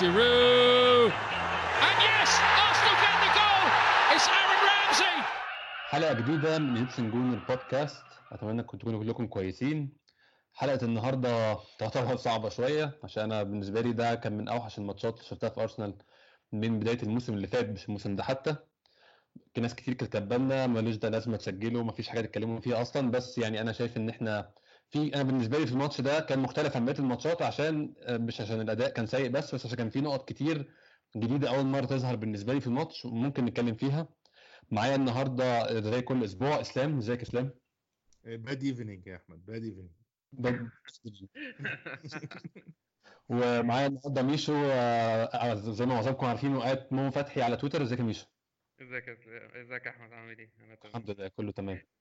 Giroud. And yes, Arsenal get the goal. It's Aaron Ramsey. حلقة جديدة من جيبسن جون البودكاست أتمنى انكم تكونوا كلكم كويسين حلقة النهاردة تعتبر صعبة شوية عشان أنا بالنسبة لي ده كان من أوحش الماتشات اللي شفتها في أرسنال من بداية الموسم اللي فات مش الموسم ده حتى في ناس كتير كانت كاتبالنا ملوش ده لازمة تسجله مفيش حاجة تتكلموا فيها أصلا بس يعني أنا شايف إن إحنا في أنا بالنسبة لي في الماتش ده كان مختلف عن بقية الماتشات عشان مش عشان الأداء كان سيء بس بس عشان كان في نقط كتير جديدة أول مرة تظهر بالنسبة لي في الماتش وممكن نتكلم فيها. معايا النهارده زي كل أسبوع إسلام. إزيك إسلام؟ bad evening يا أحمد bad evening ومعايا النهارده ميشو آه، زي ما معظمكم عارفين وقات مو فتحي على تويتر. إزيك يا ميشو؟ إزيك يا إزيك يا أحمد عامل إيه؟ أنا تمام. الحمد لله كله تمام. آه،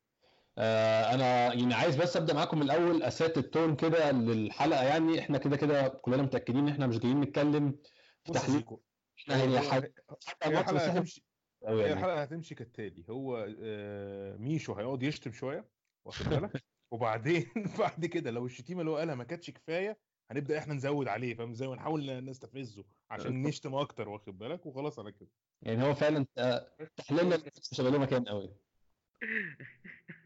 أنا يعني عايز بس أبدأ معاكم من الأول أ set ال tone كده للحلقة يعني. إحنا كده كده كلنا متأكدين إن إحنا مش جايين نتكلم في تحليل. إحنا ماتش بس الحلقة هتمشي يعني. الحلقة هتمشي كالتالي. هو آه، ميشو هيقعد يشتم شوية واخد بالك؟ وبعدين بعد كده لو الشتيمة اللي هو قالها ما كانتش كفاية هنبدأ إحنا نزود عليه فاهم؟ إزاي ونحاول نستفزه عشان نشتم أكتر واخد بالك؟ وخلاص على كده. يعني هو فعلا آه، تحليلنا مش هيبقى له مكان قوي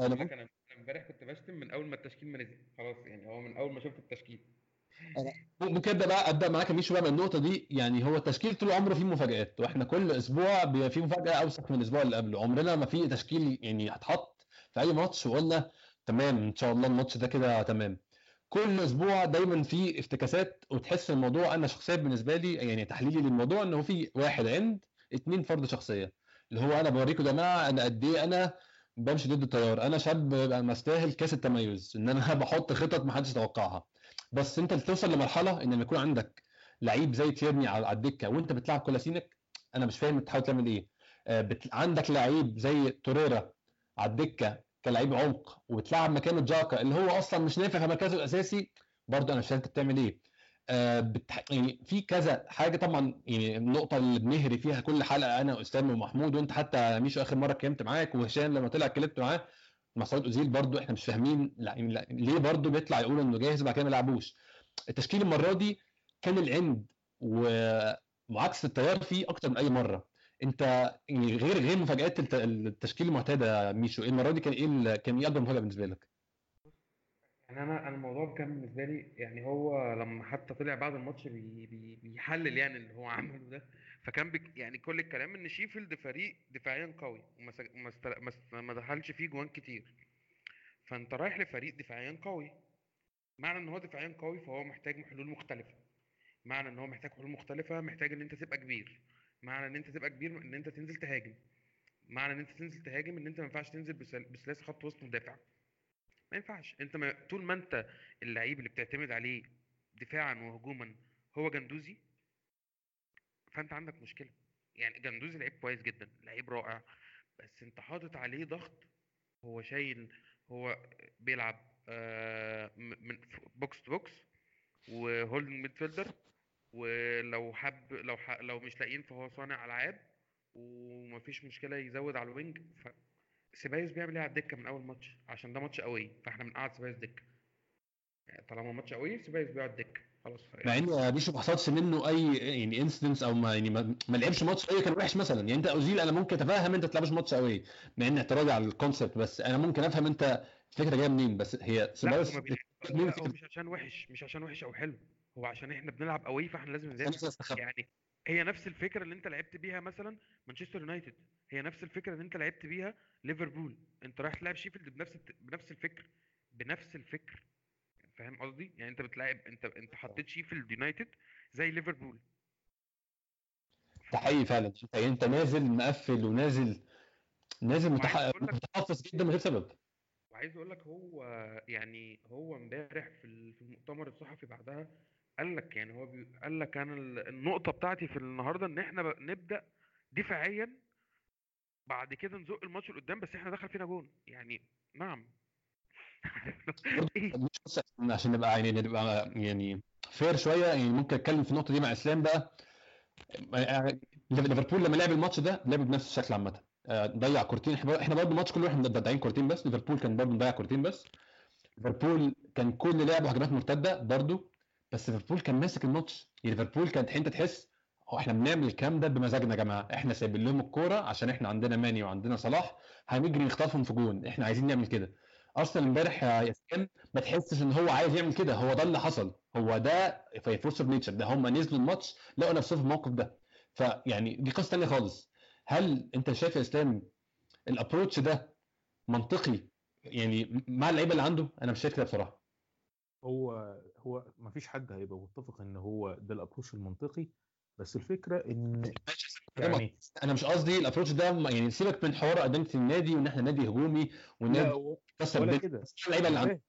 أنا لك أنا أنا إمبارح كنت بشتم من أول ما التشكيل ما نزل خلاص يعني هو من أول ما شفت التشكيل. ممكن ابدا بقى أبدأ معاك يا ميشو بقى من النقطة دي يعني هو التشكيل طول عمره فيه مفاجآت وإحنا كل أسبوع بيبقى فيه مفاجأة أوسخ من الأسبوع اللي قبله. عمرنا ما في تشكيل يعني هتحط في أي ماتش وقلنا تمام إن شاء الله الماتش ده كده تمام. كل أسبوع دايما في افتكاسات وتحس الموضوع أنا شخصيا بالنسبة لي يعني تحليلي للموضوع إنه في واحد عند اتنين فرد شخصية. اللي هو أنا بوريكم يا جماعة أنا قد إيه أنا بمشي ضد التيار. أنا شاب مستاهل كاس التميز إن أنا بحط خطط ما حدش يتوقعها. بس أنت توصل لمرحلة إن لما يكون عندك لعيب زي تيرني على الدكة وأنت بتلعب كولاسيناك أنا مش فاهم بتحاول تعمل إيه. آه، بت... عندك لعيب زي توريرا على الدكة كلاعب عمق وبتلعب مكانه جاكا اللي هو أصلا مش نافع في مركزه الأساسي برضه أنا مش فاهم أنت بتعمل إيه. بتح... يعني في كذا حاجة طبعا يعني النقطة اللي بنهري فيها كل حلقة أنا واسلام ومحمود وأنت حتى ميشو آخر مرة اتكلمت معاك وهشام لما طلع اتكلمت معاه مسعود أوزيل برضو إحنا مش فاهمين يعني لا ليه برضو بيطلع يقول إنه جاهز وبعد كده ما يلعبوش التشكيل المرة دي كان العند ومعاكسه التيار فيه أكتر من أي مرة أنت يعني غير غير مفاجآت الت- التشكيل المعتادة ميشو المرة دي كان إيه كان إيه أكبر مفاجأة بالنسبة لك؟ يعني أنا الموضوع كان بالنسبة لي يعني هو لما حتى طلع بعد الماتش بي بي بيحلل يعني اللي هو عمله ده. فكان بك يعني كل الكلام إن شيفيلد فريق دفاعيا قوي وما ما دخلش فيه جوان كتير. فأنت رايح لفريق دفاعيا قوي. معنى إن هو دفاعيا قوي فهو محتاج حلول مختلفة. معنى إن هو محتاج حلول مختلفة محتاج إن أنت تبقى كبير. معنى إن أنت تبقى كبير إن أنت تنزل تهاجم. معنى إن أنت تنزل تهاجم إن أنت ما ينفعش تنزل بثلاثي خط وسط مدافع. ما ينفعش انت ما طول ما انت اللعيب اللي بتعتمد عليه دفاعا وهجوما هو جندوزي فانت عندك مشكلة يعني جندوزي لعيب كويس جدا لعيب رائع بس انت حاطط عليه ضغط هو شايل هو بيلعب آه، من box to box و holding midfielder ولو حب لو. لو مش لاقيين فهو صانع ألعاب ومفيش مشكلة يزود على ال wing. سيبايوس بيعمل إيه على الدكة من أول ماتش؟ عشان ده ماتش قوي فإحنا بنقعد سيبايوس دكة. يعني طالما ماتش قوي سيبايوس بيقعد دكة. خلاص مع إن ميشو ما حصلش منه أي يعني incidence أو ما يعني ما, ما لعبش ماتش قوي كان وحش مثلا. يعني أنت أوزيل أنا ممكن أتفهم أنت تلعبش ماتش قوي مع إن اعتراضي على ال concept بس أنا ممكن أفهم أنت الفكرة جاية منين. بس هي سيبايوس ما مش عشان وحش مش عشان وحش أو حلو. هو عشان إحنا بنلعب قوي فإحنا لازم نذاكر. يعني هي نفس الفكرة اللي انت لعبت بيها مثلا مانشستر يونايتد. هي نفس الفكرة اللي انت لعبت بيها ليفربول. انت رايح تلعب شيفيلد بنفس بنفس الفكر. بنفس الفكر. فاهم قصدي؟ يعني انت بتلعب انت انت حطيت شيفيلد يونايتد زي ليفربول. ده حقيقي فعلا. انت انت نازل مقفل ونازل نازل متحفظ جدا من غير سبب. وعايز أقول لك هو يعني هو امبارح في المؤتمر الصحفي بعدها قال لك يعني هو بي- قال لك أنا ال- النقطة بتاعتي في النهارده إن إحنا ب- نبدأ دفاعيا بعد كده نزق الماتش لقدام بس إحنا دخل فينا جون. يعني نعم. مش بس عشان- نبقى يعني نبقى يعني fair شوية يعني ممكن أتكلم في النقطة دي مع إسلام بقى. ليفربول لما لعب الماتش ده لعب بنفس الشكل عامة. آه، ضيع كورتين. إحنا إحنا برضه الماتش كله إحنا مضيعين كورتين بس. ليفربول كان برضه مضيع كورتين بس. ليفربول كان كل لعبه هجمات مرتدة برضه. بس ليفربول كان ماسك الماتش. ليفربول كانت انت تحس هو إحنا بنعمل الكلام ده بمزاجنا يا جماعة. إحنا سايبين لهم الكورة عشان إحنا عندنا ماني وعندنا صلاح هنجري نخطفهم في جون. إحنا عايزين نعمل كده. أرسنال امبارح يا ياسين ما تحسش إن هو عايز يعمل كده. هو ده اللي حصل. هو ده في force of nature ده هم نزلوا الماتش لقوا نفسهم في الموقف ده. فيعني دي قصة ثانية خالص. هل أنت شايف يا إسلام ال approach ده منطقي؟ يعني مع اللعيبة اللي عنده؟ أنا مش شايف كده بصراحة. هو هو ما فيش حد هيبقى متفق إن هو ده الابروش المنطقي بس الفكرة إن يعني أنا مش قصدي ال approach ده يعني سيبك من حوار اداره النادي وإن إحنا نادي هجومي والنادي كسر ولا كده. اللعيبه اللي فاهم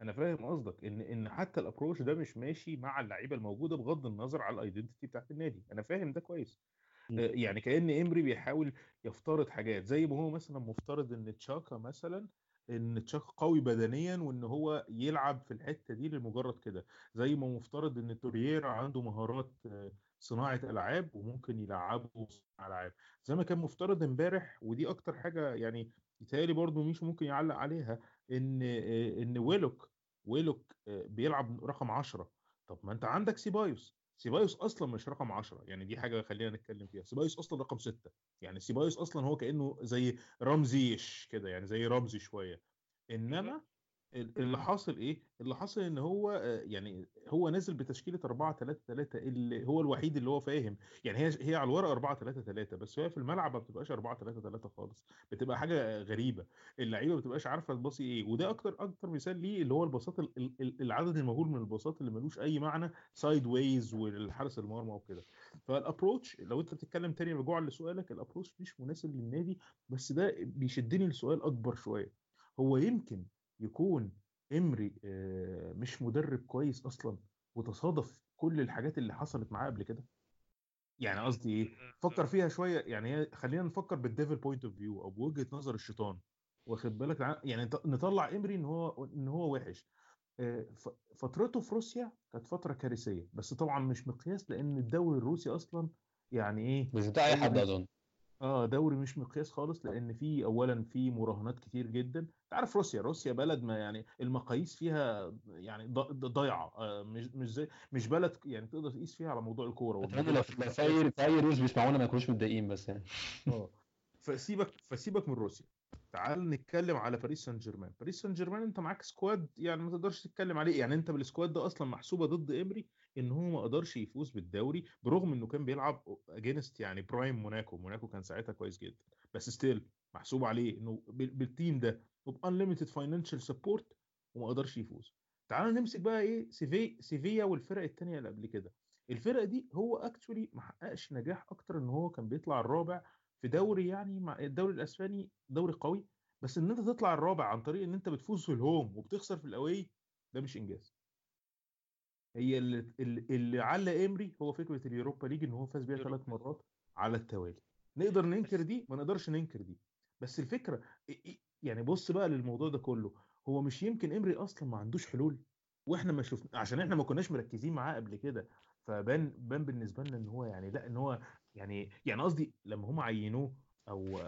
أنا فاهم قصدك إن إن حتى ال approach ده مش ماشي مع اللعيبة الموجودة بغض النظر على ال identity بتاعت النادي. أنا فاهم ده كويس. م. آه، يعني كأن إمري بيحاول يفترض حاجات زي ما هو مثلا مفترض إن تشاكا مثلا إن تشاكا قوي بدنيا وإن هو يلعب في الحتة دي لمجرد كده. زي ما مفترض إن تورييرا عنده مهارات صناعة ألعاب وممكن يلعبه صناعة ألعاب. زي ما كان مفترض إمبارح ودي أكتر حاجة يعني يتهيألي برضه مش ممكن يعلق عليها إن إن ويلوك ويلوك آه، بيلعب رقم 10 طب ما أنت عندك سيبايوس. سيبايوس أصلا مش رقم 10 يعني دي حاجة خلينا نتكلم فيها. سيبايوس أصلا رقم 6 يعني سيبايوس أصلا هو كأنه زي رمزيش كده يعني زي رمزي شوية. إنما اللي حاصل إيه؟ اللي حاصل إن هو يعني هو نازل بتشكيلة 4 3 3 اللي هو الوحيد اللي هو فاهم. يعني هي هي على الورق 4 3 3 بس هي في الملعب ما بتبقاش 4 3 3 خالص. بتبقى حاجة غريبة. اللعيبة ما بتبقاش عارفة تباصي إيه. وده أكتر أكتر مثال ليه اللي هو الباصات ال- ال- ال- العدد المهول من الباصات اللي ملوش أي معنى sideways والحارس المرمى وكده. فال approach لو أنت بتتكلم تاني رجوعا لسؤالك ال approach مش مناسب للنادي بس ده بيشدني لسؤال أكبر شوية. هو يمكن يكون إمري آه، مش مدرب كويس أصلا وتصادف كل الحاجات اللي حصلت معاه قبل كده؟ يعني قصدي إيه؟ فكر فيها شوية يعني هي خلينا نفكر بال devil point of view أو بوجهة نظر الشيطان. واخد بالك؟ يعني نط- نطلع إمري إن هو إن هو وحش. آه، فترته في روسيا كانت فترة كارثية بس طبعا مش مقياس لأن الدوري الروسي أصلا يعني إيه؟ مش بتاع أي حد دوري أظن. آه دوري مش مقياس خالص لأن في اولا في مراهنات كتير جدا. أنت عارف روسيا روسيا بلد ما يعني المقاييس فيها يعني ضايعة. آه مش مش زي مش بلد يعني تقدر تقيس فيها على موضوع الكورة أتمنى لو في أي روس بيسمعونا ما يكونوش متضايقين بس يعني. آه. فسيبك فسيبك من روسيا. تعال نتكلم على باريس سان جيرمان. باريس سان جيرمان أنت معاك squad يعني ما تقدرش تتكلم عليه. يعني أنت بال squad ده أصلا محسوبة ضد إمري. إن هو ما قدرش يفوز بالدوري برغم إنه كان بيلعب against يعني prime موناكو موناكو كان ساعتها كويس جدا. بس still محسوب عليه إنه بال- بال team ده وب unlimited financial support وما قدرش يفوز. تعال نمسك بقى إيه سيفي سيفيا والفرق التانية اللي قبل كده. الفرق دي هو actually ما حققش نجاح أكتر إن هو كان بيطلع الرابع في دوري يعني مع الدوري الأسباني دوري قوي. بس إن أنت تطلع الرابع عن طريق إن أنت بتفوز في ال home وبتخسر في ال away ده مش إنجاز. هي اللي اللي على امري هو فكرة اليوروبا ليج إن هو فاز بيها ثلاث مرات على التوالي. نقدر ننكر دي ما نقدرش ننكر دي. بس الفكرة يعني بص بقى للموضوع ده كله. هو مش يمكن امري أصلا ما عندوش حلول وإحنا ما شفنا عشان إحنا ما كناش مركزين معاه قبل كده. فبان بان بالنسبة لنا إن هو يعني لأ إن هو يعني يعني قصدي لما هم عينوه أو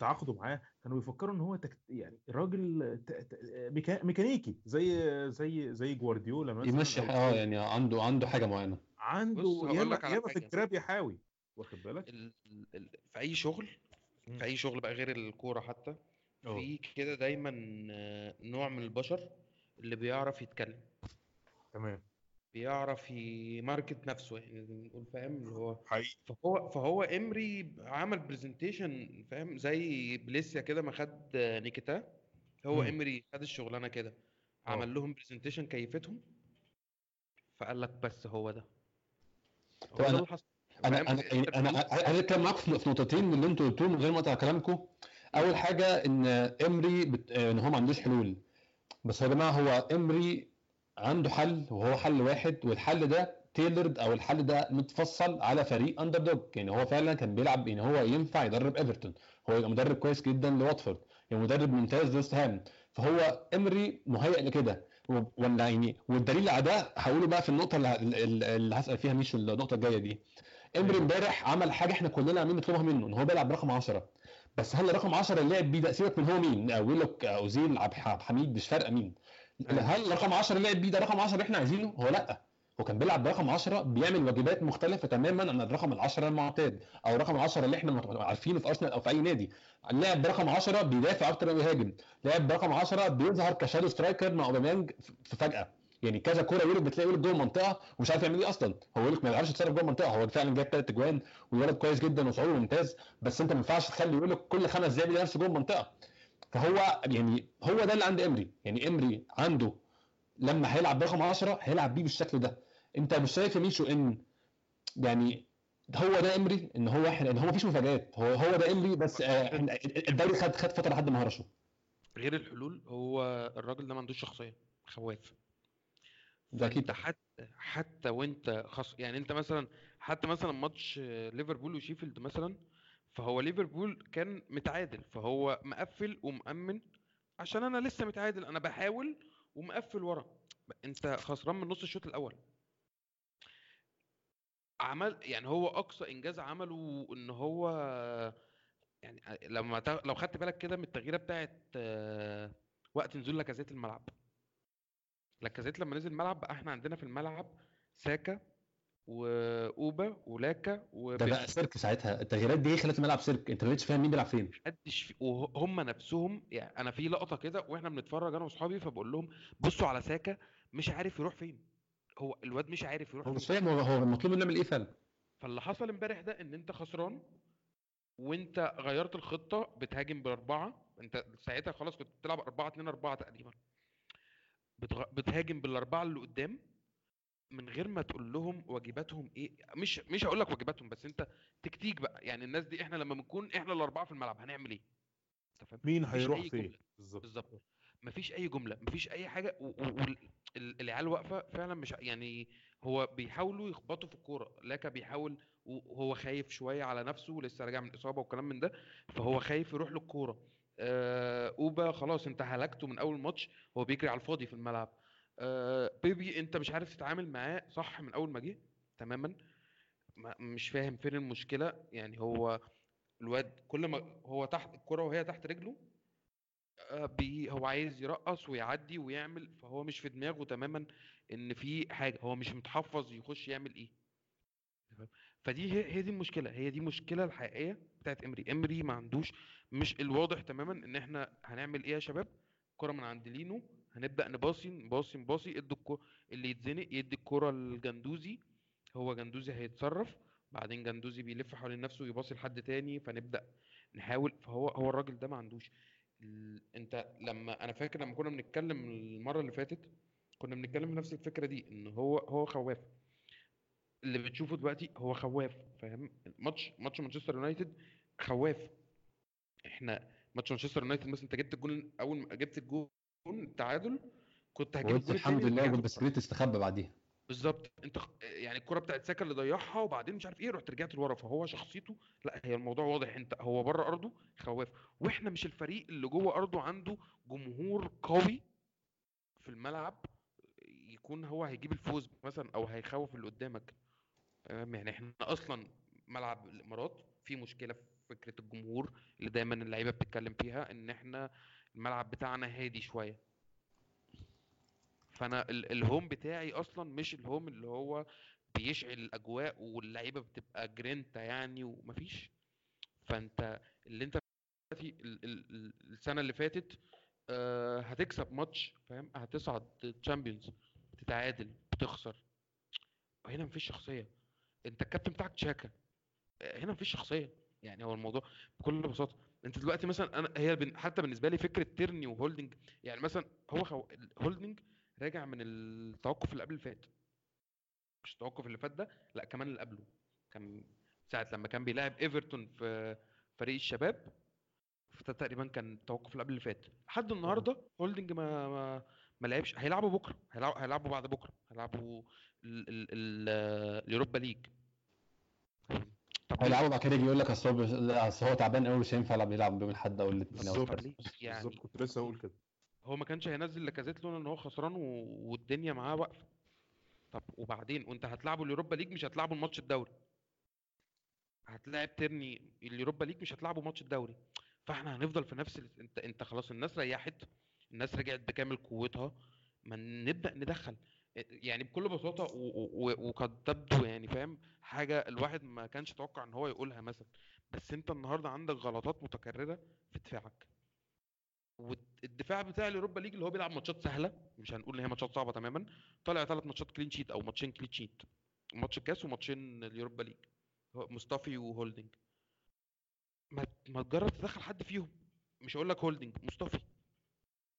تعاقدوا معاه كانوا بيفكروا إن هو تكت يعني راجل ت- ت- ميكا- ميكانيكي زي زي زي جوارديولا مثلا يمشي آه يعني عنده عنده حاجة معينة عنده ياما ياما في. الجراب يحاوي واخد بالك ال... ال... في أي شغل. في أي شغل بقى غير الكورة حتى أه. في كده دايما آه، نوع من البشر اللي بيعرف يتكلم تمام بيعرف ي market نفسه يعني نقول فاهم؟ اللي هو حقيقي. فهو فهو إمري عمل presentation فاهم؟ زي بليسيا كده ما خد نيكيتا هو مم. إمري خد الشغلانة كده آه. عمل لهم presentation كيفتهم فقال لك بس هو ده. هو طب ده أنا- اللي حصل. أنا؟ أنا يعني أنا عايز اتكلم معاكم في في نقطتين من اللي أنتوا قلتوهم من غير ما أقطع كلامكم؟ أول حاجة إن إمري بت... إن هو ما عندوش حلول. بس يا جماعة هو إمري عنده حل وهو حل واحد والحل ده tailored أو الحل ده متفصل على فريق underdog يعني هو فعلا كان بيلعب ان هو ينفع يدرب ايفرتون هو يبقى مدرب كويس جدا لواتفورد يعني مدرب ممتاز لوست هام. فهو امري مهيئ لكده. ولا يعني والدليل على ده هقوله بقى في النقطة اللي, هسأل فيها مش النقطة الجاية دي. امري. امبارح عمل حاجة إحنا كلنا عاملين نطلبها منه إن هو بيلعب رقم 10 بس هل رقم 10 اللي لعب بيه ده؟ سيبك من هو مين. ويلوك اوزيل عبد الحميد مش فارقة مين. هل رقم 10 لعب بيه ده رقم 10 اللي إحنا عايزينه؟ هو لأ. هو كان بيلعب برقم 10 بيعمل واجبات مختلفة تماما عن الرقم ال 10 المعتاد أو رقم 10 اللي إحنا عارفينه في أرسنال أو في أي نادي. لعب برقم 10 بيدافع أكتر ما بيهاجم لعب برقم 10 بيظهر ك shadow striker مع أوباميانج في فجأة. يعني كذا كورة ويلوك بتلاقي ويلوك جوه المنطقة ومش عارف يعمل إيه أصلا. هو ويلوك ما بيعرفش يتصرف جوه المنطقة. هو فعلا جايب ثلاث أجوان وولد كويس جدا وشعوره ممتاز. بس أنت ما ينفعش تخلي ويلوك كل خمس دقايق نفسه جوه المنطقة. فهو يعني هو ده اللي عند إمري. يعني إمري عنده لما هيلعب برقم 10 هيلعب بيه بالشكل ده. أنت مش شايف يا ميشو إن يعني هو ده إمري؟ إن هو إحنا إن هو مفيش مفاجآت. هو هو ده إمري بس آه الدوري خد خد فترة لحد ما هرشه. غير الحلول هو الراجل ده ما عندوش شخصية. خواف. ده أكيد. حتى حتى وأنت خص يعني أنت مثلا حتى مثلا ماتش ليفربول وشيفيلد مثلا فهو ليفربول كان متعادل فهو مقفل ومأمن عشان أنا لسه متعادل أنا بحاول ومقفل ورا. أنت خسران من نص الشوط الأول. عمل يعني هو أقصى إنجاز عمله إن هو يعني لما لو خدت بالك كده من التغييرة بتاعت وقت نزول لاكازيت الملعب. لاكازيت لما نزل الملعب بقى إحنا عندنا في الملعب ساكا وأوبا ولاكا ده بقى سيرك ساعتها. التغييرات دي خلت الملعب سيرك. انت ما بقتش فاهم مين بيلعب فين. محدش في وهم نفسهم يعني أنا في لقطة كده وإحنا بنتفرج أنا وأصحابي فبقول لهم بصوا على ساكا مش عارف يروح فين. هو الواد مش عارف يروح هو مش فاهم هو هو المطلوب منه يعمل إيه فعلا؟ فاللي حصل امبارح ده إن أنت خسران وأنت غيرت الخطة بتهاجم بأربعة. أنت ساعتها خلاص كنت بتلعب 4 2 4 تقريبا. بتغ... بتهاجم بالأربعة اللي قدام. من غير ما تقول لهم واجباتهم إيه مش مش هقول لك واجباتهم بس أنت تكتيك بقى. يعني الناس دي إحنا لما بنكون إحنا الأربعة في الملعب هنعمل إيه؟ مين هيروح فين. بالظبط. بالظبط. مفيش أي جملة مفيش أي حاجة والعيال واقفة فعلا مش يعني هو بيحاولوا يخبطوا في الكورة. لاكا بيحاول وهو خايف شوية على نفسه لسه راجع من اصابه وكلام من ده فهو خايف يروح للكورة. آه أوبا خلاص انت هلكته من أول ماتش هو بيجري على الفاضي في الملعب. آه بيبي انت مش عارف تتعامل معاه صح من أول ما جه تماما. ما- مش فاهم فين المشكلة. يعني هو الواد كل ما هو تحت الكرة وهي تحت رجله آه، بي هو عايز يرقص ويعدي ويعمل فهو مش في دماغه تماما إن في حاجة. هو مش متحفظ يخش يعمل إيه؟ فدي هي هي دي المشكلة. هي دي المشكلة الحقيقية بتاعت إمري. إمري ما عندوش مش الواضح تماما إن إحنا هنعمل إيه يا شباب. كرة من عند لينو. هنبدأ نباصي نباصي نباصي. ادي الكو... اللي يتزنق يدي الكرة لجندوزي. هو جندوزي هيتصرف. بعدين جندوزي بيلف حوالين نفسه ويباصي لحد تاني. فنبدأ نحاول. فهو هو الراجل ده ما عندوش. انت لما أنا فاكر لما كنا بنتكلم المرة اللي فاتت كنا بنتكلم في نفس الفكرة دي إن هو هو خواف. اللي بتشوفه دلوقتي هو خواف فاهم؟ ماتش ماتش مانشستر يونايتد خواف. إحنا ماتش مانشستر يونايتد مثلا أنت جبت الجون أول ما جبت الجون التعادل كنت هجيب الجون الحمد لله ورجعت والبسكليت استخبى بعديها. بالظبط. انت يعني الكرة بتاعت ساكا اللي ضيعها وبعدين مش عارف إيه رحت رجعت لورا. فهو شخصيته لا هي الموضوع واضح. انت هو بره أرضه خواف. وإحنا مش الفريق اللي جوه أرضه عنده جمهور قوي في الملعب يكون هو هيجيب الفوز مثلا أو هيخوف اللي قدامك. فاهم؟ يعني إحنا أصلا ملعب الإمارات في مشكلة في فكرة الجمهور اللي دايما اللعيبة بتتكلم فيها إن إحنا الملعب بتاعنا هادي شوية. فأنا ال- الهوم بتاعي أصلا مش الهوم اللي هو بيشعل الأجواء واللعيبة بتبقى جرينتا يعني ومفيش. فأنت اللي أنت ال- السنة اللي فاتت آه، هتكسب ماتش فاهم؟ هتصعد تشامبيونز تتعادل بتخسر. هنا مفيش شخصية. أنت الكابتن بتاعك تشاكا. آه، هنا مفيش شخصية. يعني هو الموضوع بكل بساطة. انت دلوقتي مثلا أنا هي بن- حتى بالنسبة لي فكرة تيرني وهولدنج يعني مثلا هو خو... هولدنج راجع من التوقف اللي قبل اللي فات. مش التوقف اللي فات ده لا كمان اللي قبله. كان ساعة لما كان بيلاعب إيفرتون في فريق الشباب فده تقريبا كان التوقف اللي قبل اللي فات. لحد النهارده هولدنج ما ما, ما لعبش. هيلعبوا بكرة. هيلعبوا, هيلعبوا بعد بكرة. هيلعبوا ال- ال- ال- اليوروبا ليج. طب؟ هيلعبوا بعد كده يجي يقول لك اصل هو أصل هو تعبان قوي مش هينفع يلعب يلعب يوم الأحد أو الاثنين بالظبط. يعني بالظبط. كنت لسه هقول كده. هو ما كانش هينزل لاكازيت لولا إن هو خسران و... والدنيا معاه واقفة. طب وبعدين؟ وأنت هتلعبوا اليوروبا ليج مش هتلعبوا الماتش الدوري. هتلاعب ترني اليوروبا ليج مش هتلعبوا ماتش الدوري. فإحنا هنفضل في نفس ال... انت أنت خلاص الناس ريحت. الناس رجعت بكامل قوتها. ما نبدأ ندخل. يعني بكل بساطة وقد تبدو يعني فاهم؟ حاجة الواحد ما كانش يتوقع إن هو يقولها مثلا. بس أنت النهارده عندك غلطات متكررة في دفاعك. والدفاع بتاع اليوروبا ليج اللي هو بيلعب ماتشات سهلة مش هنقول إن هي ماتشات صعبة تماما طالع ثلاث ماتشات clean sheet أو ماتشين clean sheet ماتش الكاس وماتشين اليوروبا ليج. مصطفي وهولدنج ما ما تجرب تدخل حد فيهم. مش هقول لك هولدنج مصطفي.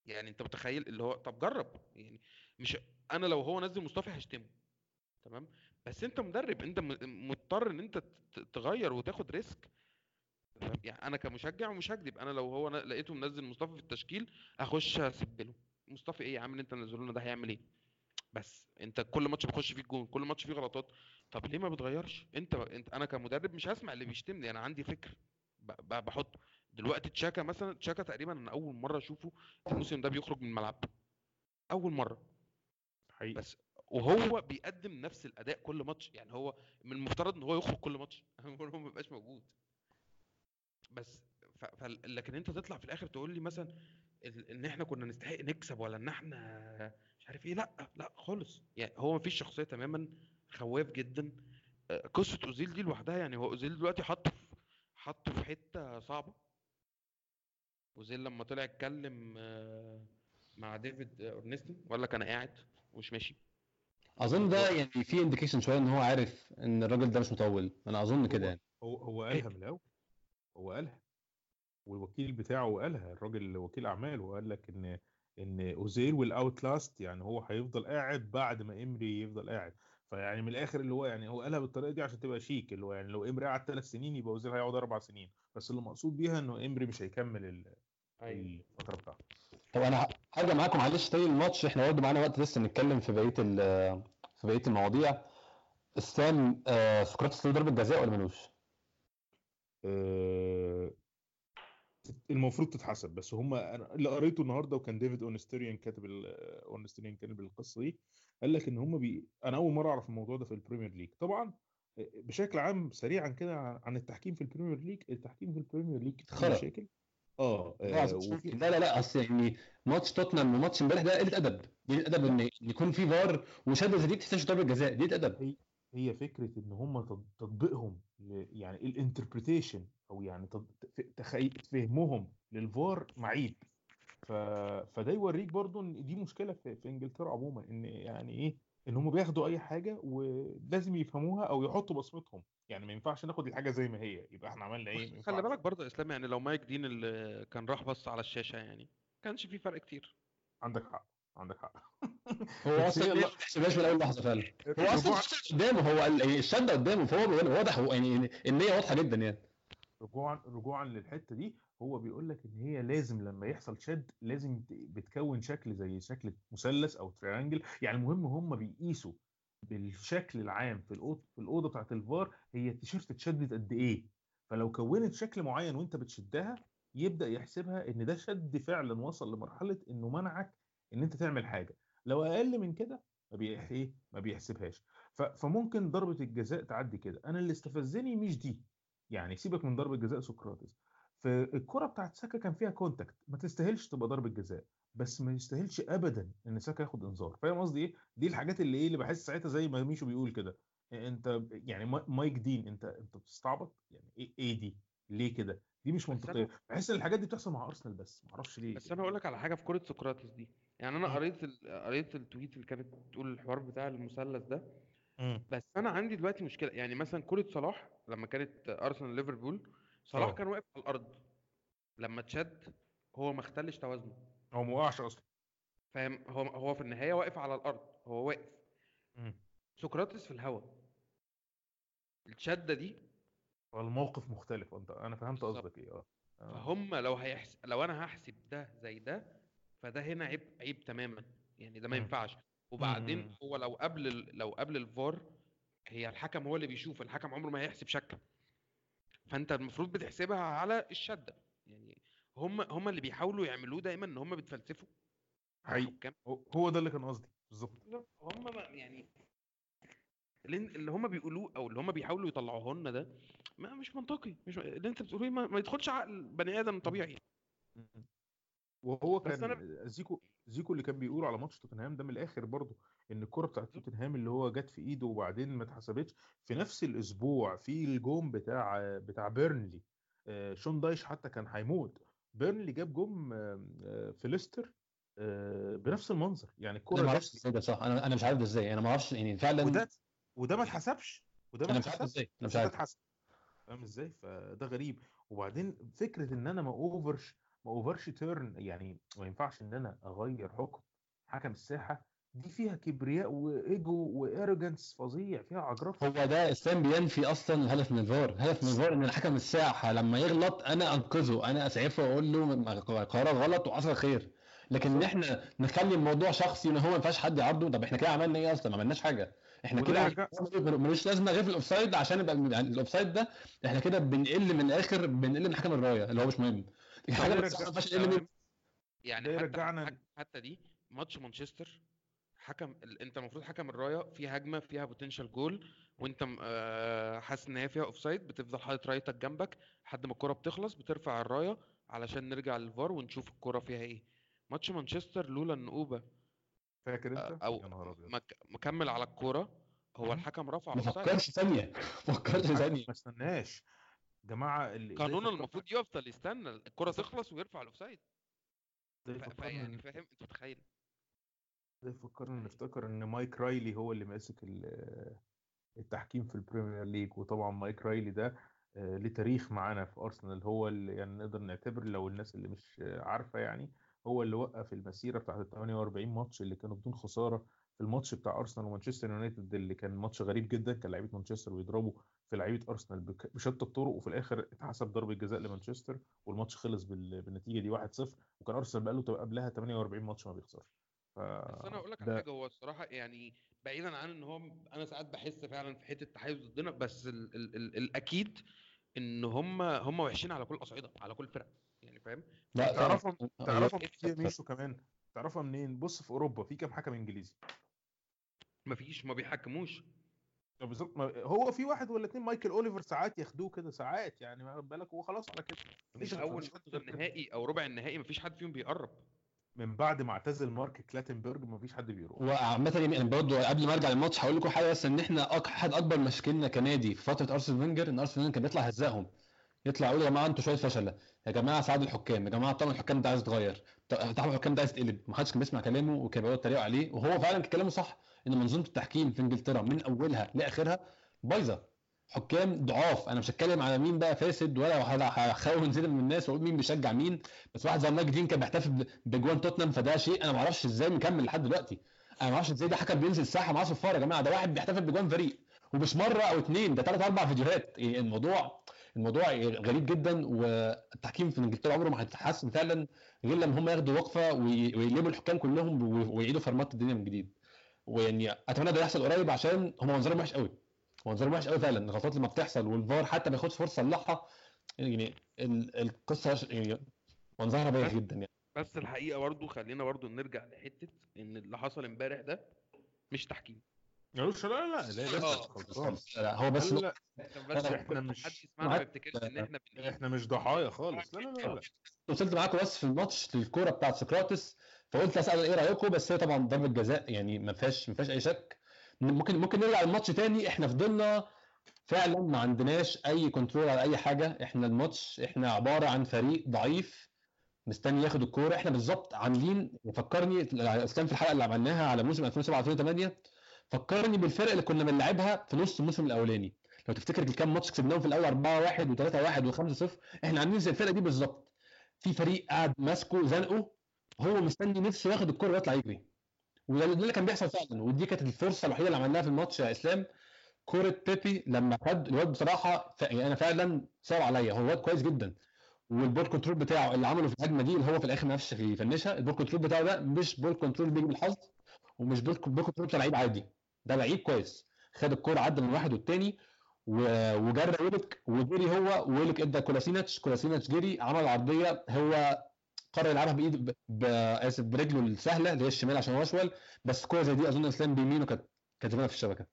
يعني أنت متخيل؟ اللي هو طب جرب يعني مش أنا لو هو نزل مصطفى هشتمه تمام؟ بس أنت مدرب أنت مضطر إن أنت تغير وتاخد risk؟ يعني أنا كمشجع ومش هكدب أنا لو هو لقيته منزل مصطفى في التشكيل أخش اسبله مصطفى إيه يا عم اللي أنت منزله ده؟ هيعمل إيه؟ بس أنت كل ماتش بيخش فيك جون كل ماتش فيه غلطات طب ليه ما بتغيرش؟ أنت أنت أنا كمدرب مش هسمع اللي بيشتمني أنا عندي فكر بحطه. دلوقتي تشاكا مثلا تشاكا تقريبا أنا أول مرة أشوفه الموسم ده بيخرج من الملعب. أول مرة. حقيقي. بس وهو بيقدم نفس الأداء كل ماتش. يعني هو من المفترض إن هو يخرج كل ماتش. هو ما يبقاش موجود. بس ف... ف... لكن أنت تطلع في الآخر تقول لي مثلا إن إحنا كنا نستحق نكسب ولا إن إحنا مش عارف إيه. لأ لأ خالص. يعني هو مفيش شخصية تماما خواف جدا. آه، قصة أوزيل دي لوحدها يعني هو أوزيل دلوقتي حطه في حطه في حتة صعبة. اوزيل لما طلع اتكلم آه، مع ديفيد اورنستين ولا كان قاعد ومش ماشي. أظن ده يعني في indication شوية إن هو عارف إن الراجل ده مش مطول. أنا أظن كده يعني. هو هو قالها من الأول. هو قالها. والوكيل بتاعه قالها. الراجل وكيل اعمال وقال لك إن إن أوزيل will outlast يعني هو هيفضل قاعد بعد ما إمري يفضل قاعد. فيعني من الآخر اللي هو يعني هو قالها بالطريقة دي عشان تبقى شيك اللي هو يعني لو إمري قعد ثلاث سنين يبقى أوزيل هيقعد أربع سنين. بس اللي مقصود بيها إنه إمري مش هيكمل ال- الفترة بتاعته طب أنا هرجع معاكم معلش تاني الماتش إحنا برضه معانا وقت لسه نتكلم في بقية ال- في بقية المواضيع. اسلام آه، سقراطس له ضربه جزاء ولا ملوش؟ آه، المفروض تتحسب بس هم أنا اللي قريته النهارده وكان ديفيد أورنستين كاتب ال- أورنستين كاتب القصة دي قال لك إن هم بي... أنا أول مرة أعرف الموضوع ده في البريمير ليج طبعا آه، بشكل عام سريعا كده عن عن التحكيم في البريمير ليج التحكيم في البريمير ليج فيه خرا. مشاكل. آه لا آه، لا لا لا أصل يعني ماتش توتنهام وماتش امبارح ده قلة أدب. قلة أدب إن يكون في فار وشده زي دي تحسبش ضربة جزاء. دي أدب. هي فكرة إن هم تط- تطبيقهم يعني ال interpretation أو يعني. فهمهم للفار معيب ف... فده يوريك برضو إن دي مشكلة في, في إنجلترا عموما إن يعني إيه إن هم بياخدوا أي حاجة ولازم يفهموها أو يحطوا بصمتهم. يعني ما ينفعش ناخد الحاجة زي ما هي يبقى إحنا عملنا إيه؟ خلي. بالك برضه يا إسلام يعني لو مايك دين اللي كان راح بص على الشاشة يعني كانش في فرق كتير. عندك حق عندك حق. هو أصلا ما تحسبهاش من أول لحظة فعلا. هو أصلا قدامه هو ال- يعني الشدة قدامه فهو بيقول- واضح يعني النية واضحة جدا يعني. رجوعا رجوعا للحتة دي. هو بيقول لك إن هي لازم لما يحصل شد لازم بتكون شكل زي شكل مثلث أو تريانجل يعني المهم هم بيقيسوا بالشكل العام في الاوضه في الأوضة بتاعت الفار هي التيشيرت اتشدت قد إيه. فلو كونت شكل معين وأنت بتشدها يبدأ يحسبها إن ده شد فعلا وصل لمرحلة إنه منعك إن أنت تعمل حاجة. لو أقل من كده ما بي إيه؟ ما بيحسبهاش. فممكن ضربة الجزاء تعدي كده. أنا اللي استفزني مش دي. يعني سيبك من ضربة جزاء سقراطس. فالكره بتاعت ساكا كان فيها contact ما تستاهلش تبقى ضربة جزاء بس ما يستاهلش ابدا إن ساكا ياخد إنذار. فاهم قصدي إيه؟ دي الحاجات اللي إيه اللي بحس ساعتها زي ما ميشو بيقول كده. أنت يعني ما- مايك دين أنت أنت بتستعبط؟ يعني إيه إيه دي؟ ليه كده؟ دي مش منطقية. بحس إن الحاجات دي بتحصل مع أرسنال بس ما أعرفش ليه. بس أنا هقول لك على حاجة في كرة سقراطس دي. يعني أنا. قريت ال... قريت التويت اللي كانت بتقول الحوار بتاع المثلث ده. بس أنا عندي دلوقتي مشكلة. يعني مثلا كرة صلاح لما كانت ارسنال ليفربول صلاح آه. كان واقف على الأرض. لما اتشد هو ما اختلش توازنه. هو ما وقعش أصلا. فاهم؟ هو هو في النهاية واقف على الأرض. هو واقف. سقراطس في الهواء الشدة دي الموقف مختلف. انت أنا فهمت. قصدك إيه آه. آه. فهم لو هيحس... لو أنا هحسب ده زي ده فده هنا عيب عيب تماما. يعني ده ما. ينفعش. وبعدين مم. هو لو قبل ال... لو قبل الفار هي الحكم هو اللي بيشوف. الحكم عمره ما هيحسب شك فأنت المفروض بتحسبها على الشدة. يعني هم هم اللي بيحاولوا يعملوه دايما إن هم بيتفلسفوا. على حقيقي. هو- ده اللي كان قصدي. بالظبط. هم يعني اللي اللي هم بيقولوه أو اللي هم بيحاولوا يطلعوه لنا ده ما مش منطقي. مش اللي أنت بتقوليه ما, ما يدخلش عقل بني آدم طبيعي وهو بس كان أنا- زيكو زيكو اللي كان بيقول على ماتش توتنهام ده من الآخر برضه إن الكرة بتاعت توتنهام اللي هو جت في إيده وبعدين ما اتحسبتش في نفس الأسبوع في الجون بتاع بتاع بيرنلي آه، شون دايش حتى كان هيموت. بيرنلي جاب جون آه، في ليستر آه، بنفس المنظر. يعني أنا الكره ما جت أعرفش إزاي ده صح. أنا أنا مش عارف ده إزاي. أنا ما أعرفش يعني فعلا وده وده ما اتحسبش. وده ما أنا اتحسبش. إزاي. أنا مش عارف. فاهم إزاي؟ فده غريب. وبعدين فكرة إن أنا ما over ش ما over ش turn يعني ما ينفعش إن أنا أغير حكم حكم الساحة. دي فيها كبرياء و ego و arrogance فظيع فيها عجرفه هو ده إسلام بينفي أصلا الهدف من الفار الهدف من الفار إن الحكم الساحة لما يغلط أنا أنقذه أنا أسعفه وأقول له قرار غلط وحصل خير. لكن ان إحنا نخلي الموضوع شخصي إن هو ما ينفعش حد يعرضه طب إحنا كده عملنا إيه أصلا؟ ما عملناش حاجة. إحنا كده ملوش لازمة غير في ال offside عشان يبقى يعني ال offside ده إحنا كده بنقل من الآخر بنقل من حكم الراية اللي هو مش مهم. من يعني ده حتى دي ماتش مانشستر حكم أنت المفروض حكم الراية في هجمة فيها potential goal وأنت آه، حاسس إن هي فيها offside بتفضل حاطط رايتك جنبك لحد ما الكرة بتخلص بترفع الراية علشان نرجع للفار ونشوف الكرة فيها إيه. ماتش مانشستر لولا ان اوبا فاكر أنت؟ أو يا نهار أبيض. مك- مكمل على الكوره هو الحكم رفع ما فكرش ثانية. ما فكرش ثانية. ما استناش. جماعة اللي يفكرنا- المفروض يفضل يستنى الكرة تخلص ويرفع ال offside إن- فاهم انت متخيل. ده يفكرنا نفتكر إن مايك رايلي هو اللي ماسك ال- التحكيم في البريمير ليج وطبعا مايك رايلي ده آه، ليه تاريخ معانا في أرسنال. هو اللي يعني نقدر نعتبر لو الناس اللي مش عارفة يعني هو اللي وقف المسيرة بتاعت ال 48 ماتش اللي كانوا بدون خسارة في الماتش بتاع أرسنال ومانشستر يونايتد اللي كان ماتش غريب جدا كان لعيبة مانشستر بيضربوا في لعيبة أرسنال بشتى الطرق وفي الآخر اتحسب ضربة جزاء لمانشستر والماتش خلص بال- بالنتيجة دي 1-0 وكان أرسنال بقى له قبلها 48 ماتش ما بيخسرش ف بس أنا أقول لك على ده- حاجة هو الصراحة يعني بعيدا عن إن هو أنا ساعات بحس فعلا في حتة تحيز ضدنا بس ال ال ال الأكيد إن هم هم وحشين على كل الاصعده على كل الفرق يعني فاهم لا تعرفهم طبعاً. تعرفهم أيوة. كتير ميشو كمان تعرفها منين بص في أوروبا في كام حكم إنجليزي مفيش ما بيحكموش. بالظبط ما- هو في واحد ولا اتنين مايكل أوليفر ساعات ياخدوه كده ساعات يعني ما بالك؟ هو خلاص على كده. مفيش أول. النهائي أو ربع النهائي مفيش حد فيهم بيقرب. من بعد ما اعتزل مارك كلاتنبرج مفيش حد بيروح. وعامة يعني أنا برضه قبل ما ارجع للماتش هقول لكم حاجة بس إن إحنا أك- أحد أكبر مشاكلنا كنادي في فترة آرسين فينجر إن آرسين كان بيطلع يهزقهم يطلع يقول يا جماعة أنتوا شوية فشلة. يا جماعة ساعدوا الحكام. يا جماعة طبعا الحكام ده عايز يتغير. طبعا الحكام ده عايز يتقلب. ما حدش كان بيسمع كلامه وكان بيقعد يتريقوا عليه. وهو فعلا كان كلامه صح. إن منظومة التحكيم في إنجلترا من أولها لآخرها بايظة. حكام ضعاف. أنا مش هتكلم على مين بقى فاسد ولا هخون زيادة من الناس وأقول مين بيشجع مين. بس واحد زي مايك دين كان بيحتفل بجوان توتنهام فده شيء أنا ما أعرفش إزاي مكمل لحد دلوقتي. أنا ما أعرفش إزاي ده حكم بينزل الساحة معاه صفاره يا جماعة. ده واحد بيحتفل بجوان فريق ومش مرة أو اتنين. ده ثلاث أربع فيديوهات. إيه الموضوع الموضوع غريب جدا والتحكيم في إنجلترا عمره ما هيتحسن فعلا غير لما هم ياخدوا وقفة وي- ويقلبوا الحكام كلهم ويعيدوا فرمات الدنيا من جديد. ويعني اتمنى ده يحصل قريب عشان هم منظرهم وحش قوي منظرهم وحش قوي فعلا الغلطات لما بتحصل والفار حتى ما ياخدش فرصه يصلحها يعني ال- القصة يعني منظرها بايخ جدا يعني بس الحقيقة برضو خلينا برضو نرجع لحته ان اللي حصل امبارح ده مش تحكيم مالوش لا لا لا لا آه. خلصان لا، هو بس لا لا بس إحنا كل مش- حد يسمعنا ما يفتكرش ان إحنا بنقيم إحنا مش ضحايا خالص لا لا لا, لا. وصلت معاكم بس في الماتش للكوره بتاعت سقراطس فقلت أسأل إيه رأيكم؟ بس هي طبعا ضربة جزاء يعني ما فيهاش ما فيهاش أي شك. ممكن ممكن نرجع للماتش تاني. إحنا فضلنا فعلا ما عندناش أي control على أي حاجة. إحنا الماتش إحنا عبارة عن فريق ضعيف مستني ياخد الكورة. إحنا بالظبط عاملين فكرني اسلام في الحلقة اللي عملناها على موسم 2007 2008 فكرني بالفرق اللي كنا بنلعبها في نص الموسم الأولاني. لو تفتكر الكام ماتش كسبناهم في الأول 4 1 و3 1 و5 0 إحنا عاملين زي الفرقة دي بالظبط. في فريق قاعد ماسكه زنقه. هو مستني نفسه ياخد الكورة ويطلع يجري. وده ده اللي كان بيحصل فعلا. ودي كانت الفرصة الوحيدة اللي عملناها في الماتش يا إسلام. كورة بيبي لما خد الواد بصراحة ف... يعني أنا فعلا صعب عليا. هو واد كويس جدا. وال ball control بتاعه اللي عمله في الهجمة دي اللي هو في الآخر ما عرفش ي finish ها ال ball control بتاعه ده مش ball control بيجي بالحظ ومش ball control بتاع لعيب عادي. ده لعيب كويس. خد الكورة عدى من واحد والتاني وجرى ويلوك وجري هو ويلوك إدى كولاسيناتش كولاسيناتش جري عمل عرضية هو قرر يلعبها بايده ب- ب- آسف برجله السهلة اللي هي الشمال عشان هو اشول بس كورة زي دي أظن إسلام بيمينه كانت كانت في الشبكة.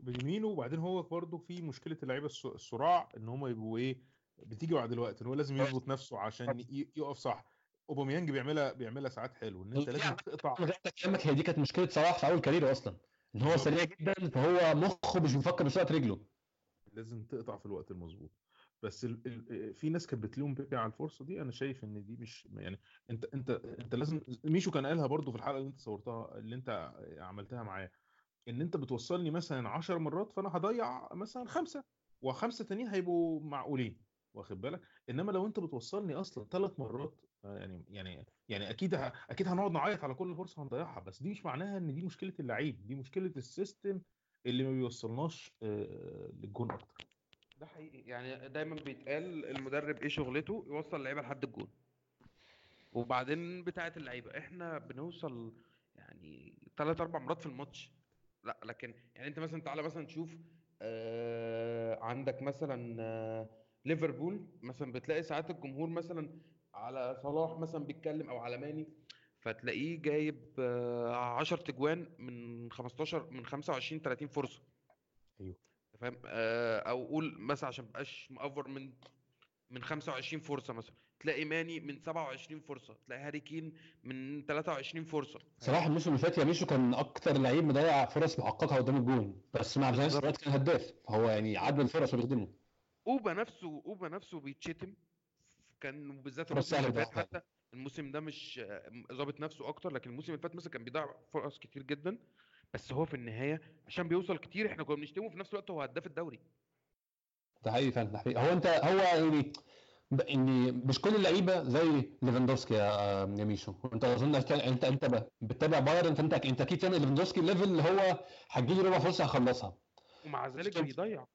بيمينه. وبعدين هو برضه في مشكلة اللعيبه السراع إن هم يبقوا إيه بتيجي بعد الوقت إن هو لازم يظبط نفسه عشان يقف صح. أوباميانج بيعملها بيعملها ساعات حلو إن أنت لازم تقطع. كلامك هي دي كانت مشكلة صلاح في أول career ه أصلا إن هو سريع جدا فهو مخه مش بيفكر بسرعة رجله. لازم تقطع في الوقت المظبوط. بس ال... ال... في ناس كانت بتلوم بيبي على الفرصة دي. أنا شايف إن دي مش يعني أنت أنت أنت لازم ميشو كان قالها برضو في الحلقة اللي أنت صورتها اللي أنت عملتها معاه إن أنت بتوصلني مثلا 10 مرات فأنا هضيع مثلا خمسة وخمسة تانيين هيبقوا معقولين واخد بالك؟ إنما لو أنت بتوصلني أصلا ثلاث مرات آه، يعني يعني يعني أكيد ه- أكيد هنقعد نعيط على كل فرصة هنضيعها بس دي مش معناها إن دي مشكلة اللعيب دي مشكلة ال system اللي ما بيوصلناش آه، للجون أكتر. ده حقيقي. يعني دايما بيتقال المدرب إيه شغلته؟ يوصل اللعيبة لحد الجون. وبعدين بتاعة اللعيبة إحنا بنوصل يعني ثلاث أربع مرات في الماتش. لا لكن يعني أنت مثلا تعالى مثلا تشوف آه عندك مثلا آه ليفربول مثلا بتلاقي ساعات الجمهور مثلا على صلاح مثلا بيتكلم أو على ماني فتلاقيه جايب آه 10 تجوان من 15 من 25 30 فرصة. أيوه. فاهم؟ آه، أو قول مثلا عشان مبقاش مأفور من من 25 فرصة مثلا. تلاقي ماني من 27 فرصة تلاقي هاري كين من 23 فرصة. صراحة الموسم اللي فات يا ميشو كان أكتر لعيب مضيع فرص محققه قدام الجون بس مع بالظبط. الوقت كان هداف. فهو يعني عدل الفرص وبيخدمه. أوبا نفسه أوبا نفسه بيتشتم. كان بالذات الموسم اللي فات. حتى الموسم ده مش آه، ظابط نفسه أكتر لكن الموسم اللي فات مثلا كان بيضيع فرص كتير جدا. بس هو في النهاية عشان بيوصل كتير إحنا كنا بنشتمه في نفس الوقت هو هداف الدوري. ده حقيقي فعلا ده حقيقي. هو انت هو يعني ب- اني مش كل اللعيبة زي ليفاندوفسكي يا ميشو. انت اظن انت انت بتتابع بايرن فانت انت أكيد فاهم ليفاندوفسكي ال level اللي هو هتجيلي ربع فرصة هخلصها ومع ذلك بيضيع.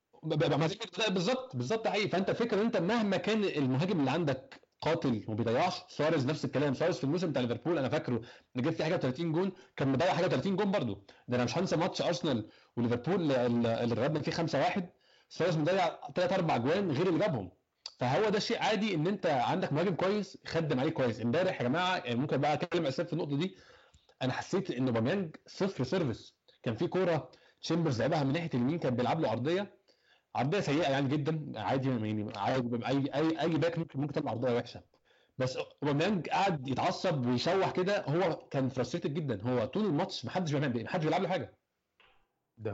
بالظبط بالظبط ده حقيقي. فانت فكرة إن انت مهما كان المهاجم اللي عندك قاتل وما بيضيعش. سواريز نفس الكلام. سواريز في الموسم بتاع ليفربول أنا فاكره إن جاب فيه حاجة 30 جون كان مضيع حاجة 30 جون برده ده أنا مش هنسى ماتش أرسنال وليفربول اللي اتغلبنا فيه 5-1 سواريز مضيع 3 4 جوان غير اللي جابهم. فهو ده شيء عادي إن أنت عندك مهاجم كويس خدم عليه كويس. إمبارح يا جماعة يعني ممكن بقى اتكلم اسف في النقطة دي. أنا حسيت إن أوباميانج صفر service كان في كورة تشامبرز لعبها من ناحية اليمين كان بيلعب له عرضية. عرضية سيئة يعني جدا عادي يعني عادي أي أي أي back ممكن ممكن تلعب عرضية وحشة. بس أوباميانج قعد يتعصب ويشوح كده هو كان فرستريتد جدا. هو طول الماتش محدش بيعمل محدش بيلعب له حاجة. ده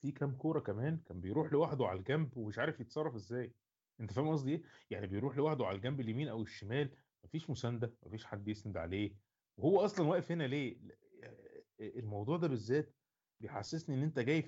في كام كورة كمان كان بيروح لوحده على الجنب ومش عارف يتصرف إزاي. أنت فاهم قصدي إيه؟ يعني بيروح لوحده على الجنب اليمين أو الشمال مفيش مساندة مفيش حد يسند عليه. وهو أصلا واقف هنا ليه؟ الموضوع ده بالذات بيحسسني إن أنت جايب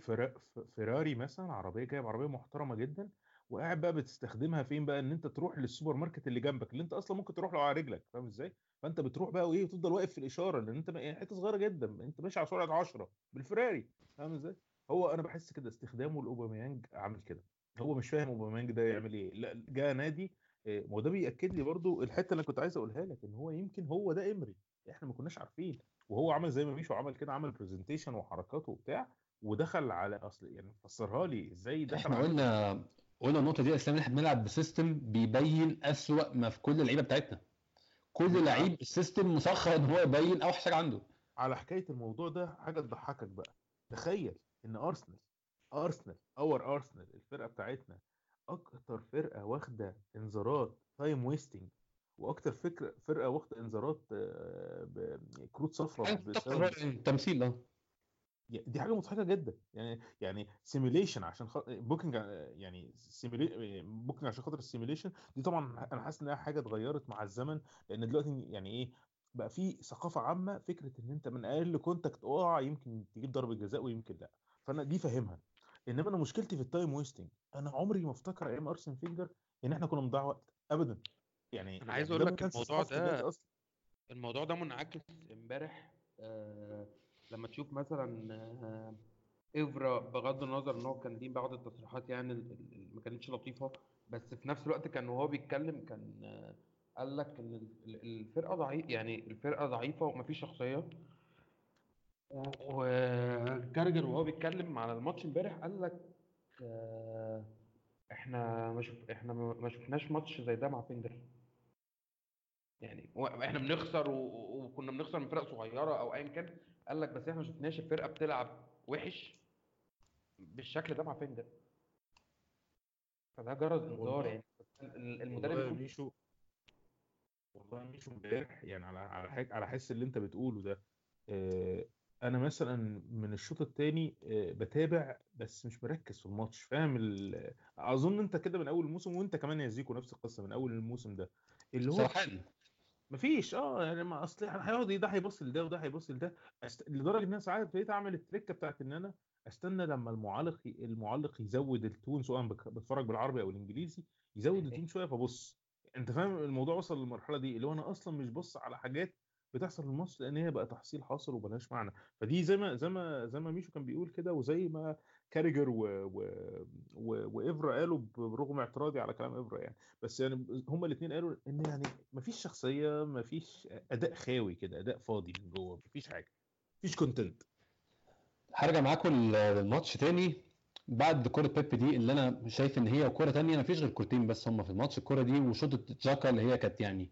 فيراري مثلا عربية جايب عربية محترمة جدا وقاعد بقى بتستخدمها فين بقى؟ إن أنت تروح للسوبر ماركت اللي جنبك اللي أنت أصلا ممكن تروح له على رجلك فاهم إزاي؟ فأنت بتروح بقى وإيه؟ وتفضل واقف في الإشارة لأن أنت يعني حتة صغيرة جدا أنت ماشي على سرعة 10 بالفراري فاهم إزاي؟ هو أنا بحس كده استخدامه لأوباميانج عامل كده. هو مش فاهم أوباميانج ده يعمل إيه. لا جه نادي ما هو ده بيأكد لي برضو الحتة اللي كنت عايز أقولها لك إن هو يمكن هو ده امري إحنا ما كناش عارفين. وهو عمل زي ما ميشو عمل كده عمل presentation وحركات وبتاع ودخل على أصل يعني فسرها لي إزاي دخل إحنا قلنا قلنا النقطة دي إسلام إحنا بنلعب ب system بيبين أسوأ ما في كل اللعيبة بتاعتنا. كل لعيب ال system مسخر إن هو يبين أوحش حاجة عنده. على حكاية الموضوع ده حاجة تضحكك بقى. تخيل إن أرسنال أرسنال اور ارسنال الفرقة بتاعتنا أكتر فرقة واخدة انذارات time wasting وأكتر فرقة فرقة واخدة إنذارات آه، كروت صفراء بسبب تمثيل آه. دي حاجة مضحكة جدا. يعني يعني simulation عشان خ... booking يعني simula... booking عشان خاطر ال simulation دي طبعا أنا حاسس إنها حاجة اتغيرت مع الزمن لأن دلوقتي يعني إيه بقى في ثقافة عامة فكرة إن أنت من أقل contact اقع يمكن تجيب ضربة جزاء ويمكن لأ. فأنا دي فاهمها. إنما أنا مشكلتي في ال time wasting أنا عمري ما افتكر أيام أرسن فينجر إن إحنا كنا بنضيع وقت. ابدا. يعني أنا عايز يعني أقول ده لك الموضوع ده- أصلاً. الموضوع ده منعكس امبارح آه لما تشوف مثلا آه إفرا بغض النظر إن هو كان ليه بعض التصريحات يعني ما كانتش لطيفة بس في نفس الوقت كان وهو بيتكلم كان آه قال لك إن ال- ال- الفرقة ضعيف يعني الفرقة ضعيفة ومفيش شخصية وكارجر وهو بيتكلم على الماتش امبارح قال لك آه إحنا ما شوف إحنا ما ما شفناش ماتش زي ده مع فينجر يعني إحنا بنخسر وكنا بنخسر من فرق صغيرة أو ايا كان قال لك بس إحنا ما شفناش الفرقة بتلعب وحش بالشكل ده مع فينجر فده جرس إنذار يعني. المدرب ميشو والله مش امبارح يعني على على حاجة على حس اللي أنت بتقوله ده. آه، أنا مثلا من الشوط الثاني بتابع بس مش مركز في الماتش فاهم ال... أظن أنت كده من أول الموسم وأنت كمان يا زيكو نفس القصة من أول الموسم ده. اللي هو صراحة مفيش. آه يعني ما أصل هيقعد ده هيبص لده وده هيبص لده. أست... لدرجة إن أنا ساعات بقيت أعمل ال trick بتاعت إن أنا أستنى لما المعلق المعلق يزود ال tone سواء بتفرج بالعربي أو الإنجليزي يزود ال tone شوية فبص أنت فاهم؟ الموضوع وصل للمرحلة دي اللي هو أنا أصلا مش بص على حاجات بتحصل في الماتش لأن هي بقى تحصيل حاصل وملهاش معنى. فدي زي ما زي ما زي ما ميشو كان بيقول كده وزي ما كاراجر و... و... و... وإفرا قالوا برغم اعتراضي على كلام افرا يعني. بس يعني هما الاثنين قالوا إن يعني مفيش شخصية مفيش أداء خاوي كده أداء فاضي من جوه مفيش حاجة مفيش content هرجع معاكم للماتش تاني. بعد كرة بيب دي اللي أنا شايف إن هي كرة تانية مفيش غير كورتين بس هم في الماتش. الكرة دي وشوطة تشاكا اللي هي كانت يعني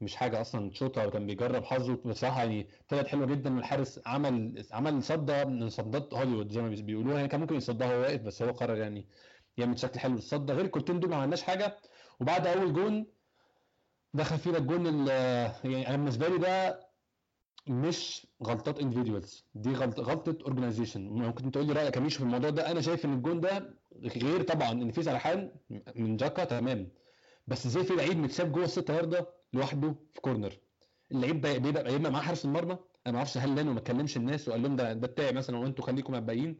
مش حاجة أصلا شوطة كان بيجرب حظه. بصراحة يعني طلعت حلوة جدا والحارس عمل عمل صدة من صدات هوليوود زي ما بيقولوها. يعني كان ممكن يصدها وهو واقف بس هو قرر يعني يعمل شكل حلو. للصدة غير الكورتين دول ما عملناش حاجة. وبعد أول جون دخل فينا الجون ال- يعني أنا بالنسبة لي ده مش غلطات individuals دي غلط غلطة organization ممكن تقول لي رأيك يا في الموضوع ده أنا شايف إن الجون ده غير طبعا إن في سرحان من تشاكا تمام. بس إزاي في لعيب متساب جوه الست ياردة لوحده في كورنر اللعيب بيبقى بيبقى معاه حارس المرمى. أنا ما أعرفش هل لأنه ما كلمش الناس وقال لهم ده ده بتاعي مثلا وأنتوا خليكم مبين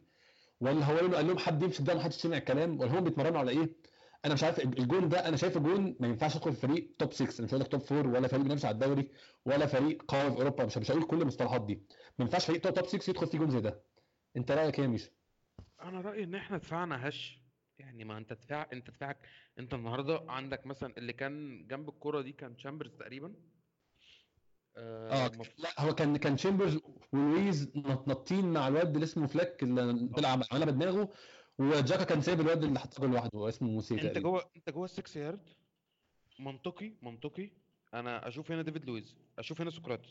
ولا هو قال لهم حد يمسك ده ما حدش سمع الكلام. ولا هم بيتمرنوا على إيه؟ أنا مش عارف الجون ده أنا شايفه جون ما ينفعش يدخل فريق top 6 أنا مش هقول لك top 4 ولا فريق بينافس على الدوري ولا فريق قوي في أوروبا. مش مش هقول كل المصطلحات دي. ما ينفعش فريق top 6 يدخل فيه جون زي ده. أنت رأيك إيه يا ميشو؟ أنا رأيي إن إحنا دفاعنا هش. يعني ما انت دفاع انت دفاعك انت النهارده عندك مثلا اللي كان جنب الكرة دي كان تشامبرز تقريبا. آه مف- لا هو كان كان تشامبرز ولويز نط- نطين مع الواد اللي اسمه فلاك اللي طلع عملها بدماغه وتشاكا كان سايب الواد اللي حط جول لوحده هو اسمه موسي انت جوه انت جوه ال six yard. منطقي منطقي. أنا أشوف هنا ديفيد لويز أشوف هنا سقراطس.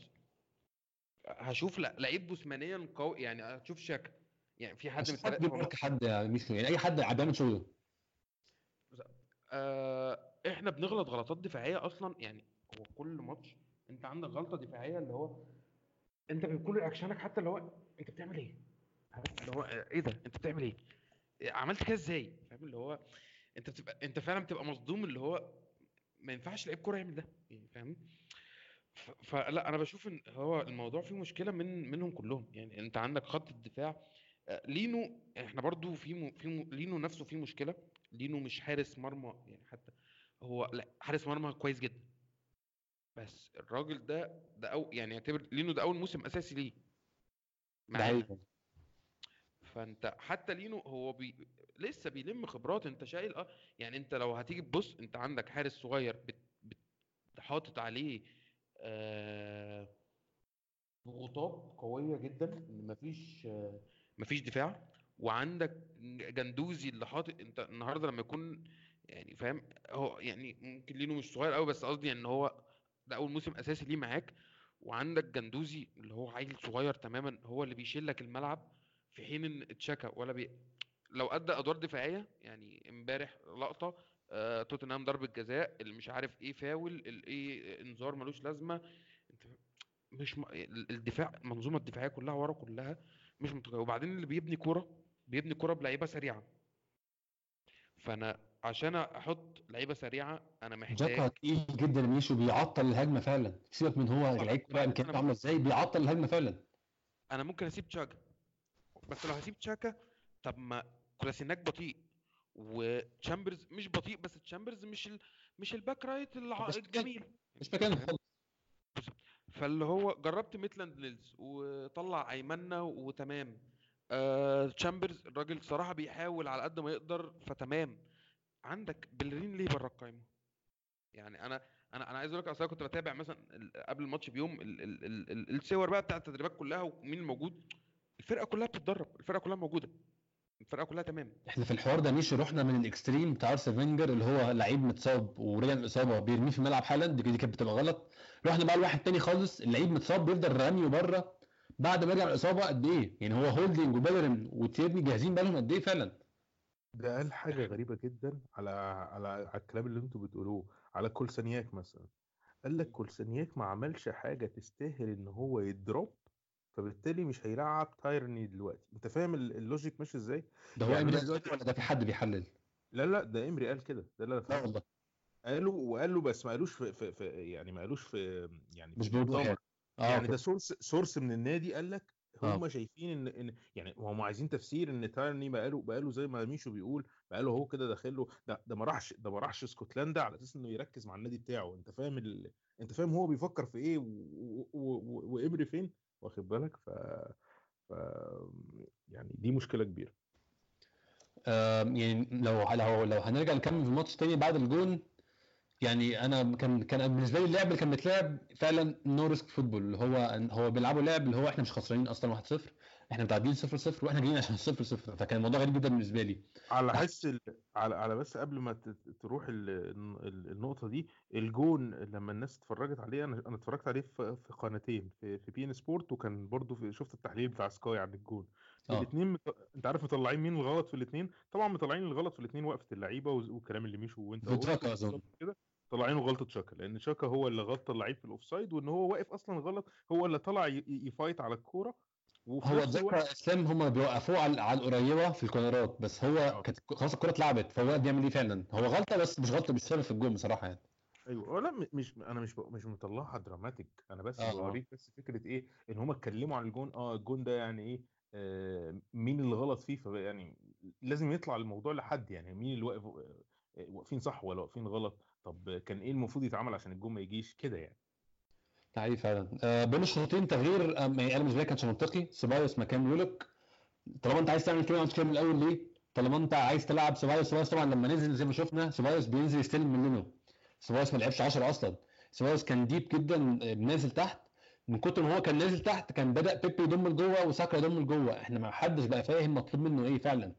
هشوف لعيب جسمانيا قوي يعني هتشوف تشاكا. يعني في حد من مش حد الثلاثه ميشو يعني أي حد بيعمل شغله آه إحنا بنغلط غلطات دفاعية أصلا يعني هو كل ماتش أنت عندك غلطة دفاعية اللي هو أنت بكل رياكشنك حتى اللي هو أنت بتعمل إيه؟ اللي هو آه، إيه ده؟ أنت بتعمل إيه؟ عملت كده إزاي؟ فاهم اللي هو أنت بتبقى أنت فعلا بتبقى مصدوم اللي هو ما ينفعش لعيب كورة يعمل ده يعني فاهم؟ فلا أنا بشوف إن هو الموضوع فيه مشكلة من منهم كلهم يعني أنت عندك خط الدفاع آه، لينو إحنا برضو في م... في م... لينو نفسه فيه مشكلة. لينو مش حارس مرمى يعني حتى هو لا حارس مرمى كويس جدا. بس الراجل ده ده أو يعني اعتبر لينو ده أول موسم أساسي ليه. ده معانا فأنت حتى لينو هو بي... لسه بيلم خبرات. أنت شايل آه يعني أنت لو هتيجي تبص أنت عندك حارس صغير بت... بت... حاطط عليه آه... ضغوطات قوية جدا. إن مفيش آه... مفيش دفاع وعندك جندوزي اللي حاطط انت النهارده لما يكون يعني فاهم هو يعني ممكن لينو مش صغير قوي بس قصدي ان هو ده أول موسم أساسي ليه معاك. وعندك جندوزي اللي هو عيل صغير تماما هو اللي بيشيل لك الملعب في حين إن تشاكا ولا بي... لو أدى أدوار دفاعية يعني امبارح لقطة آه توتنهام ضربة جزاء اللي مش عارف إيه فاول الايه إنذار ملوش لازمة. انت مش م... الدفاع المنظومة الدفاعية كلها ورا كلها مش منطقيه وبعدين اللي بيبني كورة بيبني كورة بلعيبة سريعة. فأنا عشان أحط لعيبة سريعة أنا محتاج تشاكا تقيل جدا ميشو بيعطل الهجمة فعلا. سيبك من هو لعيب كورة إمكانياته عاملة إزاي بيعطل الهجمة فعلا. أنا ممكن أسيب تشاكا. بس لو هسيب تشاكا طب ما كولاسيناك بطيء. وتشامبرز مش بطيء بس تشامبرز مش ال... مش ال back right الع... الجميل. مش مكانه فاللي هو جربت ميتلاند نيلز وطلع ايمنا وتمام. آه تشامبرز الراجل صراحة بيحاول على قد ما يقدر فتمام. عندك بلرين ليه بره القايمة؟ يعني أنا أنا أنا عايز أقول لك أصل كنت بتابع مثلا قبل الماتش بيوم ال ال ال ال الصور بقى بتاع التدريبات كلها ومين الموجود الفرقة كلها بتتدرب الفرقة كلها موجودة. الفرقة كلها تمام. إحنا في الحوار ده ميشو رحنا من ال extreme بتاع أرسنال فينجر اللي هو لعيب متصاب ورجع من الإصابة بيرميه في الملعب حالا دي كانت بتبقى غلط رحنا بقى لواحد تاني خالص اللعيب متصاب بيفضل راميه بره بعد ما يرجع من الإصابة قد إيه؟ يعني هو هولدنج وبيلرين وتيرني جاهزين بقالهم قد إيه فعلا؟ ده قال حاجة غريبة جدا على على على الكلام اللي أنتوا بتقولوه على كولسانياك مثلا. قال لك كولسانياك ما عملش حاجة تستاهل إن هو ي drop فبالتالي مش هيلعب تايرني دلوقتي. أنت فاهم ال- ال logic ماشي إزاي؟ ده هو يعني إمري دلوقتي- ولا ده في حد بيحلل؟ لا لا ده إمري قال كده ده اللي أنا لا فاهمه. والله. قالوا وقالوا بس ما قالوش في, في, في يعني ما قالوش في يعني مش بوضوح مؤتمر. يعني. ده source source من النادي قال لك آه. هم شايفين إن إن يعني هم عايزين تفسير إن تايرني بقاله بقاله زي ما ميشو بيقول بقاله هو كده داخل له ده ده ما راحش ده ما راحش اسكتلندا على أساس إنه يركز مع النادي بتاعه. أنت فاهم ال... أنت فاهم هو بيفكر في إيه و... و... و... وامري فين؟ واخد بالك؟ ف... ف يعني دي مشكلة كبيرة. يعني لو لو لو هنرجع نكمل في الماتش تاني بعد الجون يعني أنا كان كان بالنسبة لي اللعب اللي كان بيتلعب فعلا no risk football اللي هو هو بيلعبوا لعب اللي هو إحنا مش خسرانين أصلا 1-0 إحنا متعادلين 0-0 وإحنا جايين عشان 0-0 فكان الموضوع غريب جدا بالنسبة لي. على حس ال... على على بس قبل ما ت... تروح ال... ال- النقطة دي الجون لما الناس اتفرجت عليه أنا أنا اتفرجت عليه في, في قناتين في في بي إن سبورت وكان برضو في... شفت التحليل بتاع سكاي عن الجون. آه. الاثنين مت... أنت عارف مطلعين مين الغلط في الاثنين طبعا مطلعين الغلط في الاثنين وقفة اللعيبة والكلام اللي مشوا وأنت كده. طلعينه غلطة شاكا لأن شاكا هو اللي غطى اللعيب في ال offside وإن هو واقف أصلا غلط هو اللي طلع ي fight على الكورة هو الوقت إسلام هم بيوقفوه على على القريبة في الكورنرات بس هو آه. كانت خلاص الكوره اتلعبت فهو بيعمل إيه فعلا؟ هو غلطة بس مش غلطة مش سبب في الجون بصراحة يعني. أيوه لأ مش أنا مش مش مطلعها dramatic أنا بس آه. بوريك بس فكرة إيه إن هم اتكلموا عن الجون آه الجون ده يعني إيه آه مين اللي غلط فيه يعني لازم يطلع الموضوع لحد يعني مين اللي واقف آه، واقفين صح ولا واقفين غلط؟ طب كان إيه المفروض يتعمل عشان الجون ما يجيش؟ كده يعني. حقيقي فعلا. آه بين الشوطين تغيير يعني أنا بالنسبة لي كانش منطقي سيبايوس مكان ويلوك طالما أنت عايز تعمل كده كده من الأول ليه؟ طالما أنت عايز تلعب سيبايوس سيبايوس طبعا لما نزل زي ما شفنا سيبايوس بينزل يستلم مننا. سيبايوس ما لعبش 10 أصلا. سيبايوس كان deep جدا آه، نازل تحت. من كتر ما هو كان نازل تحت كان بدأ بيبي يضم لجوه وساكا يضم لجوه. إحنا ما حدش بقى فاهم مطلوب منه إيه فعلا.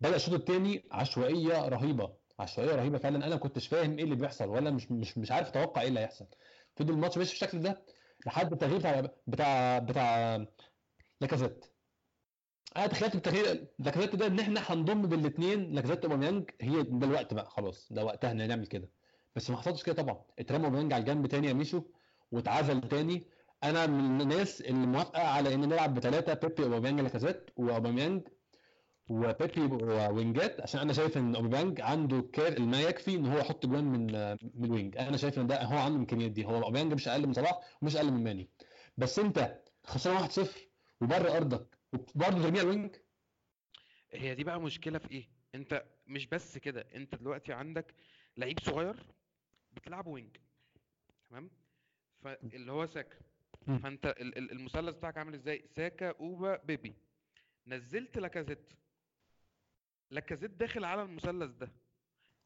بدأ الشوط الثاني عشوائية رهيبة. عشوائية رهيبة فعلا. أنا ما كنتش فاهم إيه اللي بيحصل ولا مش مش مش عارف أتوقع إيه اللي هيحصل. فضل الماتش ماشي بالشكل ده لحد التغيير بتاع بتاع بتاع لاكازيت. أنا تخيلت بالتغيير لاكازيت ده إن إحنا هنضم بالاثنين لاكازيت وأوباميانج هي ده الوقت بقى خلاص ده وقتها إن نعمل كده. بس ما حصلش كده طبعا. اترمى اوباميانج على الجنب تاني يا ميشو واتعزل تاني. أنا من الناس اللي موافقة على إن نلعب بثلاثه بيبي اوباميانج لاكازيت وأوباميانج. وبيبي وينجات عشان أنا شايف إن أوباميانج عنده كار ما يكفي إن هو يحط جوان من من ال wing. أنا شايف إن ده هو عنده الامكانيات دي. هو أوباميانج مش أقل من صلاح ومش أقل من ماني. بس أنت خسران 1-0 وبره أرضك وبرضه ترميها ال wing هي دي بقى مشكلة في إيه؟ أنت مش بس كده أنت دلوقتي عندك لعيب صغير بتلعبه وينج. تمام؟ فاللي هو ساكا. فأنت ال- ال- المثلث بتاعك عامل إزاي؟ ساكا أوبا بيبي. نزلت لاكازيت. لاكازيت داخل على المثلث ده.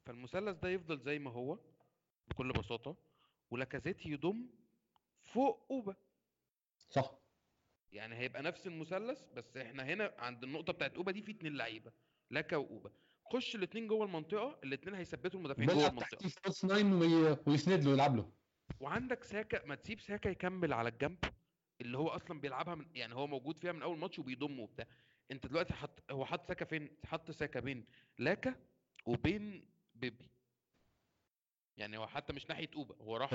فالمثلث ده يفضل زي ما هو بكل بساطة ولاكازيت يضم فوق أوبا. صح. يعني هيبقى نفس المثلث بس إحنا هنا عند النقطة بتاعت أوبا دي في اتنين لعيبة لاكا وأوبا. خش الاتنين جوه المنطقة الاتنين هيثبتوا المدافعين جوه تحتيه false nine وي- ويسند له يلعب له. وعندك ساكا ما تسيب ساكا يكمل على الجنب اللي هو أصلا بيلعبها من يعني هو موجود فيها من أول ماتش وبيضم وبتاع. انت دلوقتي حط هو حط ساكا فين؟ حط ساكا بين لاكا وبين بيبي. يعني هو حتى مش ناحية أوبا هو راح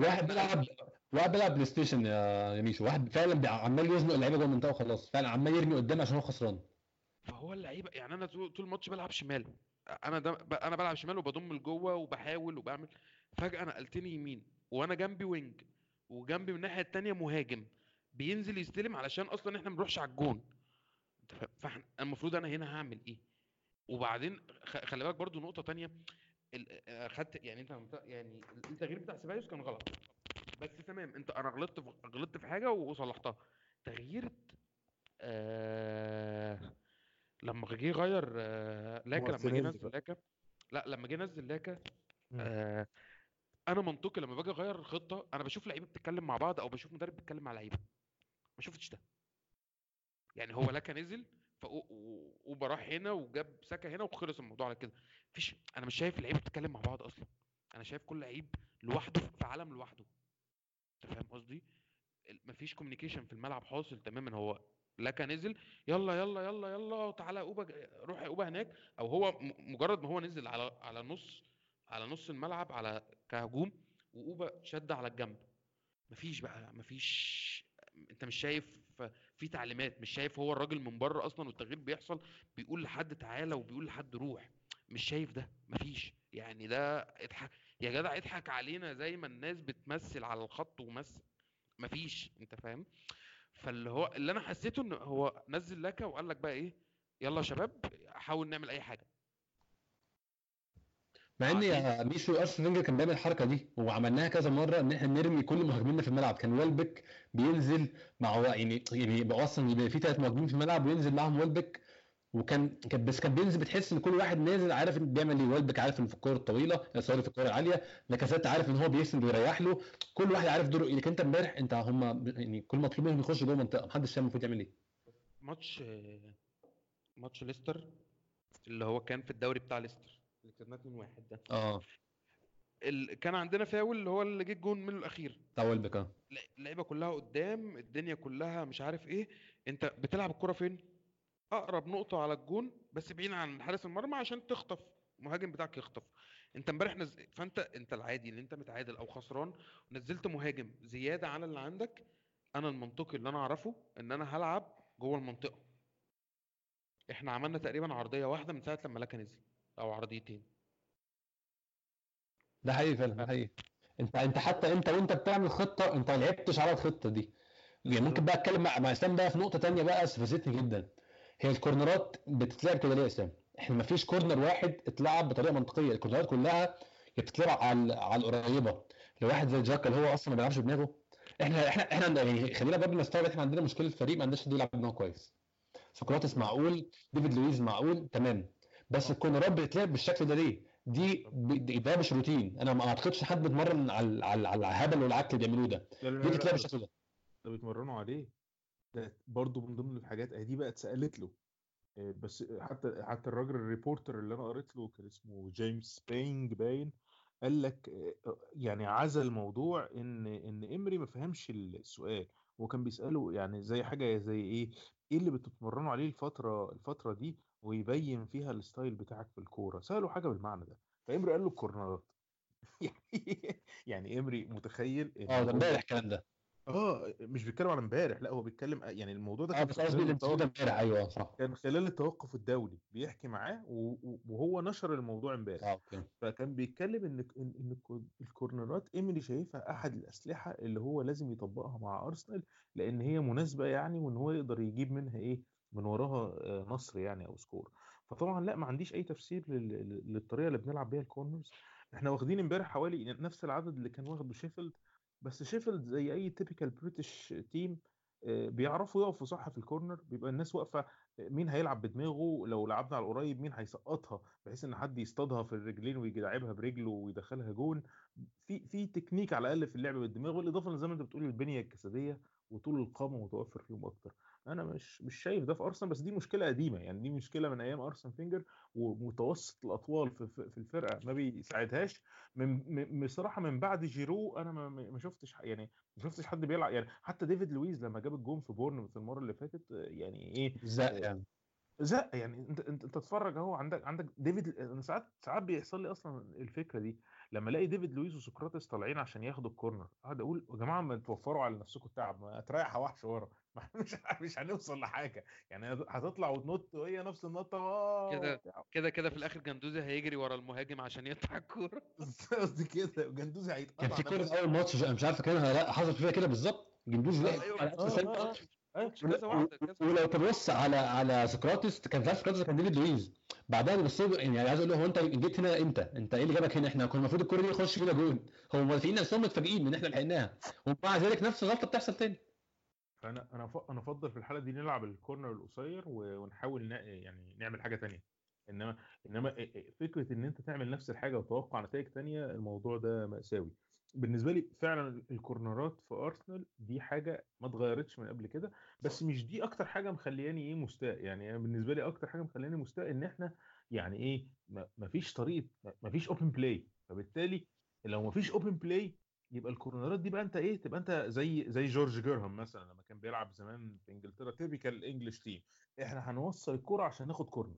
واحد بيلعب واحد بيلعب بلاي ستيشن يا ميشو واحد فعلا عمال يزنق اللعيبة جوه المنطقة وخلاص. فعلا عمال يرمي قدام عشان هو خسران. فهو اللعيبة يعني أنا طول الماتش بلعب شمال. أنا ده أنا بلعب شمال وبضم لجوه وبحاول وبعمل. فجأة نقلتني يمين وأنا جنبي وينج وجنبي من الناحية التانية مهاجم. بينزل يستلم علشان أصلا إحنا ما بنروحش على الجون. فاحنا المفروض أنا هنا هعمل إيه؟ وبعدين خلي بالك برضو نقطة تانية خدت يعني أنت يعني التغيير بتاع سيبايوس كان غلط. بس تمام أنت أنا غلطت في غلطت في حاجة وصلحتها. تغيير آه لما جه يغير آه لاكا لما جه نزل. لاكا لا لما جه نزل لاكا. آه أنا منطقي لما باجي أغير الخطه أنا بشوف لعيبة بتتكلم مع بعض أو بشوف مدرب بيتكلم مع لعيبة. ما شفتش ده. يعني هو لاكا نزل فأوبا راح هنا وجاب ساكا هنا وخلص الموضوع على كده. مفيش أنا مش شايف اللعيبه بتتكلم مع بعض أصلا. أنا شايف كل لعيب لوحده في عالم لوحده. أنت فاهم قصدي؟ مفيش كوميونيكيشن في الملعب حاصل تماما. هو لاكا نزل يلا يلا يلا يلا تعالى أوبا روح أوبا هناك. أو هو مجرد ما هو نزل على على نص على نص الملعب على كهجوم وأوبا شد على الجنب. مفيش بقى مفيش أنت مش شايف في تعليمات مش شايف هو الراجل من بره أصلا والتغيير بيحصل بيقول لحد تعالى وبيقول لحد روح مش شايف ده مفيش. يعني ده اضحك يا جدع اضحك علينا زي ما الناس بتمثل على الخط ومثل مفيش. أنت فاهم؟ فاللي هو اللي أنا حسيته إن هو نزل لك وقال لك بقى إيه يلا يا شباب حاول نعمل أي حاجة. مع إن يا ميشو ارسن فينجر كان بيعمل الحركة دي وعملناها كذا مرة إن إحنا نرمي كل مهاجميننا في الملعب. كان ويلبك بينزل مع يعني يعني أصلا يبقى في ثلاث مهاجمين في الملعب وينزل معاهم ويلبك وكان كان بس كان بينزل بتحس إن كل واحد نازل عارف إن بيعمل إيه. ويلبك عارف ان في الكورة الطويلة sorry في الكورة العالية. لاكازيت عارف إن هو بيسند ويريح له. كل واحد عارف دوره. إيه لكن أنت إمبارح أنت هم يعني كل مطلوب منهم يخشوا جوه المنطقة محدش فاهم المفروض يعمل إيه. ماتش ماتش ليستر اللي هو كان في الدوري بتاع ليستر. اللي كسبناه 2-1 ده. آه. ال... كان عندنا فاول اللي هو اللي جه الجون منه الأخير. بتاع ويلبك آه. اللعيبه كلها قدام الدنيا كلها مش عارف إيه. أنت بتلعب الكرة فين؟ أقرب نقطة على الجون بس بعيد عن حارس المرمى عشان تخطف. المهاجم بتاعك يخطف. أنت امبارح نز... فأنت أنت العادي اللي أنت متعادل أو خسران نزلت مهاجم زيادة على اللي عندك. أنا المنطقي اللي أنا أعرفه إن أنا هلعب جوه المنطقة. إحنا عملنا تقريبا عرضية واحدة من ساعة لما لاكا نزل. أو عرضيتين. ده حقيقي فعلا ده حقيقي. أنت أنت حتى أنت وأنت بتعمل خطة أنت ما لعبتش على الخطة دي. يعني ممكن بقى أتكلم مع مع إسلام بقى في نقطة تانية بقى استفزتني جدا. هي الكورنرات بتتلعب كده ليه يا إسلام؟ إحنا ما فيش corner واحد اتلعب بطريقة منطقية. الكورنرات كلها بتتلعب على على القريبة. لو واحد زي شاكا اللي هو أصلا ما بيلعبش بدماغه إحنا إحنا إحنا يعني خلينا برضه نستوعب إحنا عندنا مشكلة فريق ما عندناش حد يلعب بدماغه كويس. سقراطيس معقول ديفيد لويز معقول تمام. بس الكورنرات بتتلعب بالشكل ده ليه؟ دي ده مش روتين. أنا ما أعتقدش حد بيتمرن على على على الهبل والعك اللي بيعملوه ده. دي بتتلعب بالشكل ده. ده بيتمرنوا عليه. ده برضه من ضمن الحاجات اهي دي بقى اتسالت له. آه، بس حتى حتى الراجل ال reporter اللي أنا قريت له كان اسمه جيمس بينج باين قال لك آه، يعني عزى الموضوع إن إن إمري ما فهمش السؤال. هو كان بيسأله يعني زي حاجة زي إيه؟ إيه اللي بتتمرنوا عليه الفترة الفترة دي؟ ويبين فيها ال style بتاعك في الكورة. ساله حاجة بالمعنى ده. فإمري قال له الكورنرات. يعني إيمري متخيل آه ده امبارح الكلام ده. آه مش بيتكلم على امبارح لأ هو بيتكلم يعني الموضوع ده آه بس قصدي امبارح. أيوه صح. كان خلال التوقف الدولي بيحكي معاه وهو نشر الموضوع امبارح. آه okay. فكان بيتكلم إن إن ال corner ات إيمري شايفها أحد الأسلحة اللي هو لازم يطبقها مع أرسنال لأن هي مناسبة يعني وإن هو يقدر يجيب منها إيه؟ من وراها آه، نصر يعني أو score. فطبعا لأ ما عنديش أي تفسير لل- لل- للطريقة اللي بنلعب بيها ال corners. إحنا واخدين امبارح حوالي نفس العدد اللي كان واخده شيفيلد. بس شيفيلد زي أي typical British team بيعرفوا يقفوا صح في ال corner. بيبقى الناس واقفة آه، مين هيلعب بدماغه. لو لعبنا على القريب مين هيسقطها؟ بحيث إن حد يصطادها في الرجلين ويجي يلعبها برجله ويدخلها جون. في في تكنيك على الأقل في اللعب بالدماغ. بالاضافه لزي ما أنت بتقول البنية الجسدية وطول القامة متوفر فيهم أكتر. أنا مش مش شايف ده في أرسنال بس دي مشكلة قديمة يعني دي مشكلة من أيام أرسن فينجر ومتوسط الأطوال في في الفرقة ما بيساعدهاش من بصراحة من بعد جيرو أنا ما شفتش يعني ما شفتش حد بيلعب يعني حتى ديفيد لويز لما جاب الجون في بورنموث المرة اللي فاتت آه، يعني إيه زق يعني. زق يعني أنت أنت أنت تتفرج أهو عندك عندك ديفيد أنا ساعات ساعات بيحصل لي أصلا الفكرة دي لما ألاقي ديفيد لويس وسقراطس طالعين عشان ياخدوا ال corner أقعد أقول يا جماعة ما توفروا على نفسكم التعب ما تريح وحش ورا ما مش مش هنوصل لحاجة يعني هتطلع وتنط وهي نفس النطة كده وبتاع. كده كده في الآخر جندوزي هيجري ورا المهاجم عشان يقطع الكورة. قصدي كده جندوزي كان هيتقطع في كوره أول ماتش أنا مش عارف فاكرها ولا لا حصل فيها كده بالظبط؟ جندوزي وقف على آه، أيوة. كذا واحدة كذا ولو تبص على على سقراطس كان في سقراطس كان ديفيد لويز بعدها بص له يعني عايز أقول له هو أنت جيت هنا إمتى؟ أنت إيه اللي جابك هنا؟ إحنا كنا المفروض الكورة دي يخش فينا جون هو المدافعين نفسهم متفاجئين ان إحنا لحقناها ومع ذلك نفس الغلطة بتحصل تاني فانا أنا ف- أنا أفضل في الحالة دي نلعب الكورنر القصير ونحاول ن- يعني نعمل حاجة تانية إنما إنما فكرة إن أنت تعمل نفس الحاجة وتوقع نتائج تانية الموضوع ده مأساوي بالنسبة لي فعلا الكورنرات في أرسنال دي حاجة ما اتغيرتش من قبل كده بس مش دي أكتر حاجة مخلياني إيه مستاء. يعني أنا بالنسبة لي أكتر حاجة مخلياني مستاء إن إحنا يعني إيه ما- مفيش طريقة مفيش open play فبالتالي لو مفيش open play يبقى ال corner ات دي بقى أنت إيه تبقى أنت زي زي جورج جيرهام مثلا لما كان بيلعب زمان في إنجلترا typical English team إحنا هنوصل الكرة عشان ناخد corner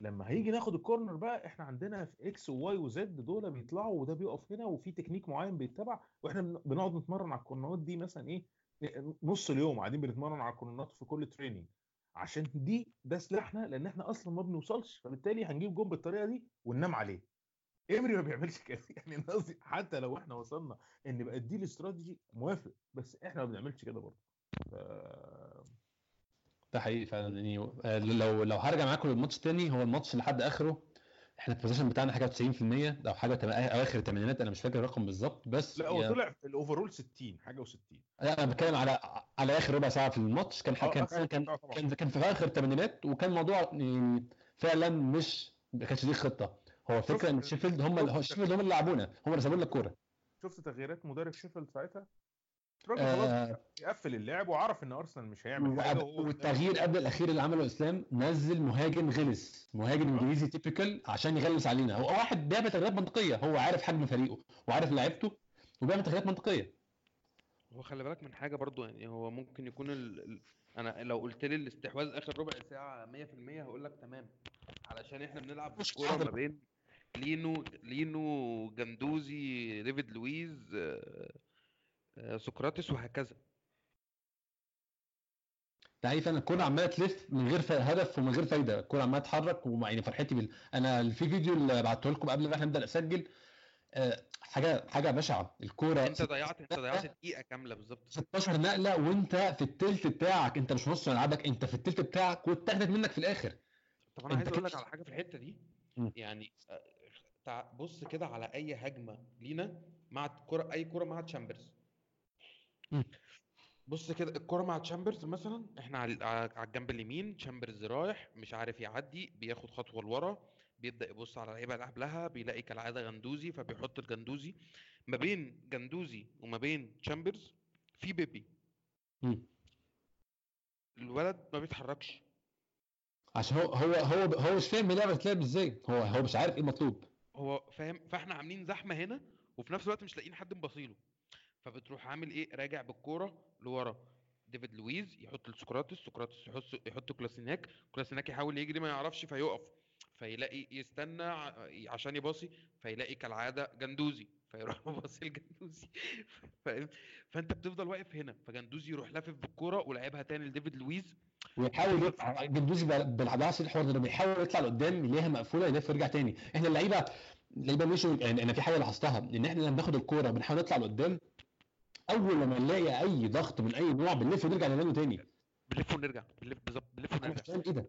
لما هيجي ناخد ال corner بقى إحنا عندنا في إكس وواي وزد دول بيطلعوا وده بيقف هنا وفي تكنيك معين بيتبع وإحنا بن- بنقعد نتمرن على ال corner ات دي مثلا إيه نص اليوم قاعدين بنتمرن على ال corner ات في كل training عشان دي ده سلاحنا لأن إحنا أصلا ما بنوصلش فبالتالي هنجيب جون بالطريقة دي وننام عليه. إيمري ما بيعملش كده. يعني أنا قصدي حتى لو إحنا وصلنا إن بقت دي الاستراتيجي موافق بس إحنا ما بنعملش كده برضه. ده حقيقي فعلا. يعني آه، لو لو هرجع معاكم للماتش تاني هو الماتش لحد آخره إحنا ال possession بتاعنا حاجة 90% أو حاجة أواخر الثمانينات أنا مش فاكر الرقم بالظبط بس لا هو يا- طلع ال overall 60 حاجة و60 لا أنا بتكلم على على آخر ربع ساعة في الماتش كان آه، كان كان كان كان في آخر الثمانينات وكان موضوع يعني فعلا مش ما كانش دي خطة. هو الفكرة إن شيفيلد هم شيفيلد هم اللي لعبونا هم اللي سابوا لنا الكورة. شفت تغييرات مدرب شيفيلد ساعتها؟ الراجل خلاص آه. يقفل اللعب وعرف إن أرسنال مش هيعمل حاجة والتغيير قبل الأخير اللي عمله إسلام نزل مهاجم غلس. مهاجم آه. إنجليزي typical عشان يغلس علينا. هو واحد بيعمل تغييرات منطقية. هو عارف حجم فريقه وعارف لعيبته وبيعمل تغييرات منطقية. هو خلي بالك من حاجة برضو يعني هو ممكن يكون ال... ال... أنا لو قلت لي الاستحواذ آخر ربع ساعة 100% هقول لك تمام. علشان إحنا بنلعب كورة. ما بين لينو لينو جندوزي ديفيد لويز آه، سقراطس وهكذا. حقيقي فعلا الكوره عماله تلف من غير هدف ومن غير فايدة. الكوره عماله تتحرك ومع يعني فرحتي بال... أنا في فيديو اللي بعته لكم قبل ما إحنا نبدأ نسجل آه، حاجة حاجة بشعة. الكورة أنت ضيعت أنت ضيعت دقيقة كاملة بالظبط. 16 نقلة وأنت في التلت بتاعك. أنت مش نص ملعبك أنت في التلت بتاعك واتاخدت منك في الآخر. طب أنا عايز أقول لك على حاجة في الحتة دي. يعني آه، بص كده على أي هجمة لينا مع كرة أي كرة مع تشامبرز. مم. بص كده الكرة مع تشامبرز مثلا إحنا على على الجنب اليمين تشامبرز رايح مش عارف يعدي بياخد خطوة لورا بيبدأ يبص على اللعيبة اللي قبلها بيلاقي كالعادة جندوزي فبيحط لجندوزي. ما بين جندوزي وما بين تشامبرز في بيبي. مم. الولد ما بيتحركش. عشان هو هو هو هو مش فاهم اللعبة بتتلعب إزاي. هو هو مش عارف إيه المطلوب. هو فاهم فاحنا عاملين زحمة هنا وفي نفس الوقت مش لاقيين حد مباصيله. فبتروح عامل إيه؟ راجع بالكورة لورا. ديفيد لويز يحط لسقراطس سقراطس يحط يحط لكولاسيناك كولاسيناك يحاول يجري ما يعرفش فيقف. فيلاقي يستنى عشان يباصي فيلاقي كالعادة جندوزي فيروح مباصي لجندوزي. فأنت بتفضل واقف هنا. فجندوزي يروح لافف بالكورة ولعبها تاني لديفيد لويز. ويحاول جندوزي بالعكس الحوار ده بيحاول يطلع لقدام يلاقيها مقفولة يلف ويرجع تاني. إحنا اللعيبة اللعيبة مشوا يعني أنا في حاجة لاحظتها إن إحنا لما بناخد الكورة بنحاول نطلع لقدام أول لما نلاقي أي ضغط من أي نوع بنلف ونرجع ننام تاني. بنلف ونرجع بنلف بالظبط بنلف أنا ونرجع. مش فاهم إيه ده؟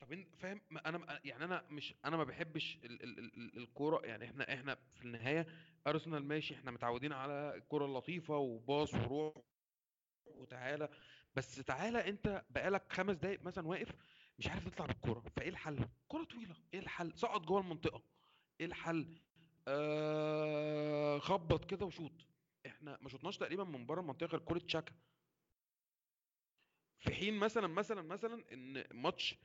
طب انت فاهم ما أنا يعني أنا مش أنا ما بحبش ال ال ال ال- الكورة. يعني إحنا إحنا في النهاية أرسنال ماشي إحنا متعودين على الكورة اللطيفة وباص وروح وتعالى. بس تعالى أنت بقالك خمس دقايق مثلا واقف مش عارف تطلع بالكورة فإيه الحل؟ كورة طويلة. إيه الحل؟ سقط جوه المنطقة. إيه الحل؟ آه خبط كده وشوط. إحنا ما شطناش تقريبا من بره المنطقة غير كوره تشاكا في حين مثلا مثلا مثلا إن ماتش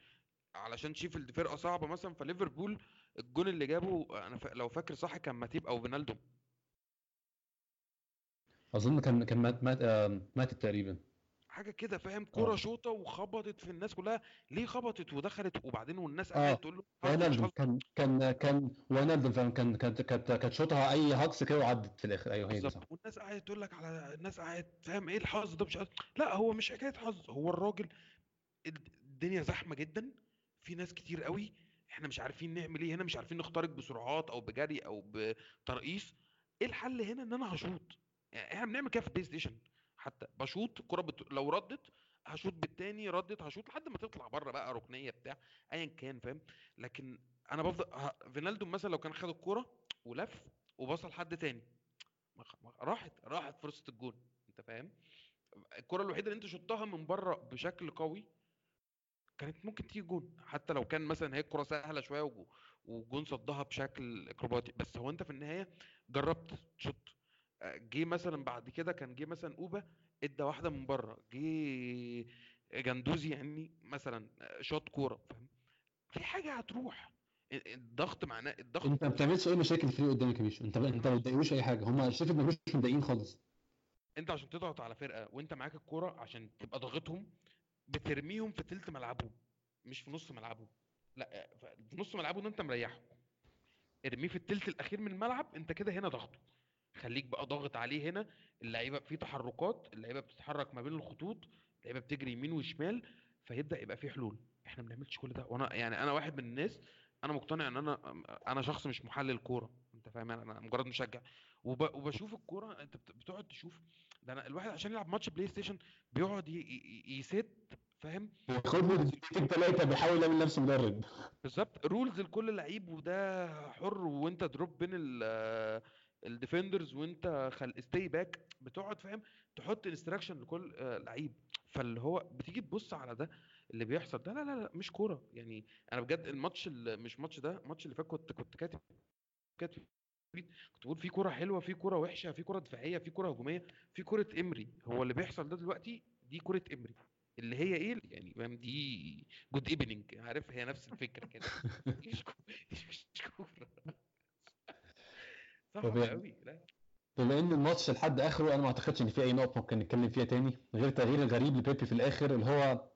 علشان شيفيلد فرقة صعبة مثلا فليفربول الجون اللي جابه أنا. لو فاكر صح كان ماتيب أو فينالدوم أظن كان كان مات مات آه، ماتت تقريبا حاجة كده فاهم؟ كرة آه. شوطة وخبطت في الناس كلها. ليه خبطت ودخلت وبعدين والناس آه. قاعدة تقول له واينالدوم. كان كان كان واينالدوم فعلا كان كانت كانت كانت شوطها أي هاكس كده وعدت في الآخر. أيوه هي دي صح. بالظبط والناس قاعدة تقول لك على الناس قاعدة فاهم؟ إيه الحظ ده؟ مش حظ لا هو مش حكاية حظ. هو الراجل الدنيا زحمة جدا. في ناس كتير قوي إحنا مش عارفين نعمل إيه. هنا مش عارفين نخترق بسرعات أو بجري أو بترقيص. إيه الحل هنا؟ إن أنا هشوط. يعني إحنا بنعمل كده في البلاي ستيشن حتى بشوط الكره بت... لو ردت هشوط بالتاني ردت هشوط لحد ما تطلع بره بقى ركنية بتاع ايا كان فاهم؟ لكن أنا بفضل ه... فينالدوم مثلا لو كان خد الكوره ولف وبصل لحد تاني راحت راحت فرصة الجون أنت فاهم؟ الكرة الوحيدة اللي أنت شطها من بره بشكل قوي كانت ممكن تيجي جون حتى لو كان مثلا هي الكرة سهلة شوية وجو- وجون صدها بشكل اكروباتي بس هو أنت في النهاية جربت تشوط جه مثلا بعد كده كان جه مثلا أوبا إدى واحدة من بره جه جندوزي يعني مثلا شاط كورة فاهم؟ في حاجة هتروح. الضغط معناه الضغط أنت ما بتعملش أي مشاكل الفريق قدامك يا بيشو أنت أنت ما بتضايقوش أي حاجة. هم شايف ما مش مضايقين خالص. أنت عشان تضغط على فرقة وأنت معاك الكورة عشان تبقى ضاغطهم بترميهم في تلت ملعبهم مش في نص ملعبهم. لا في نص ملعبه ده أنت مريحه ارميه في التلت الأخير من الملعب أنت كده هنا ضغطه. خليك بقى ضاغط عليه هنا. اللعيبة في تحركات اللعيبة بتتحرك ما بين الخطوط اللعيبة بتجري يمين وشمال فيبدأ يبقى في حلول. إحنا ما بنعملش كل ده. وأنا يعني أنا واحد من الناس أنا مقتنع إن أنا أنا شخص مش محلل كوره أنت فاهم يعني؟ أنا مجرد مشجع. وب... وبشوف الكورة أنت بت- بتقعد تشوف. ده أنا الواحد عشان يلعب ماتش بلاي ستيشن بيقعد ي... ي... يست فاهم؟ خد ثلاثة بيحاول يعمل نفسه مدرب. بالظبط. rules لكل لعيب وده حر وأنت drop between ال defenders وانت خل stay back بتقعد فاهم؟ تحط instruction لكل آه، لعيب. فاللي هو بتيجي تبص على ده اللي بيحصل ده لا لا لا مش كورة. يعني أنا بجد الماتش مش ماتش ده الماتش اللي فات كنت كنت كاتب كاتب كنت بقول في كورة حلوة في كورة وحشة في كورة دفاعية في كورة هجومية في كورة إمري. هو اللي بيحصل ده دلوقتي دي كورة إمري. اللي هي إيه؟ يعني فاهم؟ دي good evening عارف؟ هي نفس الفكرة كده. مش كو- مش كورة. صعب قوي لا. بما إن الماتش لحد آخره أنا ما أعتقدش إن في أي نقط ممكن نتكلم فيها تاني غير تغيير الغريب لبيبي في الآخر اللي هو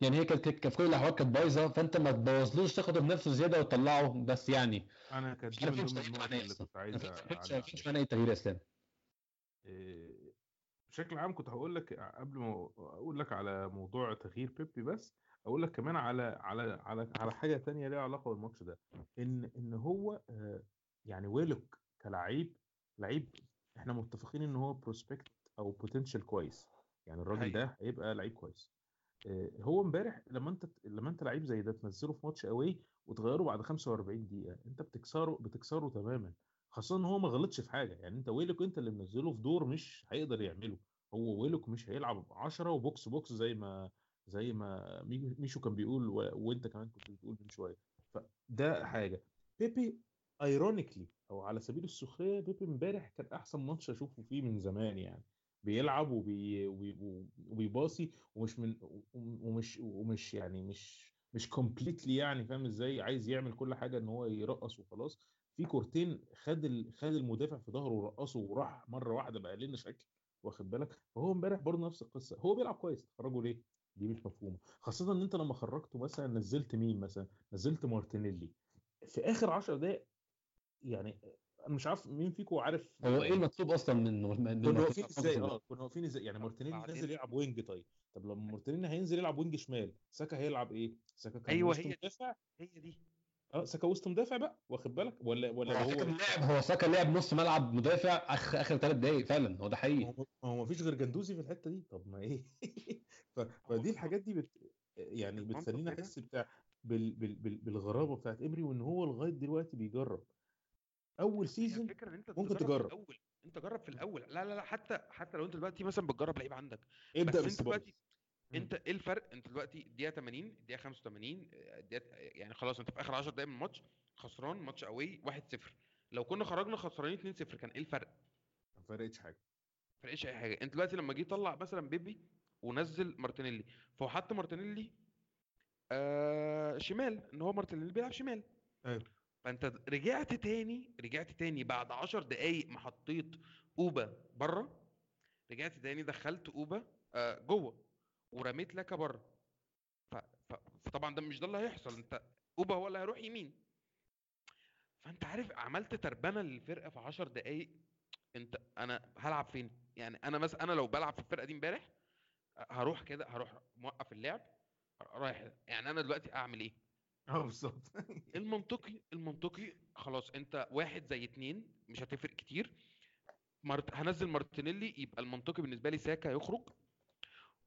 يعني هي كانت في كل الأحوال كانت بايظة فأنت ما تبوظلوش ثقته بنفسه زيادة وتطلعه بس يعني. أنا كانت دي من ضمن النقط اللي كنت عايز مفيش اعلق مفيش معنى أي تغيير يا إسلام. إيه، بشكل عام كنت هقول لك قبل ما أقول لك على موضوع تغيير بيبي بس أقول لك كمان على على على على حاجة تانية ليها علاقة بالماتش ده. ان إن هو آه، يعني ويلوك كلاعب لعيب إحنا متفقين إن هو prospect أو potential كويس. يعني الراجل. ده هيبقى لعيب كويس. آه، هو امبارح لما انت لما انت لعيب زي ده تنزله في ماتش قوي وتغيره بعد 45 دقيقة انت بتكسره بتكسره تماما. خاصة إن هو ما غلطش في حاجة. يعني انت ويلوك انت اللي منزله في دور مش هيقدر يعمله. هو ويلوك مش هيلعب 10 و box to box زي ما زي ما مي- ميشو كان بيقول. وانت كمان كنت بتقول من شوية. فده حاجة. بيبي ironically أو على سبيل السخرية بيبي امبارح كان أحسن ماتش أشوفه فيه من زمان يعني. بيلعب وبي... وبي... وبيباصي ومش من ومش ومش يعني مش مش completely يعني فاهم إزاي؟ عايز يعمل كل حاجة إن هو يرقص وخلاص. في كورتين خد. خد المدافع في ظهره ورقصه وراح مرة واحدة بقى لنا شكل واخد بالك؟ فهو امبارح برضه نفس القصة. هو بيلعب كويس تخرجه ليه؟ دي مش مفهومة. خاصة إن أنت لما خرجته مثلا نزلت مين مثلا؟ نزلت مارتينيلي. في آخر 10 دقائق يعني أنا مش عارف مين فيكم عارف هو إيه المطلوب أصلا من كنا واقفين إزاي؟ آه كنا واقفين إزاي؟ يعني مارتينيلي نازل يلعب wing طيب. طب لما مارتينيلي هينزل يلعب wing شمال ساكا هيلعب إيه؟ ساكا كان أيوة وسط هي. مدافع. هي دي. آه ساكا وسط مدافع بقى واخد بالك؟ ولا ولا هو هو ساكا لعب هو ساكا لعب نص ملعب مدافع اخر آخر ثلاث دقايق فعلا هو ده ما حقيقي هو ما هو مفيش غير جندوزي في الحتة دي. طب ما إيه. فدي الحاجات دي بت... يعني بتخليني هنا- احس بتاع بال... بال... بال... بالغرابة بتاعت امري وإن هو لغاية دلوقتي بيجرب. أول season ممكن تجرب الأول أنت جرب في الأول. لا لا لا حتى حتى لو أنت دلوقتي مثلا بتجرب لعيب عندك. ابدأ بس أنت دلوقتي أنت إيه الفرق؟ أنت دلوقتي الدقيقة 80 الدقيقة 85 الدقيقة يعني خلاص أنت في آخر 10 دقايق من الماتش خسران ماتش قوي 1-0 لو كنا خرجنا خسرانين 2-0 كان إيه الفرق؟ ما فرقتش حاجة. ما فرقش أي حاجة. أنت دلوقتي لما جه طلع مثلا بيبي ونزل مارتينيلي فهو حط مارتينيلي آه شمال إن هو مارتينيلي بيلعب شمال. أيوه. فأنت رجعت تاني رجعت تاني بعد 10 دقايق ما حطيت اوبا بره رجعت تاني دخلت اوبا آه جوه ورميت لاكا بره ف... ف... فطبعا ده مش ده اللي هيحصل أنت اوبا هو اللي هيروح يمين. فأنت عارف عملت تربنه للفرقة في 10 دقايق أنت أنا هلعب فين؟ يعني أنا مثلا أنا لو بلعب في الفرقة دي امبارح هروح كده هروح موقف اللعب رايح يعني أنا دلوقتي أعمل إيه؟ آه بالظبط. المنطقي المنطقي خلاص انت واحد زي اتنين مش هتفرق كتير. مرت... هنزل مارتينيلي يبقى المنطقي بالنسبة لي ساكا يخرج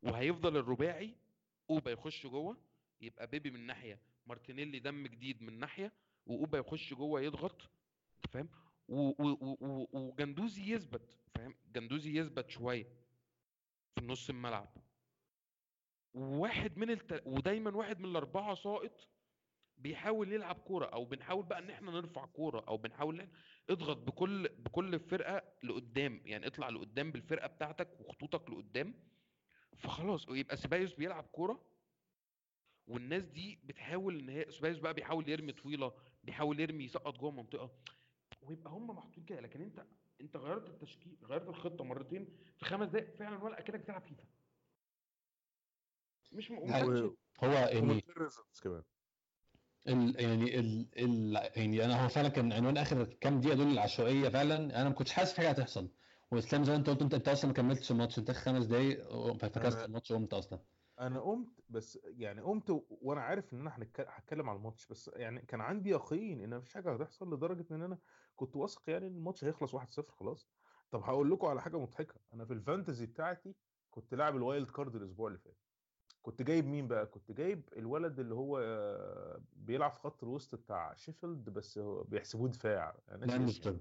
وهيفضل الرباعي أوبا يخش جوه يبقى بيبي من ناحية مارتينيلي دم جديد من ناحية وأوبا يخش جوه يضغط فاهم؟ وجندوزي يثبت فاهم؟ جندوزي يثبت شوية في نص الملعب. وواحد من الت... ودايما واحد من الأربعة ساقط بيحاول يلعب كورة أو بنحاول بقى إن إحنا نرفع كورة أو بنحاول إن- اضغط بكل بكل فرقة لقدام يعني اطلع لقدام بالفرقة بتاعتك وخطوطك لقدام فخلاص ويبقى سيبايوس بيلعب كورة والناس دي بتحاول إن هي سيبايوس بقى بيحاول يرمي طويلة بيحاول يرمي يسقط جوه المنطقة ويبقى هم محطوطين كده لكن أنت أنت غيرت التشكيل غيرت الخطة مرتين في خمس دقائق فعلا ولا أكنك بتلعب فيفا. مش م... ومحدش- هو يعني ومن غير results كمان ال يعني ال ال يعني أنا هو فعلا كان عنوان آخر كام دقيقة دول العشوائية فعلا أنا ما كنتش حاسس في حاجة هتحصل. وإسلام زي ما أنت قلت أنت أنت أصلا ما كملتش الماتش أنت آخر خمس دقايق فكست الماتش وقمت أصلا. أنا قمت بس يعني قمت و- وأنا عارف إن أنا هتكلم على الماتش بس يعني كان عندي يقين إن مفيش حاجة هتحصل لدرجة إن أنا كنت واثق يعني إن الماتش هيخلص 1-0 خلاص. طب هقول لكم على حاجة مضحكة أنا في ال fantasy بتاعتي كنت لاعب ال wild card الأسبوع اللي فات. كنت جايب مين بقى؟ كنت جايب الولد اللي هو بيلعب في خط الوسط بتاع شيفيلد بس هو بيحسبوه دفاع. لاندسترام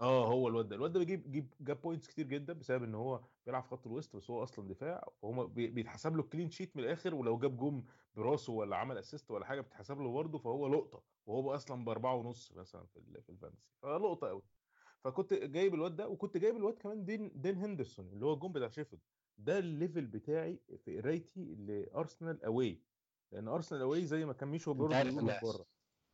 آه هو الواد ده. الواد ده بيجيب جيب جاب points كتير جدا بسبب إن هو بيلعب في خط الوسط بس هو أصلا دفاع بي- بيتحسب له clean sheet من الآخر ولو جاب جون براسه ولا عمل assist ولا حاجة بتتحسب له برضه فهو لقطة. وهو أصلا بأربعة ونص مثلا في في ال fantasy. فلقطة قوي فكنت جايب الواد ده وكنت جايب الواد كمان دين دين هندرسون اللي هو الجون بتاع شيفيلد. ده ال level بتاعي في قرايتي لأرسنال away لأن أرسنال away زي ما كان ميشو بيقول. بره.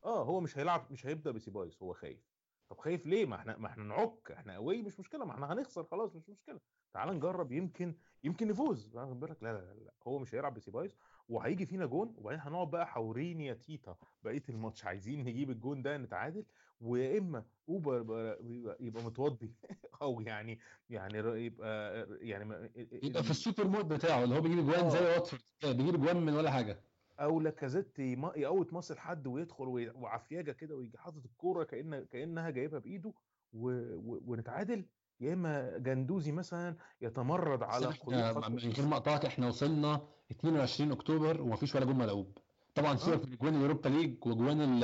آه هو مش هيلعب مش هيبدأ بسيبايوس هو خايف. طب خايف ليه؟ ما إحنا ما إحنا نعك إحنا قوي مش مشكلة ما إحنا هنخسر خلاص مش مشكلة. تعال نجرب يمكن يمكن نفوز. لا, لا لا لا هو مش هيلعب بسيبايوس وهيجي فينا جون وبعدين هنقعد بقى حوريني يا تيتا. بقية الماتش عايزين نجيب الجون ده نتعادل. ويا إما اوبا بقى- يبقى, متوضي أو يعني يعني يبقى يعني يبقى في ال super mode بتاعه اللي هو بيجيب اجوان زي آه. واتفورد كده، بيجيب اجوان من ولا حاجة أو لاكازيت يقطع مصر حد ويدخل وي- وعفياجة كده ويجي حاطط الكورة كأن كأنها جايبها بإيده. ونتعادل يا إما جندوزي مثلا يتمرد على خط من غير ما اقطعك إحنا وصلنا 22 أكتوبر ومفيش ولا جون ملعوب طبعا سيبك من جوان اليوروبا ليج وجوان ال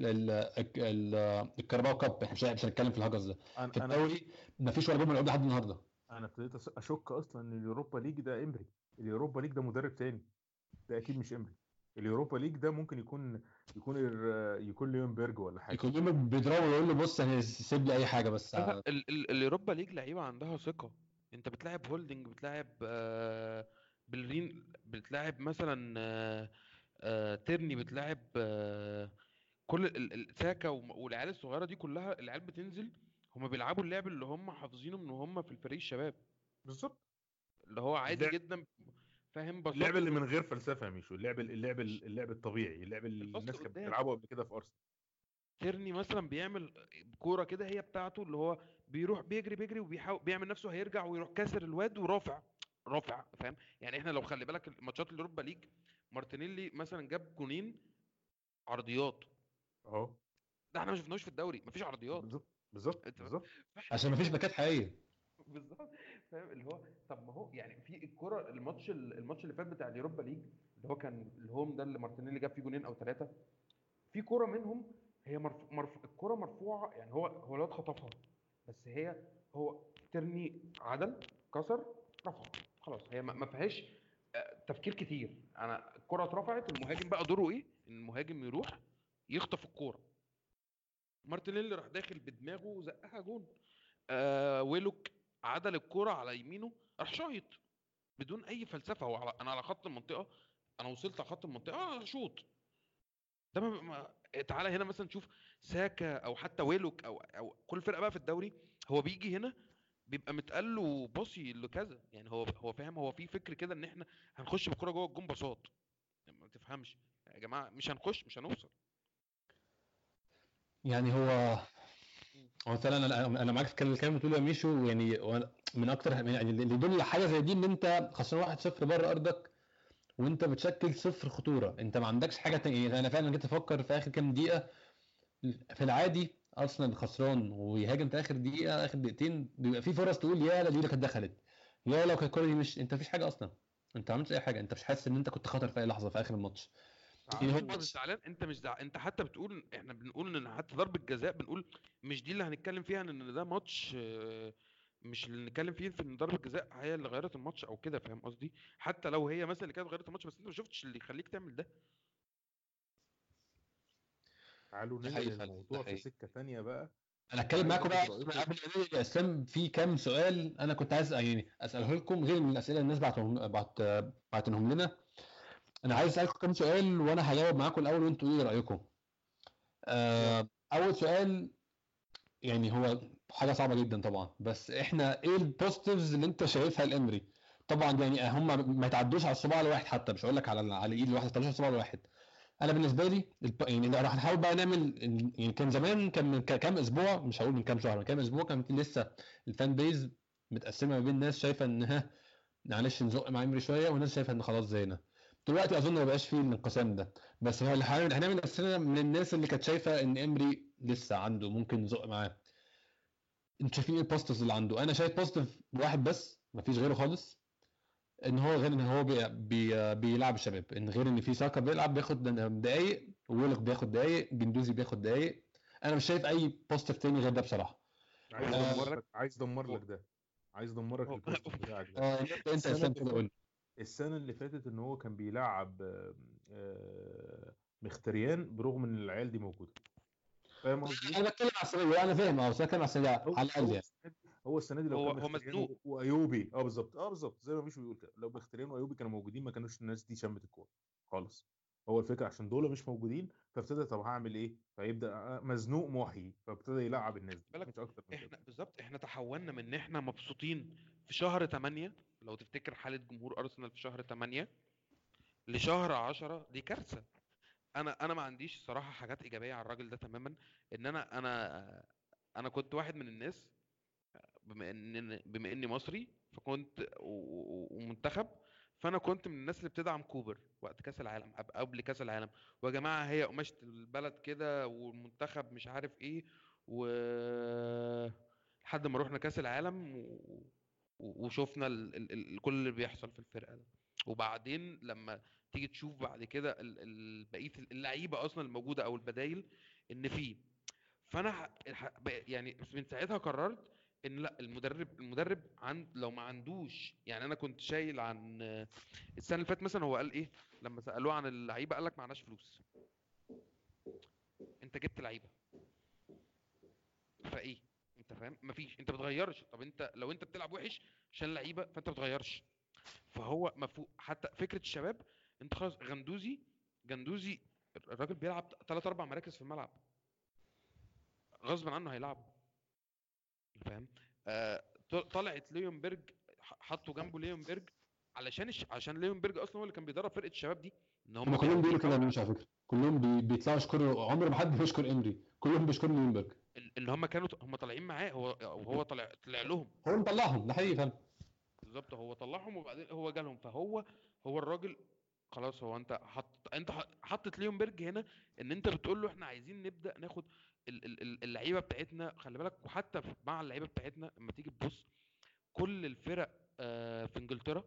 ال ال الكاراباو cup. إحنا مش مش هنتكلم في الهجص ده. في أنا أنا الدوري مفيش ولا جون ملعوب لحد النهارده. أنا ابتديت أشك أصلا إن اليوروبا ليج ده امري اليوروبا ليج ده مدرب تاني. ده أكيد مش امري اليوروبا ليج ده ممكن يكون يكون يكون ليونجبرج ولا حاجة. يكون يوم بيضربه ويقول له بص أنا سيب لي أي حاجة بس. ال- اليوروبا ليج لعيبة عندها ثقة. أنت بتلاعب هولدنج بتلاعب آه، بيليرين بتلاعب مثلا آه، آه، تيرني بتلاعب آه، كل ال- ال- ساكا والعيال الصغيرة دي كلها العيال بتنزل هم بيلعبوا اللعب اللي هم حافظينه من هم في الفريق الشباب. بالظبط اللي هو عادي اللعب- جدا فاهم بساطه اللعب اللي من غير فلسفة يا ميشو اللعب اللعب اللعب الطبيعي اللعب اللي الناس كانت. بتلعبه قبل كده في أرسنال. تيرني مثلا بيعمل كورة كده هي بتاعته اللي هو بيروح بيجري بيجري وبيحاول بيعمل نفسه هيرجع ويروح كاسر الواد ورافع رافع فاهم؟ يعني إحنا لو خلي بالك ماتشات الأوروبا ليج مارتينيلي مثلا جاب جونين عرضيات. أهو. ده إحنا ما شفناهوش في الدوري مفيش عرضيات. بالظبط بالظبط بالظبط. عشان مفيش باكات حقيقية. بالظبط فاهم؟ اللي هو طب ما هو يعني في الكرة الماتش الماتش اللي فات بتاع اليوروبا ليج اللي هو كان ال home ده اللي مارتينيلي جاب فيه جونين أو ثلاثة في كرة منهم هي مرف... مرف... الكرة مرفوعة يعني هو هو الواد خطفها بس هي هو تيرني عدل كسر رفع خلاص. هي ما ما فيهاش تفكير كتير. أنا الكرة اترفعت المهاجم بقى دوره إيه؟ إن المهاجم يروح يخطف الكرة مارتينيلي راح داخل بدماغه وزقها جون. آه ويلوك عدل الكرة على يمينه راح شايط بدون أي فلسفة. هو أنا على خط المنطقة أنا وصلت على خط المنطقة آه شوط. ده ما ما تعالى هنا مثلا تشوف ساكا أو حتى ويلوك أو أو كل فرقة بقى في الدوري هو بيجي هنا بيبقى متقال له باصي لكذا. يعني هو هو فاهم هو في فكر كده إن إحنا هنخش بالكره جوه الجون باصات. ما تفهمش. يا جماعة مش هنخش مش هنوصل. يعني هو هو فعلا أنا أنا معاك في الكلام اللي بتقوله يا ميشو. يعني من أكتر يعني اللي يدل حاجة زي دي إن أنت خسران 1-0 بره أرضك وأنت بتشكل صفر خطورة. أنت ما عندكش حاجة تانية. يعني أنا فعلا جيت أفكر في آخر كام دقيقة. في العادي أرسنال خسران ويهاجم في آخر دقيقة آخر دقيقتين بيبقى في فرص تقول يا لا دي كانت دخلت. يا لو كانت الكوره دي مش أنت مفيش حاجة أصلا. أنت ما عملتش أي حاجة. أنت مش حاسس إن أنت كنت خطر في أي لحظة في آخر الماتش. يعني أنت مش زعلان؟ أنت مش زعلان أنت حتى بتقول إحنا بنقول إن حتى ضربة جزاء بنقول مش دي اللي هنتكلم فيها إن ده ماتش آه، مش اللي نتكلم فيه في إن ضربة جزاء هي اللي غيرت الماتش أو كده فاهم قصدي؟ حتى لو هي مثلا اللي كانت غيرت الماتش بس أنت ما شفتش اللي يخليك تعمل ده. تعالوا ننقل الموضوع في. سكة تانية بقى. أنا اتكلم معاكم بقى رأيكم. قبل ما يا إسلام في كام سؤال أنا كنت عايز يعني أسأله لكم غير من الأسئلة اللي الناس بعتهم بعت بعتنهم لنا. أنا عايز أسألكم كام سؤال وأنا هجاوب معاكم الأول وأنتوا إيه رأيكم؟ آه أول سؤال يعني هو حاجة صعبة جدا طبعا بس إحنا إيه البوزيتيفز اللي أنت شايفها لإمري؟ طبعا يعني هم ما يتعدوش على الصباع الواحد حتى مش هقول لك على على الايد الواحده ما يتعدوش على الصباع الواحد. أنا بالنسبة لي يعني راح نحاول بقى نعمل يعني كان زمان كان من كام أسبوع مش هقول من كام شهر من كام أسبوع كان لسه ال fan base متقسمة ما بين ناس شايفة إن ها معلش نزق مع امري شوية وناس شايفة إن خلاص زهقنا. دلوقتي أظن ما بقاش فيه الانقسام ده. بس هو هنعمل هنعمل نفسنا من الناس اللي كانت شايفة إن امري لسه عنده ممكن نزق معاه. أنتوا شايفين إيه ال positives اللي عنده؟ أنا شايف positive واحد بس مفيش غيره خالص. إن هو غير إن هو بي بي بيلعب الشباب إن غير إن في ساكا بيلعب بياخد دقايق ويلوك بياخد دقايق جندوزي بياخد دقايق. أنا مش شايف أي positive تاني غير ده بصراحة. عايز آه، ادمر لك عايز ادمر لك ده. عايز ادمر لك بتاعك ده. آه أنت اسلام كده قول. السنة اللي فاتت إن هو كان بيلعب آه، آه، مخيتاريان برغم إن العيال دي موجودة. فاهم قصدي؟ أنا بتكلم على السنة أنا فاهم. أه بس أنا بتكلم على السنة على الاقل يعني. هو السنة دي لو هو- كان هو مزنوق. وأيوبي آه بالظبط. آه بالظبط. زي ما مش بيقول كده. لو مختريان وأيوبي كانوا موجودين ما كانوش الناس دي شمت الكورة. خالص هو الفكرة عشان دول مش موجودين فابتدى طب هعمل إيه؟ فيبدأ آه، مزنوق محي فابتدى يلعب الناس دي. مش أكتر من إحنا بالظبط. إحنا تحولنا من إن إحنا مبسوطين في شهر 8 لو تفتكر حالة جمهور أرسنال في شهر 8 لشهر 10 دي كارثة. أنا أنا ما عنديش صراحة حاجات إيجابية على الراجل ده تماما. إن أنا أنا أنا كنت واحد من الناس بما إن بما إني مصري فكنت ومنتخب فأنا كنت من الناس اللي بتدعم كوبر وقت كأس العالم قبل كأس العالم ويا جماعة هي قماشة البلد كده والمنتخب مش عارف إيه و لحد ما رحنا كأس العالم وشفنا ال... ال... ال... كل اللي بيحصل في الفرقة ده وبعدين لما تيجي تشوف بعد كده. بقية اللعيبة أصلا الموجودة أو البدايل إن في فأنا يعني من ساعتها قررت إن لأ المدرب المدرب عند لو ما عندوش يعني أنا كنت شايل عن السنة اللي فاتت مثلا هو قال إيه؟ لما سألوه عن اللعيبة قال لك معناش فلوس. أنت جبت لعيبة. فإيه؟ أنت فاهم؟ مفيش أنت بتغيرش. طب أنت لو أنت بتلعب وحش عشان لعيبة فأنت بتغيرش. فهو مفهوم حتى فكرة الشباب أنت خلاص غندوزي جندوزي الراجل بيلعب ثلاث أربع مراكز في الملعب. غصب عنه هيلعبه. فاهم؟ آه طلعت ليونبرج حطوا جنبه ليونبرج علشان الش... عشان ليونبرج أصلا هو اللي كان بيدرب فرقة الشباب دي إن هم هم كلهم بيقولوا كده بيحاولوا- مش على فكرة. كلهم بي... بيطلعوا يشكروا عمر ما حد بيشكر امري كلهم بيشكروا نيونبرج ان إن هم كانوا هم طالعين معاه هو وهو طلع طلع لهم. هو مطلعهم ده حقيقي فعلا. بالظبط هو طلعهم وبعدين هو جالهم. فهو هو الراجل خلاص هو أنت حط أنت حطت ليونبرج هنا إن أنت بتقول له إحنا عايزين نبدأ ناخد اللعيبة بتاعتنا خلي بالك وحتى مع اللعيبة بتاعتنا لما تيجي تبص كل الفرق آه، في إنجلترا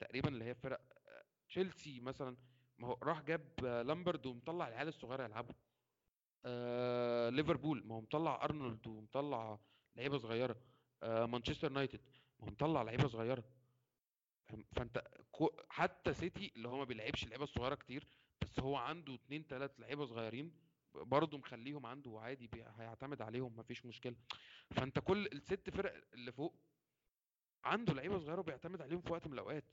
تقريبا اللي هي فرق آه، تشيلسي مثلا ما هو راح جاب آه، لامبرد ومطلع العيال الصغيرة يلعبوا ليفربول ما هو مطلع أرنولد ومطلع لعيبة صغيرة مانشستر يونايتد ما هو مطلع لعيبة صغيرة؟ فأنت حتى سيتي اللي هو ما بيلعبش اللعيبه الصغيره كتير بس هو عنده اتنين تلات لعيبة صغيرين برضه مخليهم عنده عادي هيعتمد عليهم مفيش مشكلة فأنت كل الست فرق اللي فوق عنده لعيبة صغيرة وبيعتمد عليهم في وقت من الأوقات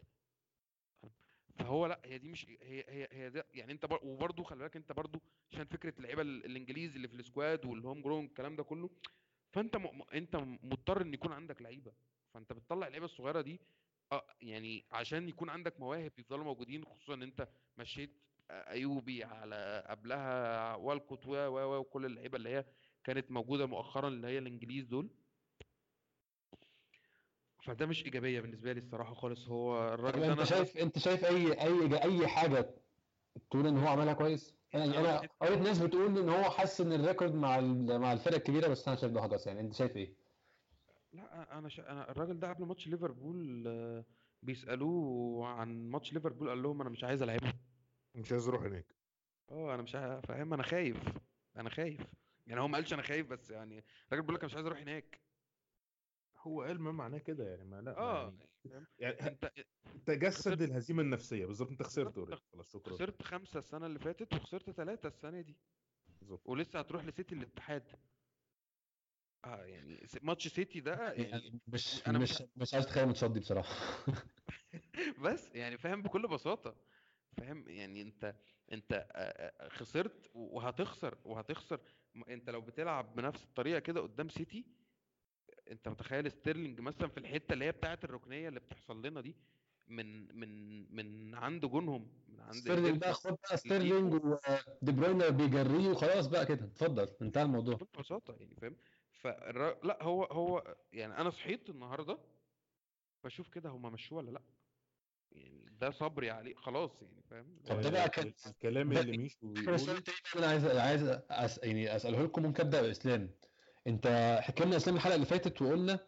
فهو لأ هي دي مش هي هي هي ده يعني أنت بر... وبرضه خلي بالك أنت برضه عشان فكرة اللعيبة ال- الإنجليزي اللي في ال squad وال home grown الكلام ده كله فأنت. م- أنت مضطر إن يكون عندك لعيبة فأنت بتطلع اللعيبة الصغيرة دي آه يعني عشان يكون عندك مواهب يفضلوا موجودين خصوصا إن أنت مشيت إيوبي واللي قبلها والكوت و و وكل اللعيبة اللي هي كانت موجودة مؤخرا اللي هي الإنجليز دول. فده مش إيجابية بالنسبة لي الصراحة خالص. هو الراجل أنت شايف أنت شايف أي أي أي حاجة تقول إن هو عملها كويس؟ يعني أنا قريت ناس بتقول إن هو حس إن الريكورد مع مع الفرق الكبيرة بس أنا شايف ده هجس. يعني أنت شايف إيه؟ لا أنا شا... أنا الراجل ده قبل ماتش ليفربول آه، بيسألوه عن ماتش ليفربول قال لهم أنا مش عايز ألعبه. مش عايز أروح هناك. آه أنا مش فاهم؟ أنا خايف أنا خايف. يعني هو ما قالش أنا خايف بس يعني الراجل بيقول لك أنا مش عايز أروح هناك. هو قال ما معناه كده يعني ما لا آه يعني يعني أنت تجسد خسرت- الهزيمة النفسية. بالظبط أنت خسرت already خلاص شكرا. خسرت خمسة السنة اللي فاتت وخسرت ثلاثة السنة دي. بالظبط. ولسه هتروح لسيتي الاتحاد. آه يعني ماتش سيتي ده يعني مش أنا مش مش- مش عايز اتخيل ماتشات دي بصراحة. بس يعني فاهم بكل بساطة. فاهم؟ يعني أنت أنت خسرت وهتخسر وهتخسر. أنت لو بتلعب بنفس الطريقة كده قدام سيتي أنت متخيل ستيرلينج مثلا في الحتة اللي هي بتاعة الركنية اللي بتحصل لنا دي؟ من من من عند جونهم من عند ستيرلينج بقى خد بقى ستيرلينج ودي بروين بيجريه وخلاص بقى كده. اتفضل انتهى الموضوع. بكل بساطة يعني فاهم؟ فالر... لا هو هو يعني أنا صحيت النهارده بشوف كده هما مشوه ولا لأ. يعني ده صبري عليه خلاص يعني فاهم؟ طب ده بقى كان ال- الكلام اللي ميشو بيقوله. بقى أنا عايز عايز أس... يعني أسأله لكم ممكن ابدا بإسلام. أنت حكينا إسلام الحلقة اللي فاتت وقلنا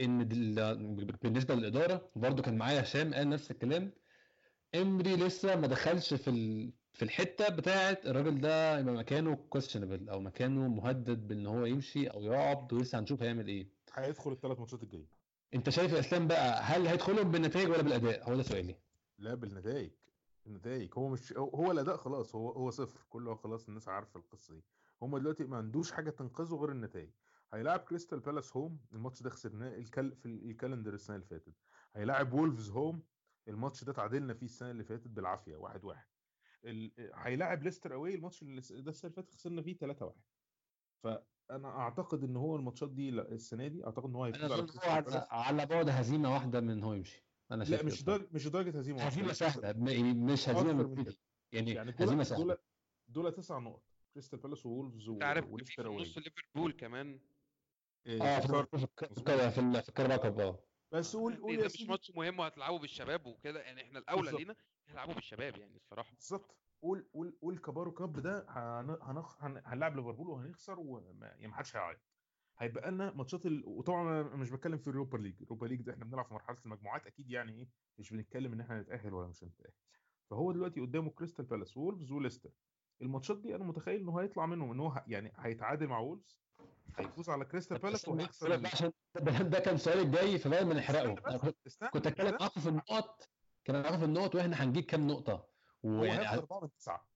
إن دل... بالنسبة للإدارة برضو كان معايا هشام قال نفس الكلام. إمري لسه ما دخلش في ال... في الحتة بتاعه الراجل ده يبقى مكانه questionable أو مكانه مهدد بإن هو يمشي أو يقعد ولسه هنشوف هيعمل إيه. هيدخل الثلاث ماتشات الجايه انت شايف يا اسلام بقى هل هيدخلهم بالنتائج ولا بالأداء؟ هو ده سؤالي. لا بالنتائج. النتائج. هو مش هو- الأداء خلاص. هو هو صفر. كله خلاص الناس عارفة القصة دي. هم دلوقتي ما عندوش حاجة تنقذه غير النتائج. هيلاعب كريستال بالاس home. الماتش ده خسرناه. الكل في ال calendar السنة اللي فاتت. هيلاعب وولفز home. الماتش ده تعادلنا فيه السنة اللي فاتت بالعافية. واحد واحد. ال... هيلاعب ليستر away. الماتش ده السنة اللي فاتت خسرنا فيه 3 واحد. فأنا أعتقد إن هو الماتشات دي السنة دي أعتقد إن هو هيفوز على على, بعد هزيمة واحدة من هو يمشي. أنا شايف لا مش. درجة مش درجة هزيمة واحدة، هزيمة سهلة يعني مش هزيمة أكتر من مبتدئ. يعني, يعني هزيمة سهلة. دول دول تسع نقط كريستال بالاس وولفز عارف في وليستر اواي النص ليفربول كمان. آه في فكرت. في في الكارباك آه. بس قول قول ده يا مش ماتش مهم وهتلعبوا بالشباب وكده يعني إحنا الأولى. لينا نلعبوا بالشباب يعني الصراحة. بالظبط. قول قول قول كبارو كاب ده هن- هنخ... هن... هنلعب ليفربول وهنخسر وما يعني ما حدش هيعيط. هيبقى لنا ماتشات ال... وطبعا أنا مش بتكلم في اليوروبا ليج. اليوروبا ليج ده إحنا بنلعب في مرحلة المجموعات أكيد يعني إيه مش بنتكلم إن إحنا نتاهل ولا مش هنتأهل. فهو دلوقتي قدامه كريستال بالاس وولفز وليستر. الماتشات دي أنا متخيل إن هو هيطلع منهم إن هو ه... يعني هيتعادل مع وولفز هيفوز على كريستال بالاس وهيخسر بس عشان ده, كان السؤال الجاي فبقى ما نحرقه كنت- أتكلم في النقط كان في النقط وإحنا هنجيب كام نقطة. ويعني هياخد أربعة من تسعة.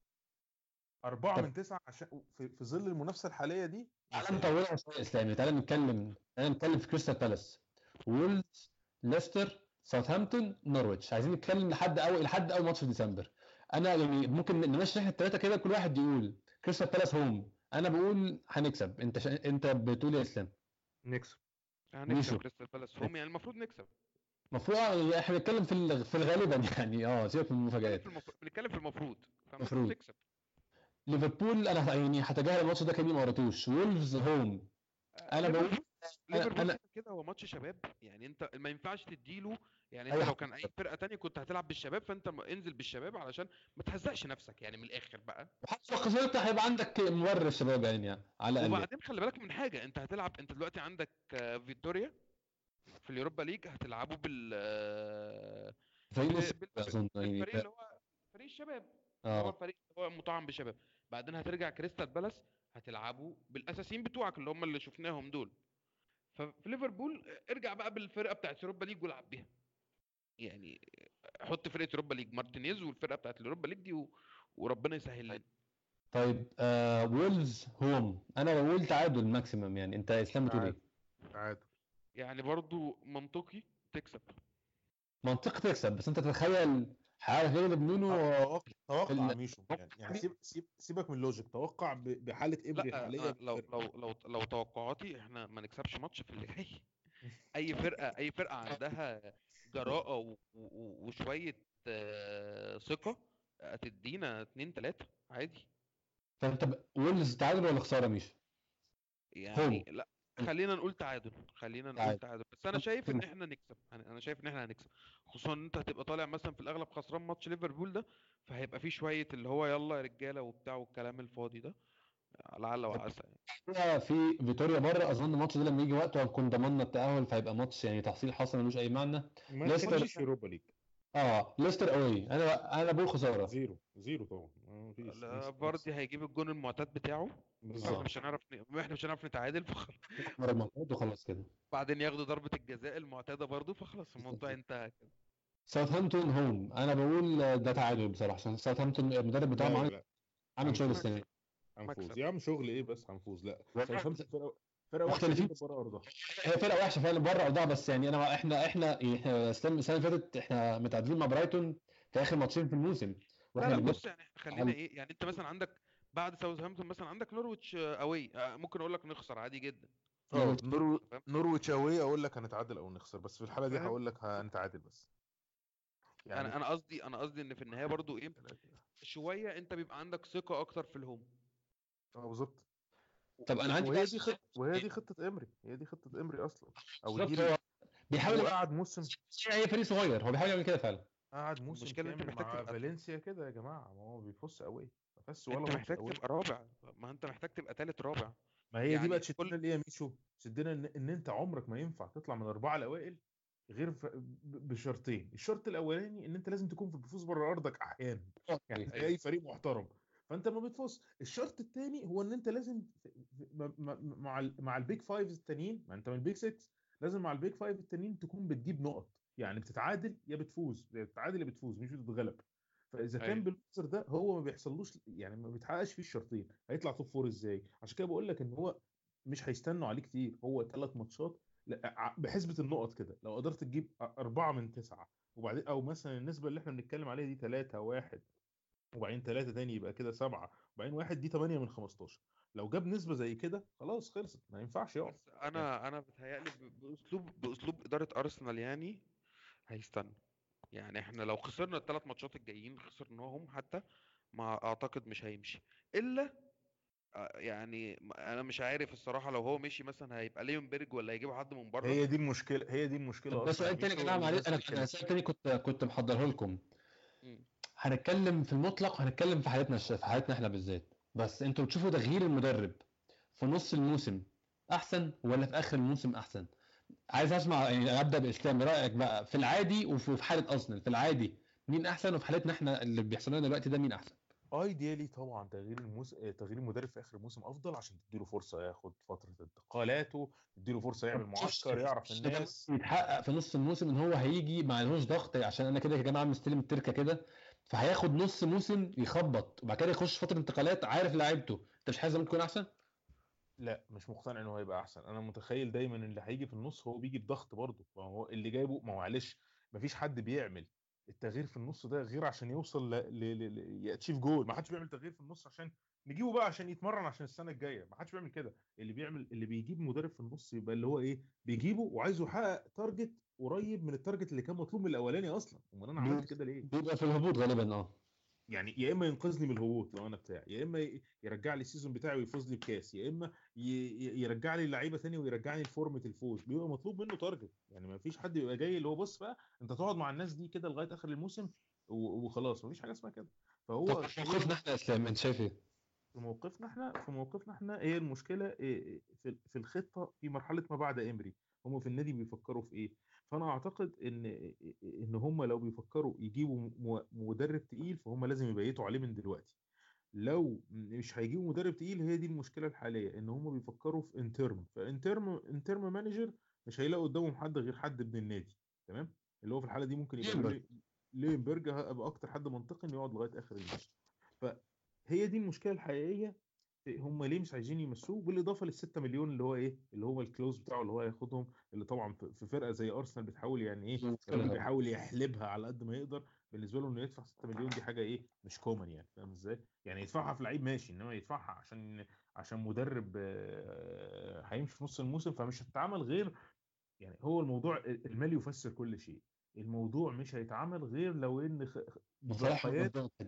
أربعة طب- من تسعة عشان في, في ظل المنافسة الحالية دي تعالى نطولها شوية اسلامي تعالى نتكلم تعالى نتكلم في كريستال بالاس. وولز ليستر ساوثهامبتون نورويتش. عايزين نتكلم لحد أول لحد أول ماتش في ديسمبر. أنا يعني ممكن نمشي إحنا الثلاثه كده كل واحد يقول كريستال بالاس home. أنا بقول هنكسب. أنت شا... أنت بتقول يا إسلام؟ نكسب. هنكسب. كريستال بالاس home. يعني المفروض نكسب. المفروض يعني إحنا بنتكلم في في الغالبا يعني آه سيبك من المفاجآت. بنتكلم في المفروض المفروض. ليفربول أنا يعني هتجاهل الماتش ده كاني ما قريتوش. وولفز home. أنا بقول ليفربول أنا- كده هو ماتش شباب. يعني أنت ما ينفعش تديله يعني أنت أي لو. كان أي فرقة تانية كنت هتلعب بالشباب فأنت انزل بالشباب علشان ما تهزقش نفسك يعني من الآخر بقى. حتى لو خسرت هيبقى عندك مبرر الشباب يعني, يعني على الأقل. وبعدين خلي بالك من حاجة أنت هتلعب أنت دلوقتي عندك آه، فيتوريا في اليوروبا ليج هتلعبوا بال آه، اظن يعني بالفريق اللي هو فريق الشباب. هو آه. الفريق اللي هو مطعم بالشباب بعدين هترجع كريستال بالاس هتلعبوا بالاساسيين بتوعك اللي هم اللي شفناهم دول. ففي ليفربول ارجع بقى بالفرقة بتاعت اوروبا ليج والعب بيها. يعني حط فرقة اوروبا ليج مارتينيز والفرقة بتاعت الاوروبا ليج دي و... وربنا يسهل لنا. طيب آه وولفز home. أنا بقول تعادل maximum يعني. أنت إسلام بتقول إيه؟ تعادل يعني برضو منطقي تكسب. منطقي تكسب بس انت تتخيل حاجة غير نونو توقع توقع ال- ميشو يعني, يعني سيب سيب سيبك من ال logic توقع ب- بحالة إمري حاليا لو لو لو لو توقعاتي إحنا ما نكسبش ماتش في اللي جاي. أي فرقة أي فرقة عندها جراءة و- و- وشوية آه، ثقة هتدينا اتنين تلاتة عادي. فانت ب... وولفز تعادل ولا خسارة مش؟ يعني لا. خلينا نقول تعادل خلينا نقول تعادل. بس أنا شايف إن إحنا نكسب يعني أنا شايف إن إحنا هنكسب. خصوصا إن أنت هتبقى طالع مثلا في الأغلب خسران ماتش ليفربول ده فهيبقى فيه شوية اللي هو يلا يا رجالة وبتاع والكلام الفاضي ده. لعل وعسى يعني. في فيتوريا بره أظن الماتش ده لما يجي وقته هنكون ضمننا التأهل فهيبقى ماتش يعني تحصيل حصل ملوش أي معنى. ما ليستر- يوروبا ليج. آه ليستر away. أنا أنا بقول خسارة. zero zero طبعا. ما فيش لا مش- فاردي هيجيب الجون المعتاد بتاعه. إحنا بالظبط مش هنعرف ن- إحنا مش هنعرف نتعادل فخلاص. وخلاص كده. بعدين ياخدوا ضربة الجزاء المعتادة برضه فخلاص الموضوع انتهى كده. ساوثهامبتون home أنا بقول ده تعادل بصراحة عشان ساوثهامبتون المدرب بتاعهم لا عامل لا. عامل شغل. السنة دي. هنفوز مكسب. يا عم شغل إيه بس هنفوز لا. ساوثهامبتون فرقه فرقه وحشه مختلفين. جدا بره ارضها هي فرقة وحشة فعلا بره ارضها بس يعني أنا إحنا إحنا إحنا السنة السنة اللي فاتت إحنا متعادلين مع برايتون في آخر ماتشين في الموسم. لا لا بص يعني خلينا إيه يعني انت مثلا عندك بعد ساوثهامبتون مثلا عندك نورويتش away ممكن أقول لك نخسر عادي جدا. آه؟ نورويتش away أقول لك هنتعادل أو نخسر بس في الحالة دي؟ هقول لك هنتعادل بس. يعني أنا أنا قصدي أنا قصدي إن في النهاية برضو إيه. شوية أنت بيبقى عندك ثقة أكتر في ال home. آه بالظبط. طب أنا عندي وهي دي خطه وهي دي خطة إمري هي دي خطة إمري أصلا. أو دي بيحاول هو قعد موسم هي فريق صغير هو بيحاول يعمل كده فعلا. قعد موسم المشكلة إن كامل محتاج مع تبقى- فالنسيا كده يا جماعة ما هو بيفص قوي فس ولا أنت محتاج تبقى رابع. ما أنت محتاج تبقى تالت رابع. ما هي دي يعني بقى كل- تشدنا الايه يا ميشو؟ تشدنا إن, إن أنت عمرك ما ينفع تطلع من الاربعه الأوائل غير ف... ب- بشرطين. الشرط الأولاني إن أنت لازم تكون في بتفوز بره أرضك أحيانا. يعني زي أي فريق محترم. فأنت ما بتفوز. الشرط الثاني هو إن أنت لازم مع ال- مع ال big five التانيين ما أنت من ال big 6 لازم مع ال big five التانيين تكون بتجيب نقط. يعني بتتعادل يا بتفوز يا بتتعادل يا بتفوز مش بتتغلب. فإذا كان أيوة. بالمنظر ده هو ما بيحصلوش يعني ما بيتحققش فيه الشرطين. هيطلع top four إزاي؟ عشان كده بقول لك إن هو مش هيستنوا عليه كتير. هو ثلاث ماتشات بحسبة النقط كده. لو قدرت تجيب أربعة من تسعة وبعدين أو مثلا النسبة اللي إحنا بنتكلم عليها دي ثلاثة واحد وبعدين ثلاثة تاني يبقى كده سبعة وبعدين واحد دي 8 من 15 لو جاب نسبة زي كده خلاص خلصت ما ينفعش يقف أنا أنا بتهيألي بأسلوب بأسلوب إدارة أرسنال يعني هيستنى يعني إحنا لو خسرنا الثلاث ماتشات الجايين خسرناهم حتى ما أعتقد مش هيمشي. إلا آه، يعني أنا مش عارف الصراحة لو هو مشي مثلا هيبقى ليونبرج ولا هيجيبوا حد من بره؟ هي دي المشكلة هي دي ده أصلا. سؤال تاني يا جماعة اللي معلش أنا سؤال تاني كنت كنت محضره لكم. هنتكلم في المطلق وهنتكلم في حالتنا الش- في حالتنا إحنا بالذات. بس أنتوا بتشوفوا تغيير المدرب في نص الموسم أحسن ولا في آخر الموسم أحسن؟ عايز اسمع يعني ابدا بإسلام رأيك بقى؟ في العادي وفي في حالة ارسنال في العادي مين أحسن؟ وفي حالتنا إحنا اللي بيحصل لنا دلوقتي ده مين أحسن؟ ايديالي طبعا تغيير الموس... تغيير المدرب في آخر الموسم أفضل عشان تديله فرصة ياخد فترة انتقالاته تديله فرصة يعمل معسكر يعرف الناس. يتحقق في نص الموسم إن هو هيجي ما عليهوش ضغط عشان أنا كده يا جماعة مستلم التركة كده. فهياخد نص موسم يخبط وبعد كده يخش فترة انتقالات عارف لعيبته. أنت مش حاسس يكون أحسن؟ لأ مش مقتنع إنه هيبقى أحسن. أنا متخيل دايما ان اللي هيجي في النص هو بيجي بضغط برضه. ما هو اللي جايبه ما هو معلش مفيش حد بيعمل التغيير في النص ده غير عشان يوصل ل... ل... ل... ياتشيف جول ما حدش بيعمل تغيير في النص عشان نجيبه بقى عشان يتمرن عشان السنة الجاية. ما حدش بيعمل كده. اللي بيعمل اللي بيجيب مدرب في النص يبقى اللي هو إيه بيجيبه وعايزه يحقق تارجت قريب من ال target اللي كان مطلوب من الأولاني أصلا. أمال أنا عملت كده ليه؟ بيبقى في الهبوط غالبا آه. يعني يا إما ينقذني من الهبوط لو أنا بتاعي يا إما يرجع لي ال season بتاعي ويفوز لي بكاس يا إما يرجع لي اللعيبه تاني ويرجعني لفورمه الفوز بيبقى مطلوب منه target يعني ما فيش حد يبقى جاي اللي هو بص بقى أنت تقعد مع الناس دي كده لغاية آخر الموسم وخلاص ما فيش حاجة اسمها كده. فهو في موقفنا إحنا يا اسلام انت شايف إيه؟ في موقفنا إحنا في موقفنا إحنا هي المشكلة؟ إيه- في في الخطة في مرحلة ما بعد إمري هم في النادي بيفكروا في إيه؟ فأنا أعتقد إن إن هم لو بيفكروا يجيبوا مدرب تقيل فهم لازم يبيتوا عليه من دلوقتي. لو مش هيجيبوا مدرب تقيل هي دي المشكلة الحالية إن هم بيفكروا في interim ف interim interim manager مش هيلاقوا قدامهم حد غير حد من النادي تمام؟ اللي هو في الحالة دي ممكن يبقى ليونبرج. لي- ليونبرج هيبقى أكتر حد منطقي إنه يقعد لغاية آخر الموسم فهي دي المشكلة الحقيقية هم ليه مش عايزين يمسوه بالإضافة لل 6 مليون اللي هو إيه؟ اللي هو ال clause بتاعه اللي هو هياخدهم اللي طبعا في فرقة زي أرسنال بتحاول يعني إيه؟ طبعا. بيحاول يحلبها على قد ما يقدر. بالنسبة له إنه يدفع 6 مليون دي حاجة إيه؟ مش common يعني فاهم إزاي؟ يعني يدفعها في لعيب ماشي إنما يدفعها عشان عشان مدرب آه، هيمشي في نص الموسم فمش هتتعمل غير يعني هو الموضوع المال يفسر كل شيء. الموضوع مش هيتعمل غير لو إن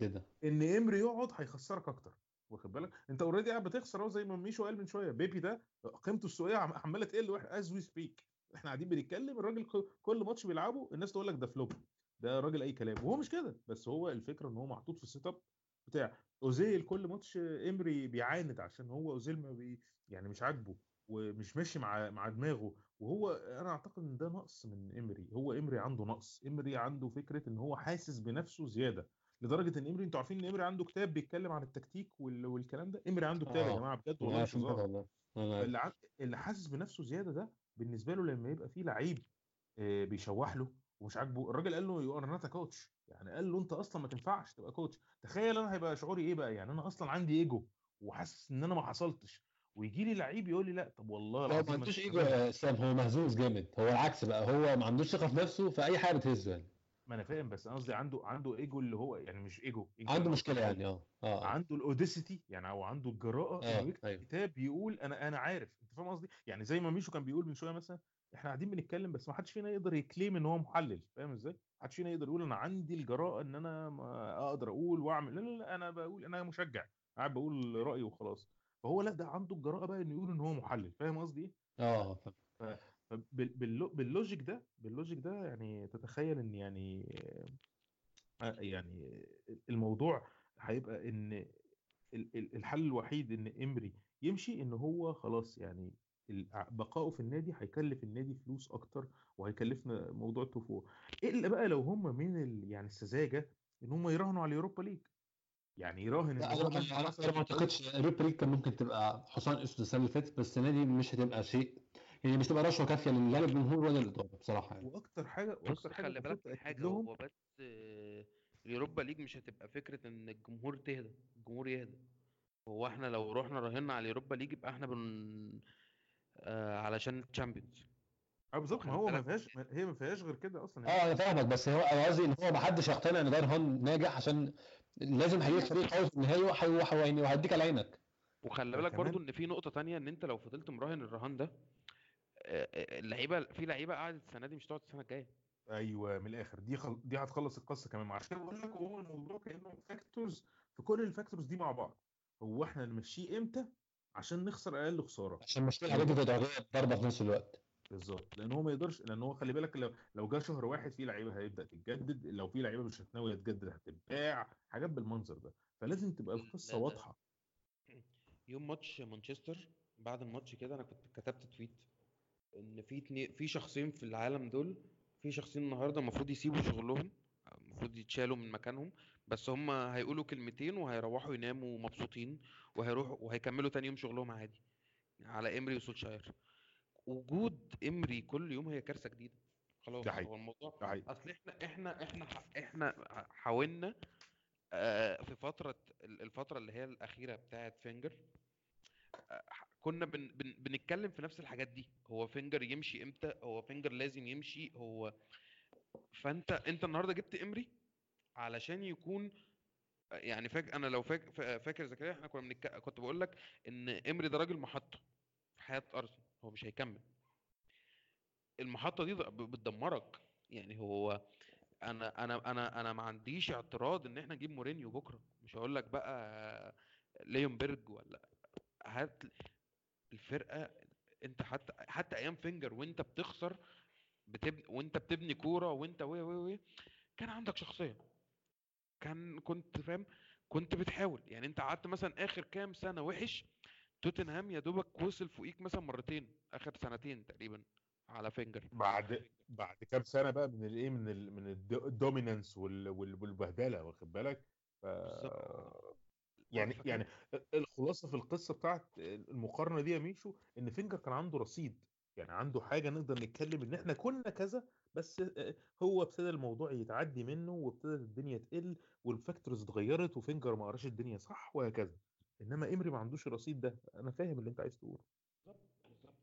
كده. إن إمري يقعد هيخسرك أكتر. واخد بالك؟ انت already قاعد بتخسر اهو زي ما ميشو قال من شوية. بيبي ده قيمته السوقية عم- عمالة تقل as we speak إحنا قاعدين بنتكلم الراجل كل ماتش بيلعبه الناس تقول لك ده flop ده راجل أي كلام. وهو مش كده. بس هو الفكرة إن هو محطوط في ال setup بتاع أوزيل كل ماتش امري بيعاند عشان هو أوزيل ما بي يعني مش عاجبه ومش ماشي مع مع دماغه. وهو أنا أعتقد إن ده نقص من امري هو امري عنده نقص. امري عنده فكرة إن هو حاسس بنفسه زيادة. لدرجة إن امري أنتوا عارفين إن امري عنده كتاب بيتكلم عن التكتيك وال... والكلام ده؟ امري عنده كتاب يا آه. جماعة بجد والله مش هزار. اللي ع... اللي حاسس بنفسه زيادة ده بالنسبة له لما يبقى فيه لعيب آه، بيشوح له ومش عاجبه الراجل قال له you are not coach يعني قال له أنت أصلا ما تنفعش تبقى coach تخيل أنا هيبقى شعوري إيه بقى؟ يعني أنا أصلا عندي ايجو وحاسس إن أنا ما حصلتش. ويجي لي لعيب يقول لي لا. طب والله العظيم ما عندوش ايجو. يا اسلام هو مهزوز جامد. هو العكس بقى هو ما عندوش ثقة في نفسه فاي حاجة بتهزه يعني. ما أنا فاهم بس أنا قصدي عنده عنده ايجو اللي هو يعني مش ايجو إيجو عنده مشكلة يعني آه آه. عنده ال audacity يعني أو عنده الجراءة آه، انه يكتب أيوة. كتاب يقول أنا أنا عارف. أنت فاهم قصدي؟ يعني زي ما ميشو كان بيقول من شوية مثلا إحنا قاعدين بنتكلم بس ما حدش فينا يقدر ي claim إن هو محلل فاهم إزاي؟ ما محدش فينا يقدر يقول أنا عندي الجراءة إن أنا ما أقدر أقول وأعمل لا لا, لا أنا بقول أنا مشجع قاعد بقول رأيي وخلاص. فهو لا ده عنده الجراءة بقى إنه يقول إن هو محلل فاهم قصدي إيه؟ آه بال logic ده بال logic ده يعني تتخيل إن يعني آه، يعني الموضوع هيبقى إن ال- ال- الحل الوحيد إن إمري يمشي إن هو خلاص يعني ال- بقائه في النادي هيكلف النادي فلوس أكتر وهيكلفنا موضوع التوب فور إلا بقى لو هم من ال يعني السذاجة إن هم يراهنوا على اليوروبا ليج. يعني يراهن لا إن أنا ما أعتقدش اليوروبا ليج كان ممكن تبقى حصان اسود السنة اللي فاتت بس السنة دي مش هتبقى شيء يعني مش تبقى رشوة كافية لا للجمهور ولا للاداره بصراحة يعني. وأكتر حاجة وأكتر حاجة خلي بالك من لهم هو بس آه، اليوروبا ليج مش هتبقى فكرة إن الجمهور تهدى الجمهور يهدى. هو إحنا لو رحنا راهنا على اليوروبا ليج يبقى إحنا بن آه علشان الشامبيونز. آه بالظبط ما هو ما فيهاش هي ما فيهاش غير كده أصلا آه أنا فاهمك بس هو أنا قصدي إن هو ما حدش يقتنع إن ده رهان ناجح عشان لازم هيجيب فريق قوي في النهائي يعني وهيديك على عينك. وخلي بالك برضو إن في نقطة تانية إن أنت لو فضلت مراهن الرهان ده آه، آه، اللعيبة في لعيبة قعدت السنة دي مش تقعد السنة الجاية. أيوه من الآخر. دي خل... دي هتخلص القصة كمان. عشان بقول لك هو الموضوع كأنه factors في كل ال factors دي مع بعض. هو إحنا نمشيه إمتى؟ عشان نخسر أقل خسارة. عشان مش الحاجات دي ضربة في نفس الوقت. بالظبط. لأن هو ما يقدرش لأن هو خلي بالك لو لو جه شهر واحد في لعيبة هيبدأ تتجدد لو في لعيبة مش ناويه تجدد هتتباع. حاجات بالمنظر ده. فلازم تبقى القصة واضحة. يوم ماتش مانشستر بعد الماتش كده أنا كنت كتبت تويت إن في اتنين في شخصين في العالم دول في شخصين النهارده المفروض يسيبوا شغلهم المفروض يتشالوا من مكانهم بس هم هيقولوا كلمتين وهيروحوا يناموا مبسوطين وهيروحوا وهيكملوا تاني يوم شغلهم عادي على امري وسولشاير. وجود امري كل يوم هي كارثة جديدة. خلاص هو الموضوع أصل إحنا إحنا إحنا إحنا حاولنا آه، في فترة الفترة اللي هي الأخيرة بتاعت فينجر كنا بن بن بنتكلم في نفس الحاجات دي. هو فينجر يمشي إمتى؟ هو فينجر لازم يمشي. هو فأنت أنت النهارده جبت إمري علشان يكون يعني فاكر أنا لو فاكر فاكر زكريا إحنا كنا بنك... كنت بقول لك إن إمري ده راجل محطة في حياة أرسنال. هو مش هيكمل. المحطة دي بتدمرك. يعني هو أنا أنا أنا أنا ما عنديش اعتراض إن إحنا نجيب مورينيو بكرة. مش هقول لك بقى ليونبرج ولا هات الفرقة أنت حتى حتى أيام فينجر وأنت بتخسر بتبني وأنت بتبني كورة وأنت وي وي وي كان عندك شخصية. كان كنت فاهم؟ كنت بتحاول. يعني أنت قعدت مثلا آخر كام سنة وحش توتنهام يا دوبك وصل فوقيك مثلا مرتين آخر سنتين تقريبا على فينجر. بعد بعد كام سنة بقى من الايه من ال من الدو- ال dominance وال- وال- والبهدلة واخد بالك؟ ف يعني فكان يعني الخلاصة في القصة بتاعت المقارنة دي يا ميشو إن فينجر كان عنده رصيد يعني عنده حاجة نقدر نتكلم إن إحنا كنا كذا بس هو ابتدى الموضوع يتعدي منه وابتدت الدنيا تقل وال factors اتغيرت وفينجر ما قراش الدنيا صح وهكذا. إنما امري ما عندوش الرصيد ده. أنا فاهم اللي أنت عايز تقوله. بالظبط بالظبط.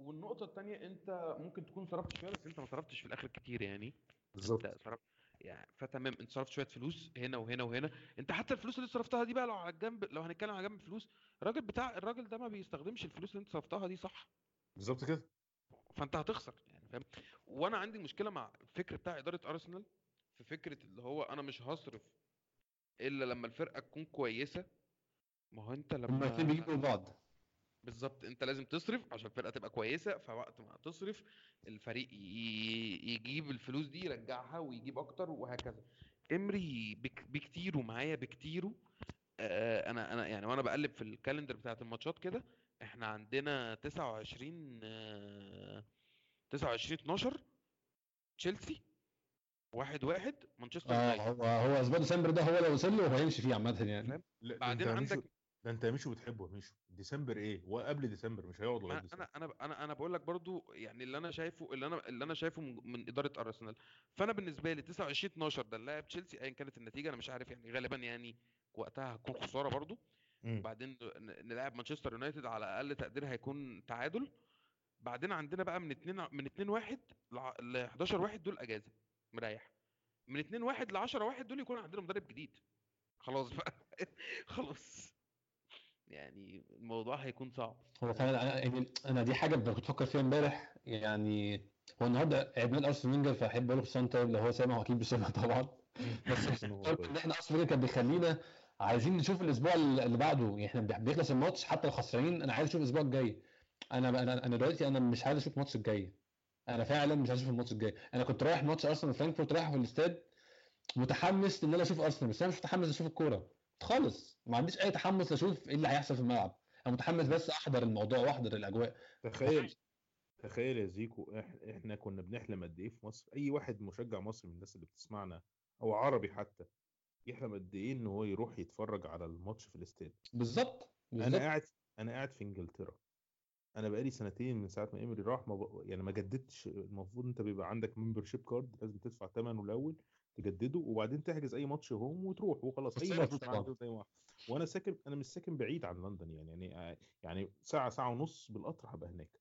والنقطة التانية أنت ممكن تكون صرفت شوية بس أنت ما صرفتش في الآخر كتير يعني. بالظبط. صرفت يعني فتمام انت صرفت شوية فلوس هنا وهنا وهنا. انت حتى الفلوس اللي صرفتها دي بقى لو على الجنب لو هنتكلم على جنب فلوس الراجل بتاع الراجل ده ما بيستخدمش الفلوس اللي انت صرفتها دي صح؟ بالظبط كده. فانت هتخسر يعني فاهم؟ وأنا عندي مشكلة مع الفكر بتاع إدارة ارسنال في فكرة اللي هو أنا مش هصرف إلا لما الفرقة تكون كويسة. ما هو أنت هما الاثنين لما بيجيبوا بعض بالظبط أنت لازم تصرف عشان الفرقة تبقى كويسة فوقت ما تصرف الفريق يجيب الفلوس دي يرجعها ويجيب أكتر وهكذا. إمري بك بكتير ومعايا بكتير آه أنا أنا يعني وأنا بقلب في الكالندر بتاعت الماتشات كده إحنا عندنا 29 آه 29 12 تشيلسي واحد واحد مانشستر آه يونايتد. هو هو أسبوع ديسمبر ده هو لو وصل له هو هيمشي فيه عامة يعني. بعدين عندك ده انت ميشو بتحبه يا ميشو. ديسمبر إيه؟ وقبل ديسمبر مش هيقعد لغاية ديسمبر أنا أنا أنا أنا بقول لك برضو يعني اللي أنا شايفه اللي أنا اللي أنا شايفه من, إدارة أرسنال. فأنا بالنسبة لي 29 12 ده اللاعب تشيلسي ايا كانت النتيجة أنا مش عارف يعني غالبا يعني وقتها هتكون خسارة برضو. وبعدين نلعب مانشستر يونايتد على أقل تقدير هيكون تعادل. بعدين عندنا بقى من 2 من 2 1 ل 11 1 دول أجازة مريح. من 2 1 ل 10 1 دول يكون عندنا مدرب جديد. خلاص بقى. خلاص. يعني الموضوع هيكون صعب. هو فعلا أنا يعني أنا دي حاجة كنت بفكر فيها امبارح يعني هو النهارده عيد ميلاد أرسنال فينجر فأحب أقول سانتا اللي هو سامع وأكيد بيسمع طبعا. بس. إن إحنا أرسنال كان بيخلينا عايزين نشوف الأسبوع اللي بعده. يعني إحنا بيخلص الماتش حتى لو خسرانين أنا عايز أشوف الأسبوع الجاي. أنا أنا أنا دلوقتي أنا مش عايز أشوف الماتش الجاي. أنا فعلا مش عايز أشوف الماتش الجاي. أنا كنت رايح ماتش أرسنال فرانكفورت رايح في الاستاد متحمس إن أنا أشوف أرسنال بس أنا مش متحمس أشوف الكورة. خالص. ما عنديش أي تحمس أشوف إيه اللي هيحصل في الملعب. أنا متحمس بس أحضر الموضوع وأحضر الأجواء. تخيل تخيل يا زيكو إحنا كنا بنحلم قد إيه في مصر. أي واحد مشجع مصري من الناس اللي بتسمعنا أو عربي حتى يحلم قد إيه إن هو يروح يتفرج على الماتش في الاستاد؟ بالظبط أنا قاعد أنا قاعد في إنجلترا. أنا بقالي سنتين من ساعة ما إيمري راح ما ب... يعني ما جددتش. المفروض أنت بيبقى عندك membership card لازم تدفع ثمنه الأول. تجدده وبعدين تحجز أي ماتش home وتروح وخلاص أي ماتش زي ما وأنا ساكن أنا مش ساكن بعيد عن لندن يعني يعني يعني ساعة ساعة ونص بالقطر هبقى هناك.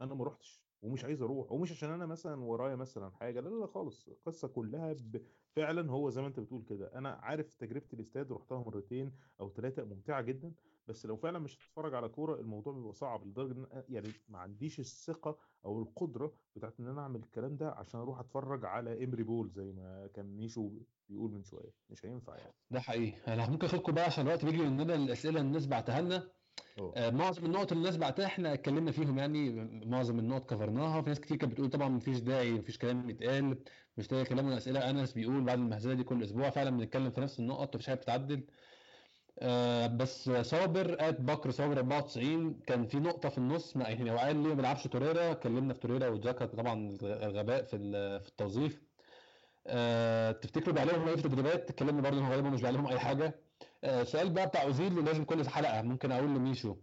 أنا ما رحتش ومش عايز أروح ومش عشان أنا مثلا ورايا مثلا حاجة لا لا لا خالص. القصة كلها ب... فعلا هو زي ما أنت بتقول كده. أنا عارف تجربة الإستاد رحتها مرتين أو ثلاثة ممتعة جدا. بس لو فعلا مش هتتفرج على كورة الموضوع بيبقى صعب لدرجة إن يعني ما عنديش الثقة أو القدرة بتاعت إن أنا أعمل الكلام ده عشان أروح أتفرج على امري بول زي ما كان ميشو بيقول من شوية. مش هينفع يعني. ده حقيقي. أنا ممكن اخدكم بقى عشان الوقت بيجري مننا الأسئلة اللي الناس بعتها لنا. آه، معظم النقط اللي الناس بعتها إحنا اتكلمنا فيهم يعني. معظم النقط كفرناها. في ناس كتير كانت بتقول طبعا مفيش داعي مفيش كلام يتقال مش لاقي كلام والاسئله انس بيقول بعد المهزلة دي كل أسبوع فعلا بنتكلم في نفس النقط مفيش حاجة بتتعدل. آه بس صابر ات بكر صابر 94 كان في نقطة في النص ما يعني هو قال ليه ما بيلعبش توريرا؟ اتكلمنا في توريرا وجاكا طبعا الغباء في في التوظيف. آه تفتكروا بيعلمهم إيه في التدريبات اتكلمنا برضه إن غالبا مش بيعلمهم أي حاجة. آه سؤال بقى بتاع أوزيل اللي لازم كل حلقة ممكن أقول لميشو.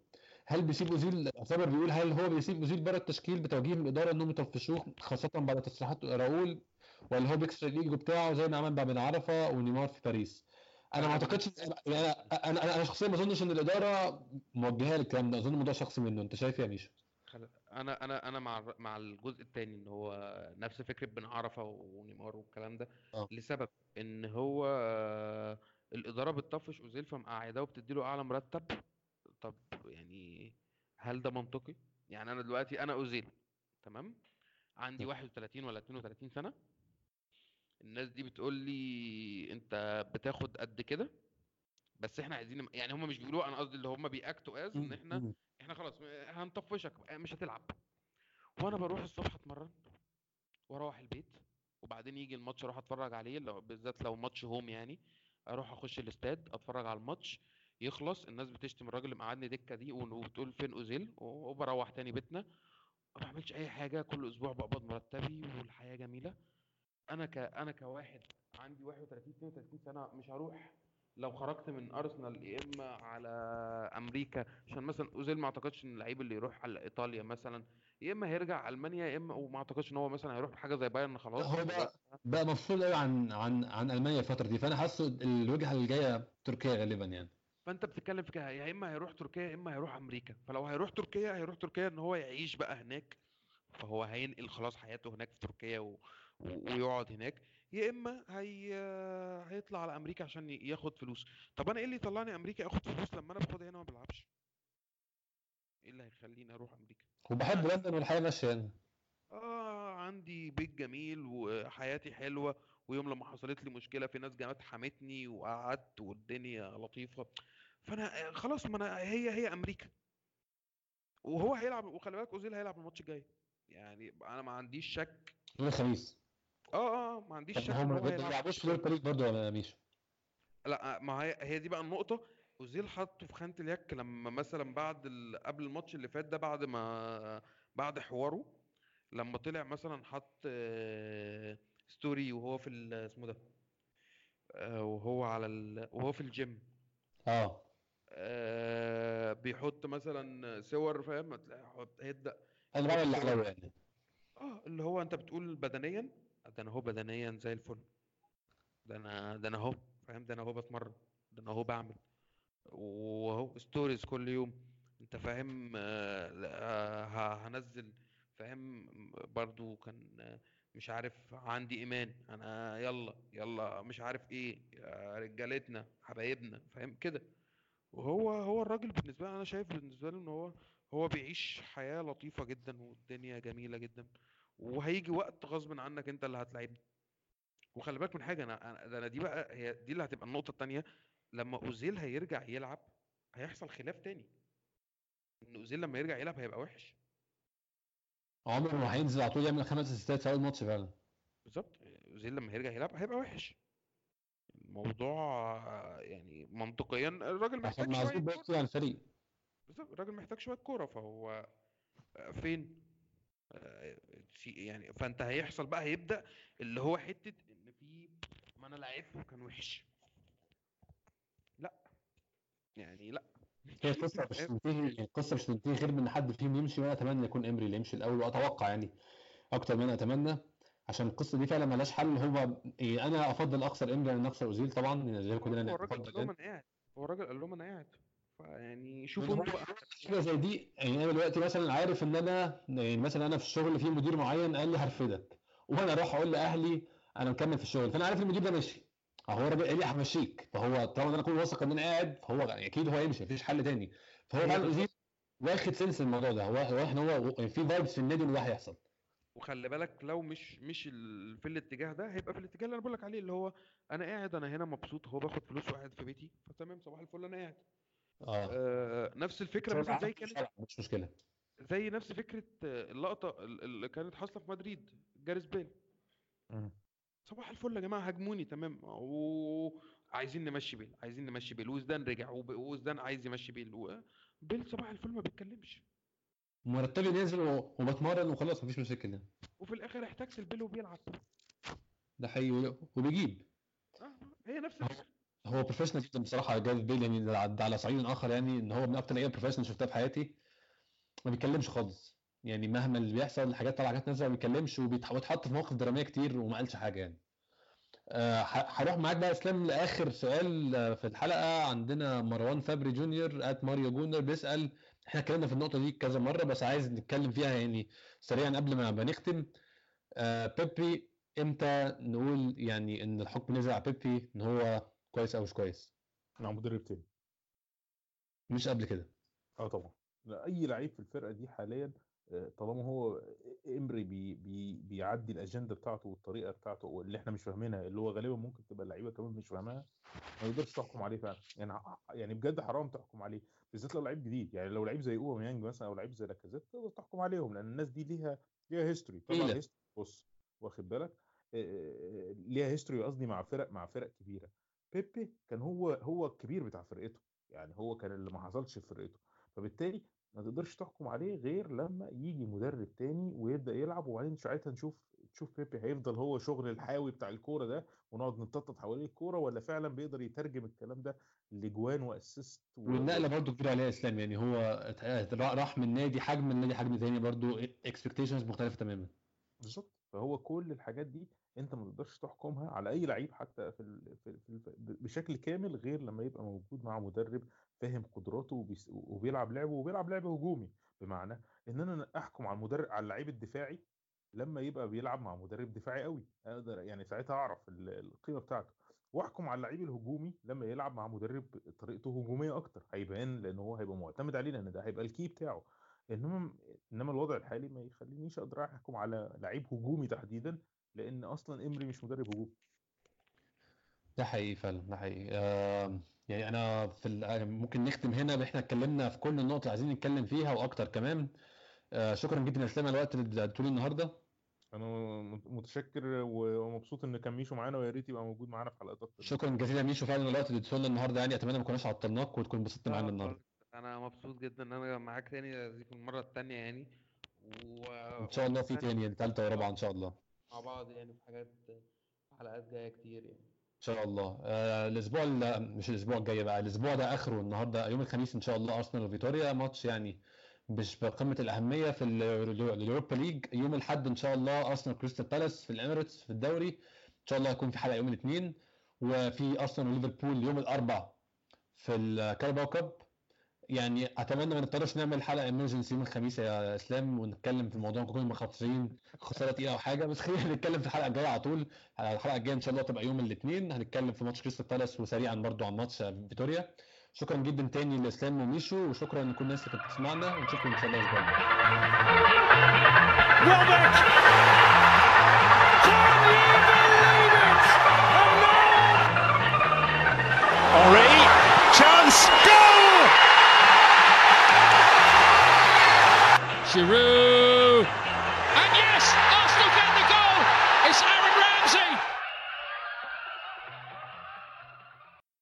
هل بيسيب أوزيل؟ صابر بيقول هل هو بيسيب أوزيل بره التشكيل بتوجيه من الإدارة إنهم يطفشوه خاصة بعد تصريحات راؤول ولا هو بيكسر الإيجو بتاعه زي ما عمل مع بن عرفه ونيمار في باريس؟ أنا ما أعتقدش أنا أنا أنا شخصيا ما أظنش إن الإدارة موجهة للكلام ده. أظن الموضوع شخصي منه. أنت شايف إيه يا ميشو؟ خل- أنا أنا أنا مع مع الجزء الثاني إن هو نفس فكرة بن عرفة ونيمار والكلام ده. آه. لسبب إن هو آه، الإدارة بتطفش اوزيل فمقعداه وبتديله أعلى مرتب. طب يعني هل ده منطقي؟ يعني أنا دلوقتي أنا أوزيل تمام؟ عندي 31 ولا 32 سنة. الناس دي بتقول لي أنت بتاخد قد كده بس إحنا عايزين يعني هم مش بيقولوا أنا قصدي اللي هم بيأكتوا از إن إحنا مم. إحنا خلاص هنطفشك مش هتلعب وأنا بروح الصبح أتمرن وأروح البيت وبعدين يجي الماتش أروح أتفرج عليه لو بالذات لو ماتش هوم يعني أروح أخش الاستاد أتفرج على الماتش يخلص الناس بتشتم الراجل اللي مقعدني دكة دي وبتقول فين أوزيل وبروح تاني بيتنا ما بعملش أي حاجة كل أسبوع بقبض مرتبي والحياة جميلة أنا ك أنا كواحد عندي 31 32 سنة مش هروح لو خرجت من أرسنال يا إما على أمريكا عشان مثلا أوزيل ما أعتقدش إن اللعيب اللي يروح على إيطاليا مثلا يا إما هيرجع ألمانيا يا إما وما أعتقدش إن هو مثلا هيروح حاجة زي بايرن خلاص. هو بقى بقى مفصول قوي عن عن عن ألمانيا الفترة دي فأنا حاسه الوجهة اللي جاية تركيا غالبا يعني. فأنت بتتكلم في كده يا إما هيروح تركيا يا إما هيروح أمريكا. فلو هيروح تركيا هيروح تركيا إن هو يعيش بقى هناك فهو هينقل خلاص حياته هناك في تركيا و... ويقعد هناك يا إما هي... هيطلع على أمريكا عشان ياخد فلوس. طب أنا إيه اللي يطلعني أمريكا اخد فلوس لما أنا باخدها هنا ما بلعبش؟ إيه اللي هيخليني أروح أمريكا؟ وبحب لندن والحياة ماشية يعني آه عندي بيت جميل وحياتي حلوة ويوم لما حصلت لي مشكلة في ناس جت حمتني وقعدت والدنيا لطيفة. فأنا خلاص ما أنا هي هي أمريكا. وهو هيلعب وخلي بالك أوزيل هيلعب الماتش الجاي. يعني أنا ما عنديش شك. الخميس. آه آه ما عنديش شك هم هو ما بيلعبوش في باريس برضه يا ميشو؟ لا ما هي هي دي بقى النقطة. أوزيل حطه في خانة اليك لما مثلا بعد ال... قبل الماتش اللي فات ده بعد ما بعد حواره لما طلع مثلا حط آه، story وهو في ال- اسمه ده آه، وهو على ال... وهو في الجيم. آه. آه، بيحط مثلا صور فاهم؟ أنا بعمل اللي عليا يعني. آه اللي هو أنت بتقول بدنيا. ده أنا هو بدنيا زي الفل. ده أنا ده أنا أهو فاهم؟ ده أنا أهو بتمرن ده أنا أهو بعمل. واهو ستوريز كل يوم. أنت فاهم؟ آه، لا، ه- هنزل فاهم؟ برضو كان آه، مش عارف عندي إيمان. أنا يلا يلا مش عارف إيه رجالتنا حبايبنا فاهم؟ كده. وهو هو الراجل بالنسبة لي أنا شايف بالنسبة له إن هو هو بيعيش حياة لطيفة جدا والدنيا جميلة جدا. وهيجي وقت غصب عنك انت اللي هتلعبني. وخلي بالك من حاجة أنا أنا دي بقى هي دي اللي هتبقى النقطة الثانية لما أوزيل هيرجع يلعب هيحصل خلاف تاني. إن أوزيل لما يرجع يلعب هيبقى وحش. عمره ما هينزل على طول يعمل خمس أسيستات في أول ماتش فعلا. بالظبط. أوزيل لما يرجع يلعب هيبقى وحش. الموضوع يعني منطقيا الراجل محتاج شوية عن الفريق. بالظبط. الراجل محتاج شوية كورة فهو فين؟ يعني فأنت هيحصل بقى هيبدأ اللي هو حتة إن في ما أنا لعبته وكان وحش. لا. يعني لا. هي القصة مش تنتهي القصة مش تنتهي غير بان حد فيهم يمشي وأنا أتمنى يكون إمري اللي يمشي الأول وأتوقع يعني أكتر من أتمنى عشان القصة دي فعلا ملهاش حل. هو إيه أنا أفضل أخسر إمري عن أخسر أوزيل طبعا زي ما كلنا هو الراجل قال لهم. أنا قاعد. هو الراجل قال لهم أنا قاعد. فيعني شوفوا أنتوا بقى حاجة زي دي يعني أنا دلوقتي مثلا عارف إن أنا يعني مثلا أنا في الشغل في مدير معين قال لي هرفدك وأنا أروح أقول لأهلي أنا مكمل في الشغل فأنا عارف المدير ده ماشي. هو راجل قال لي همشيك فهو طالما إن أنا أكون واثق إن أنا قاعد فهو أكيد هو يمشي مفيش حل تاني. فهو فعلا اوزيل واخد sense الموضوع ده هو هو إحنا هو في vibes في النادي إن ده هيحصل. وخلي بالك لو مش مش في الاتجاه ده هيبقى في الاتجاه اللي أنا بقول لك عليه اللي هو أنا قاعد أنا هنا مبسوط هو باخد فلوس وقاعد في بيتي فتمام صباح الفل أنا قاعد. آه. آه نفس الفكرة مثلا زي كانت مش مشكلة. زي نفس فكرة آه، اللقطة ال- اللي كانت حاصلة في مدريد جاريس بيل. صباح الفل يا جماعة هاجموني تمام. وعايزين نمشي بيل عايزين نمشي بيل. وزدان رجع وزدان عايز يمشي بيل. و- بيل صباح الفل ما بيتكلمش. مرتبي نازل و- وبتمرن وخلاص مفيش مشاكل يعني. وفي الآخر احتاج البيل وبيلعب. ده حقيقي وبيجيب. آه هي نفس الفكرة. هو professional جدا بصراحة جاريث بيل يعني على صعيد آخر يعني إن هو من أكتر لعيبه professional شفتها في حياتي. ما بيتكلمش خالص. يعني مهما اللي بيحصل الحاجات طالعة حاجات نازلة ما بيتكلمش وبيتح- واتحط في مواقف درامية كتير وما قالش حاجة يعني. آه، هروح معاك بقى إسلام لآخر سؤال آه، في الحلقة. عندنا مروان فابري جونيور at ماريو جونر بيسأل إحنا اتكلمنا في النقطة دي كذا مرة بس عايز نتكلم فيها يعني سريعا قبل ما بنختم. آه، بيبي إمتى نقول يعني إن الحكم نزل على بيبي إن هو كويس أو مش كويس. مع مدرب تاني مش قبل كده. آه طبعا. لا أي لعيب في الفرقة دي حاليا آه، طالما هو إمري بي بي بيعدي الأجندة بتاعته والطريقة بتاعته واللي إحنا مش فاهمينها اللي هو غالبا ممكن تبقى اللعيبة كمان مش فاهماها ما يقدرش تحكم عليه فعلا. يعني يعني بجد حرام تحكم عليه بالذات لو لعيب جديد. يعني لو لعيب زي أوباميانج مثلا أو لعيب زي لاكازيت تقدر تحكم عليهم لأن الناس دي ليها ليها history طبعا. history بص واخد بالك؟ آه، ليها history قصدي مع فرق مع فرق كبيرة. بيبي كان هو هو الكبير بتاع فرقته يعني هو كان اللي ما حصلش في فرقته. فبالتالي ما تقدرش تحكم عليه غير لما يجي مدرب تاني ويبدأ يلعب وبعدين ساعتها نشوف تشوف بيبي هيفضل هو شغل الحاوي بتاع الكورة ده ونقعد نتنطط حوالين الكورة ولا فعلا بيقدر يترجم الكلام ده لجوان و assist و... والنقلة برضو كبيرة عليها إسلام يعني هو راح من نادي حجم لنادي حجم تاني برضو expectations مختلفة تماما. بالظبط. فهو كل الحاجات دي أنت ما تقدرش تحكمها على أي لعيب حتى في. في... في... بشكل كامل غير لما يبقى موجود مع مدرب فاهم قدراته. وبيلعب لعبه وبيلعب لعب هجومي بمعنى إن أنا أحكم على المدرب على اللعيب الدفاعي لما يبقى بيلعب مع مدرب دفاعي قوي أقدر يعني ساعتها أعرف ال- القيمة بتاعته وأحكم على اللعيب الهجومي لما يلعب مع مدرب طريقته هجومية أكتر هيبان لأن هو هيبقى معتمد عليه لأن ده هيبقى الكي بتاعه إنما إنما الوضع الحالي ما يخلينيش أقدر أحكم على لعيب هجومي تحديدا لأن أصلا إمري مش مدرب هجومي ده حقيقي فعلا ده حقيقي. آه يعني أنا في ال- ممكن نختم هنا إحنا اتكلمنا في كل النقط اللي عايزين نتكلم فيها وأكتر كمان. آه شكرا جدا يا اسلام على الوقت اللي لي النهارده. أنا متشكر ومبسوط إن كان ميشو معانا ويا ريت يبقى موجود معانا في حلقات أكتر. شكرا جزيلا ميشو. فعلا الوقت اللي اديته لنا النهارده يعني أتمنى ما كناش عطلناك وتكون انبسطت معانا النهارده. أنا مبسوط جدا إن أنا معاك تاني دي المرة التانية يعني. و... إن شاء الله في تاني يعني ثالثه ورابعة إن شاء الله. مع بعض يعني في حاجات حلقات جاية كتير يعني. إن شاء الله. آه الأسبوع ال- مش الأسبوع الجاي بقى الأسبوع ده آخره النهارده يوم الخميس إن شاء الله أرسنال وفيتوريا ماتش يعني مش بقمة الأهمية في ال- اليوروبا ليج. يوم الأحد إن شاء الله أرسنال كريستال بالاس في الإميريتس في الدوري. إن شاء الله هيكون في حلقة يوم الاثنين وفي أرسنال وليفربول يوم الاربع في الكارباو كاب. يعني أتمنى ما نضطرش نعمل حلقة emergency يوم الخميس يا إسلام ونتكلم في الموضوع نكون متخطيين خسارة تقيلة أو حاجة. بس خلينا نتكلم في الحلقة الجاية على طول. الحلقة الجاية إن شاء الله تبقى يوم الاثنين هنتكلم في ماتش كريستال بالاس وسريعا برضو عن ماتش فيتوريا. شكرا جدا تاني لإسلام وميشو وشكرا لكل الناس اللي كانت بتسمعنا. ونشوفكم إن شاء الله الأسبوع الجاي. Giroud.